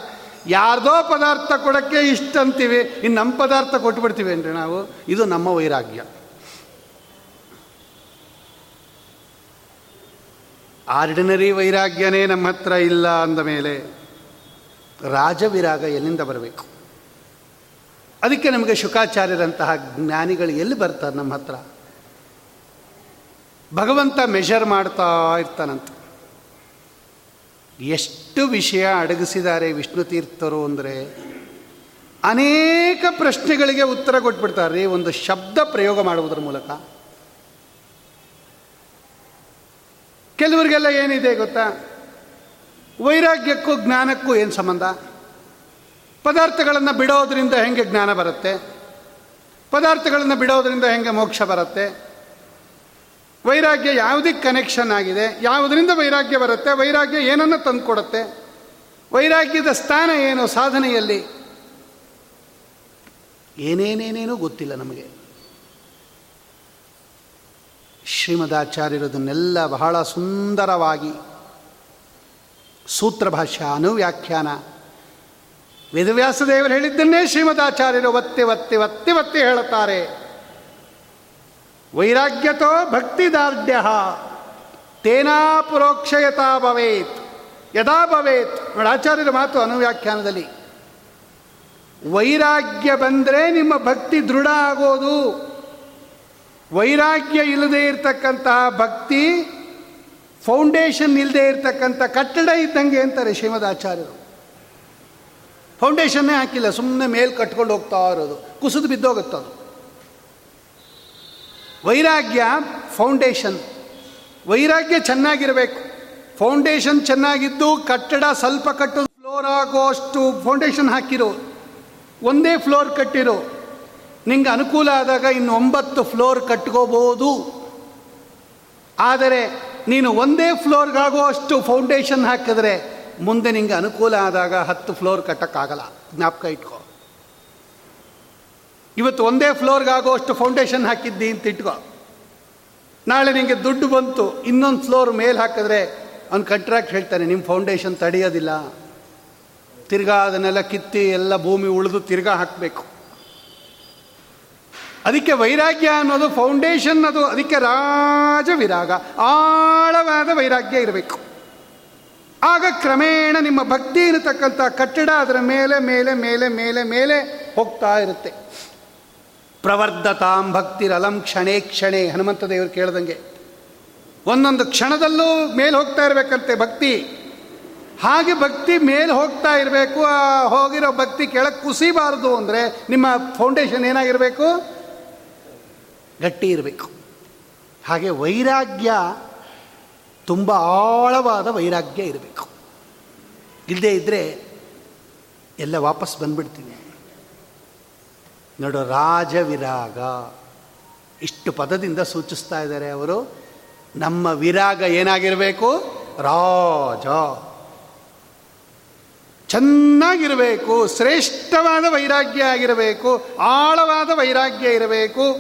S1: ಯಾರ್ದೋ ಪದಾರ್ಥ ಕೊಡೋಕ್ಕೆ ಇಷ್ಟ ಅಂತೀವಿ ಇನ್ನು ನಮ್ಮ ಪದಾರ್ಥ ಕೊಟ್ಬಿಡ್ತೀವಿ ಅಂದರೆ ನಾವು, ಇದು ನಮ್ಮ ವೈರಾಗ್ಯ. ಆರ್ಡಿನರಿ ವೈರಾಗ್ಯನೇ ನಮ್ಮ ಹತ್ರ ಇಲ್ಲ ಅಂದ ಮೇಲೆ ರಾಜವಿರಾಗ ಎಲ್ಲಿಂದ ಬರಬೇಕು? ಅದಕ್ಕೆ ನಮಗೆ ಶುಕಾಚಾರ್ಯರಂತಹ ಜ್ಞಾನಿಗಳು ಎಲ್ಲಿ ಬರ್ತಾರೆ ನಮ್ಮ ಹತ್ರ? ಭಗವಂತ ಮೆಷರ್ ಮಾಡ್ತಾ ಇರ್ತಾನಂತ. ಎಷ್ಟು ವಿಷಯ ಅಡಗಿಸಿದ್ದಾರೆ ವಿಷ್ಣು ತೀರ್ಥರು ಅಂದರೆ ಅನೇಕ ಪ್ರಶ್ನೆಗಳಿಗೆ ಉತ್ತರ ಕೊಟ್ಬಿಡ್ತಾರೆ. ಒಂದು ಶಬ್ದ ಪ್ರಯೋಗ ಮಾಡುವುದರ ಮೂಲಕ. ಕೆಲವರಿಗೆಲ್ಲ ಏನಿದೆ ಗೊತ್ತಾ? ವೈರಾಗ್ಯಕ್ಕೂ ಜ್ಞಾನಕ್ಕೂ ಏನು ಸಂಬಂಧ? ಪದಾರ್ಥಗಳನ್ನು ಬಿಡೋದ್ರಿಂದ ಹೆಂಗೆ ಜ್ಞಾನ ಬರುತ್ತೆ? ಪದಾರ್ಥಗಳನ್ನು ಬಿಡೋದ್ರಿಂದ ಹೆಂಗೆ ಮೋಕ್ಷ ಬರುತ್ತೆ? ವೈರಾಗ್ಯ ಯಾವುದಕ್ಕೆ ಕನೆಕ್ಷನ್ ಆಗಿದೆ, ಯಾವುದರಿಂದ ವೈರಾಗ್ಯ ಬರುತ್ತೆ, ವೈರಾಗ್ಯ ಏನನ್ನು ತಂದುಕೊಡುತ್ತೆ, ವೈರಾಗ್ಯದ ಸ್ಥಾನ ಏನು, ಸಾಧನೆಯಲ್ಲಿ? ಏನೇನೇನೇನೂ ಗೊತ್ತಿಲ್ಲ ನಮಗೆ. ಶ್ರೀಮದಾಚಾರ್ಯರದನ್ನೆಲ್ಲ ಬಹಳ ಸುಂದರವಾಗಿ ಸೂತ್ರ ಭಾಷ್ಯ, ಅನುವ್ಯಾಖ್ಯಾನ, ವೇದವ್ಯಾಸದೇವರು ಹೇಳಿದ್ದನ್ನೇ ಶ್ರೀಮದಾಚಾರ್ಯರು ಒತ್ತಿ ಒತ್ತಿ ಒತ್ತಿ ಒತ್ತಿ ಹೇಳುತ್ತಾರೆ. ವೈರಾಗ್ಯತೋ ಭಕ್ತಿದಾರ್ಢ್ಯ. ತೇನಾ ಪುರೋಕ್ಷಯತಾ ಭವೇತ್. ಯದಾ ಭವೇತ್? ನೋಡಿ, ಆಚಾರ್ಯರ ಮಾತು ಅನುವ್ಯಾಖ್ಯಾನದಲ್ಲಿ. ವೈರಾಗ್ಯ ಬಂದರೆ ನಿಮ್ಮ ಭಕ್ತಿ ದೃಢ ಆಗೋದು. ವೈರಾಗ್ಯ ಇಲ್ಲದೆ ಇರತಕ್ಕಂತಹ ಭಕ್ತಿ, ಫೌಂಡೇಶನ್ ಇಲ್ಲದೆ ಇರತಕ್ಕಂಥ ಕಟ್ಟಡ ಇದ್ದಂಗೆ ಅಂತಾರೆ ಶ್ರೀಮದ್ ಆಚಾರ್ಯರು. ಫೌಂಡೇಶನ್ನೇ ಹಾಕಿಲ್ಲ ಸುಮ್ಮನೆ ಮೇಲೆ ಕಟ್ಕೊಂಡು ಹೋಗ್ತಾ ಇರೋದು. ಕುಸಿದು ಬಿದ್ದೋಗುತ್ತದು ವೈರಾಗ್ಯ ಫೌಂಡೇಶನ್. ವೈರಾಗ್ಯ ಚೆನ್ನಾಗಿರಬೇಕು. ಫೌಂಡೇಶನ್ ಚೆನ್ನಾಗಿದ್ದು ಕಟ್ಟಡ ಸ್ವಲ್ಪ ಕಟ್ಟು ಫ್ಲೋರ್ ಆಗೋಷ್ಟು ಫೌಂಡೇಶನ್ ಹಾಕಿರೋ. ಒಂದೇ ಫ್ಲೋರ್ ಕಟ್ಟಿರೋ. ನಿಂಗೆ ಅನುಕೂಲ ಆದಾಗ ಇನ್ನು ಒಂಬತ್ತು ಫ್ಲೋರ್ ಕಟ್ಕೋಬೋದು. ಆದರೆ ನೀನು ಒಂದೇ ಫ್ಲೋರ್ಗಾಗೋ ಅಷ್ಟು ಫೌಂಡೇಶನ್ ಹಾಕಿದ್ರೆ ಮುಂದೆ ನಿಂಗೆ ಅನುಕೂಲ ಆದಾಗ ಹತ್ತು ಫ್ಲೋರ್ ಕಟ್ಟಕ್ಕಾಗಲ್ಲ. ಜ್ಞಾಪಕ ಇಟ್ಕೋ. ಇವತ್ತು ಒಂದೇ ಫ್ಲೋರ್ಗಾಗೋ ಅಷ್ಟು ಫೌಂಡೇಶನ್ ಹಾಕಿದ್ದಿ ಅಂತ ಇಟ್ಕೋ. ನಾಳೆ ನಿಮಗೆ ದುಡ್ಡು ಬಂತು, ಇನ್ನೊಂದು ಫ್ಲೋರ್ ಮೇಲೆ ಹಾಕಿದ್ರೆ ಅವ್ನು ಕಂಟ್ರಾಕ್ಟ್ ಹೇಳ್ತಾನೆ ನಿಮ್ಮ ಫೌಂಡೇಶನ್ ತಡೆಯೋದಿಲ್ಲ. ತಿರ್ಗಾ ಅದನ್ನೆಲ್ಲ ಕಿತ್ತಿ ಎಲ್ಲ ಭೂಮಿ ಉಳಿದು ತಿರ್ಗಾ ಹಾಕಬೇಕು. ಅದಕ್ಕೆ ವೈರಾಗ್ಯ ಅನ್ನೋದು ಫೌಂಡೇಶನ್ ಅದು, ಅದಕ್ಕೆ ರಾಜ ವಿರಾಗ ಆಳವಾದ ವೈರಾಗ್ಯ ಇರಬೇಕು. ಆಗ ಕ್ರಮೇಣ ನಿಮ್ಮ ಭಕ್ತಿ ಇರತಕ್ಕಂಥ ಕಟ್ಟಡ ಅದರ ಮೇಲೆ ಮೇಲೆ ಮೇಲೆ ಮೇಲೆ ಮೇಲೆ ಹೋಗ್ತಾ ಇರುತ್ತೆ. ಪ್ರವರ್ಧತಾಂ ಭಕ್ತಿರಲಂ ಕ್ಷಣೇ ಕ್ಷಣೇ. ಹನುಮಂತ ದೇವರು ಕೇಳ್ದಂಗೆ. ಒಂದೊಂದು ಕ್ಷಣದಲ್ಲೂ ಮೇಲೆ ಹೋಗ್ತಾ ಇರಬೇಕಂತೆ ಭಕ್ತಿ. ಹಾಗೆ ಭಕ್ತಿ ಮೇಲೆ ಹೋಗ್ತಾ ಇರಬೇಕು, ಆ ಹೋಗಿರೋ ಭಕ್ತಿ ಕೆಳಗೆ ಕುಸಿಬಾರದು ಅಂದರೆ ನಿಮ್ಮ ಫೌಂಡೇಶನ್ ಏನಾಗಿರಬೇಕು? ಗಟ್ಟಿ ಇರಬೇಕು. ಹಾಗೆ ವೈರಾಗ್ಯ ತುಂಬ ಆಳವಾದ ವೈರಾಗ್ಯ ಇರಬೇಕು. ಇಲ್ಲದೇ ಇದ್ದರೆ ಎಲ್ಲ ವಾಪಸ್ ಬಂದ್ಬಿಡ್ತೀನಿ. ನೋಡು ರಾಜವಿರಾಗ. ಇಷ್ಟು ಪದದಿಂದ ಸೂಚಿಸ್ತಾ ಇದ್ದಾರೆ ಅವರು. ನಮ್ಮ ವಿರಾಗ ಏನಾಗಿರಬೇಕು? ರಾಜ. ಚೆನ್ನಾಗಿರಬೇಕು, ಶ್ರೇಷ್ಠವಾದ ವೈರಾಗ್ಯ ಆಗಿರಬೇಕು, ಆಳವಾದ ವೈರಾಗ್ಯ ಇರಬೇಕು.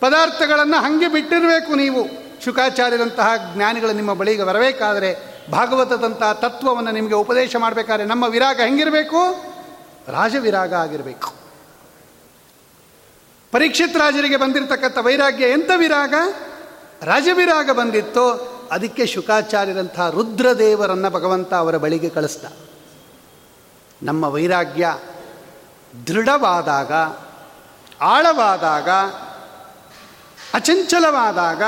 S1: ಪದಾರ್ಥಗಳನ್ನು ಹಾಗೆ ಬಿಟ್ಟಿರಬೇಕು ನೀವು. ಶುಕಾಚಾರ್ಯರಂತಹ ಜ್ಞಾನಿಗಳು ನಿಮ್ಮ ಬಳಿಗೆ ಬರಬೇಕಾದರೆ ಭಾಗವತದಂತಹ ತತ್ವವನ್ನು ನಿಮಗೆ ಉಪದೇಶ ಮಾಡಬೇಕಾದ್ರೆ ನಮ್ಮ ವಿರಾಗ ಹೆಂಗಿರಬೇಕು? ರಾಜವಿರಾಗ ಆಗಿರಬೇಕು. ಪರೀಕ್ಷಿತ್ ರಾಜರಿಗೆ ಬಂದಿರತಕ್ಕಂಥ ವೈರಾಗ್ಯ ಎಂಥ ವಿರಾಗ? ರಾಜವಿರಾಗ ಬಂದಿತ್ತೋ ಅದಕ್ಕೆ ಶುಕಾಚಾರ್ಯರಂತಹ ರುದ್ರದೇವರನ್ನು ಭಗವಂತ ಅವರ ಬಳಿಗೆ ಕಳಿಸ್ದ. ನಮ್ಮ ವೈರಾಗ್ಯ ದೃಢವಾದಾಗ, ಆಳವಾದಾಗ, ಅಚಂಚಲವಾದಾಗ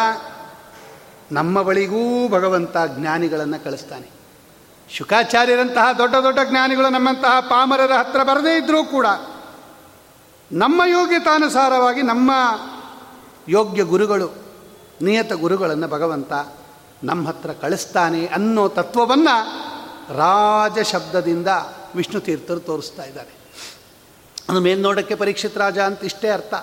S1: ನಮ್ಮ ಬಳಿಗೂ ಭಗವಂತ ಜ್ಞಾನಿಗಳನ್ನು ಕಳಿಸ್ತಾನೆ. ಶುಕಾಚಾರ್ಯರಂತಹ ದೊಡ್ಡ ದೊಡ್ಡ ಜ್ಞಾನಿಗಳು ನಮ್ಮಂತಹ ಪಾಮರರ ಹತ್ರ ಬರದೇ ಇದ್ದರೂ ಕೂಡ ನಮ್ಮ ಯೋಗ್ಯತಾನುಸಾರವಾಗಿ ನಮ್ಮ ಯೋಗ್ಯ ಗುರುಗಳು, ನಿಯತ ಗುರುಗಳನ್ನು ಭಗವಂತ ನಮ್ಮ ಹತ್ರ ಕಳಿಸ್ತಾನೆ ಅನ್ನೋ ತತ್ವವನ್ನು ರಾಜ ಶಬ್ದದಿಂದ ವಿಷ್ಣು ತೀರ್ಥರು ತೋರಿಸ್ತಾ ಇದ್ದಾರೆ. ಅದು ಮೇಲ್ನೋಡಕ್ಕೆ ಪರೀಕ್ಷಿತ್ ರಾಜ ಅಂತ ಇಷ್ಟೇ ಅರ್ಥ.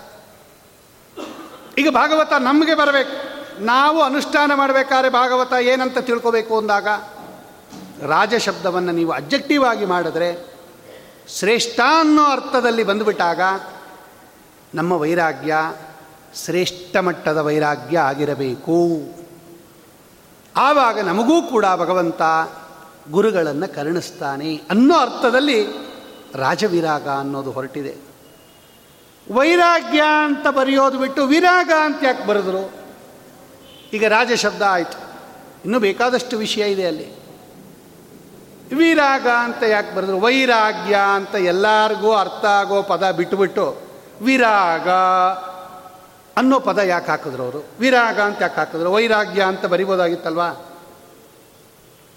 S1: ಈಗ ಭಾಗವತ ನಮಗೆ ಬರಬೇಕು. ನಾವು ಅನುಷ್ಠಾನ ಮಾಡಬೇಕಾದ್ರೆ ಭಾಗವತ ಏನಂತ ತಿಳ್ಕೋಬೇಕು ಅಂದಾಗ ರಾಜ ಶಬ್ದವನ್ನು ನೀವು ಅಬ್ಜೆಕ್ಟಿವ್ ಆಗಿ ಮಾಡಿದ್ರೆ ಶ್ರೇಷ್ಠ ಅನ್ನೋ ಅರ್ಥದಲ್ಲಿ ಬಂದುಬಿಟ್ಟಾಗ ನಮ್ಮ ವೈರಾಗ್ಯ ಶ್ರೇಷ್ಠ ಮಟ್ಟದ ವೈರಾಗ್ಯ ಆಗಿರಬೇಕು. ಆವಾಗ ನಮಗೂ ಕೂಡ ಭಗವಂತ ಗುರುಗಳನ್ನು ಕರುಣಿಸ್ತಾನೆ ಅನ್ನೋ ಅರ್ಥದಲ್ಲಿ ರಾಜವಿರಾಗ ಅನ್ನೋದು ಹೊರಟಿದೆ. ವೈರಾಗ್ಯ ಅಂತ ಬರೆಯೋದು ಬಿಟ್ಟು ವಿರಾಗ ಅಂತ ಯಾಕೆ ಬರೆದ್ರು? ಈಗ ರಾಜ ಶಬ್ದ ಆಯಿತು. ಇನ್ನೂ ಬೇಕಾದಷ್ಟು ವಿಷಯ ಇದೆ ಅಲ್ಲಿ. ವಿರಾಗ ಅಂತ ಯಾಕೆ ಬರೆದ್ರು? ವೈರಾಗ್ಯ ಅಂತ ಎಲ್ಲರಿಗೂ ಅರ್ಥ ಆಗೋ ಪದ ಬಿಟ್ಟುಬಿಟ್ಟು ವಿರಾಗ ಅನ್ನೋ ಪದ ಯಾಕೆ ಹಾಕಿದ್ರು ಅವರು? ವಿರಾಗ ಅಂತ ಯಾಕೆ ಹಾಕಿದ್ರು? ವೈರಾಗ್ಯ ಅಂತ ಬರಿಬೋದಾಗಿತ್ತಲ್ವಾ?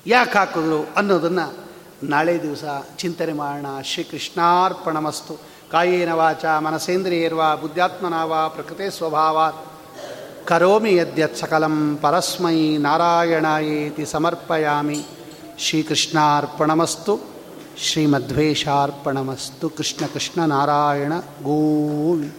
S1: ಯಾಕೆ ಹಾಕಿದ್ರು ಅನ್ನೋದನ್ನು ನಾಳೆ ದಿವಸ ಚಿಂತನೆ ಮಾಡೋಣ. ಶ್ರೀಕೃಷ್ಣಾರ್ಪಣಮಸ್ತು. ಕಾಯೇನ ವಾಚ ಮನಸೇಂದ್ರಿಯರ್ವಾ ಬುದ್ಧಾತ್ಮನಾವ ಪ್ರಕೃತಿ ಸ್ವಭಾವ. ಕರೋಮಿ ಯದ್ಯತ್ ಸಕಲಂ ಪರಸ್ಮೈ ನಾರಾಯಣಾಯೇತಿ ಸಮರ್ಪಯಾಮಿ. ಶ್ರೀಕೃಷ್ಣಾರ್ಪಣಮಸ್ತು. ಶ್ರೀಮಧ್ವೇಶಾರ್ಪಣಮಸ್ತು ಕೃಷ್ಣ ಕೃಷ್ಣ ನಾರಾಯಣ ಗೋವಿ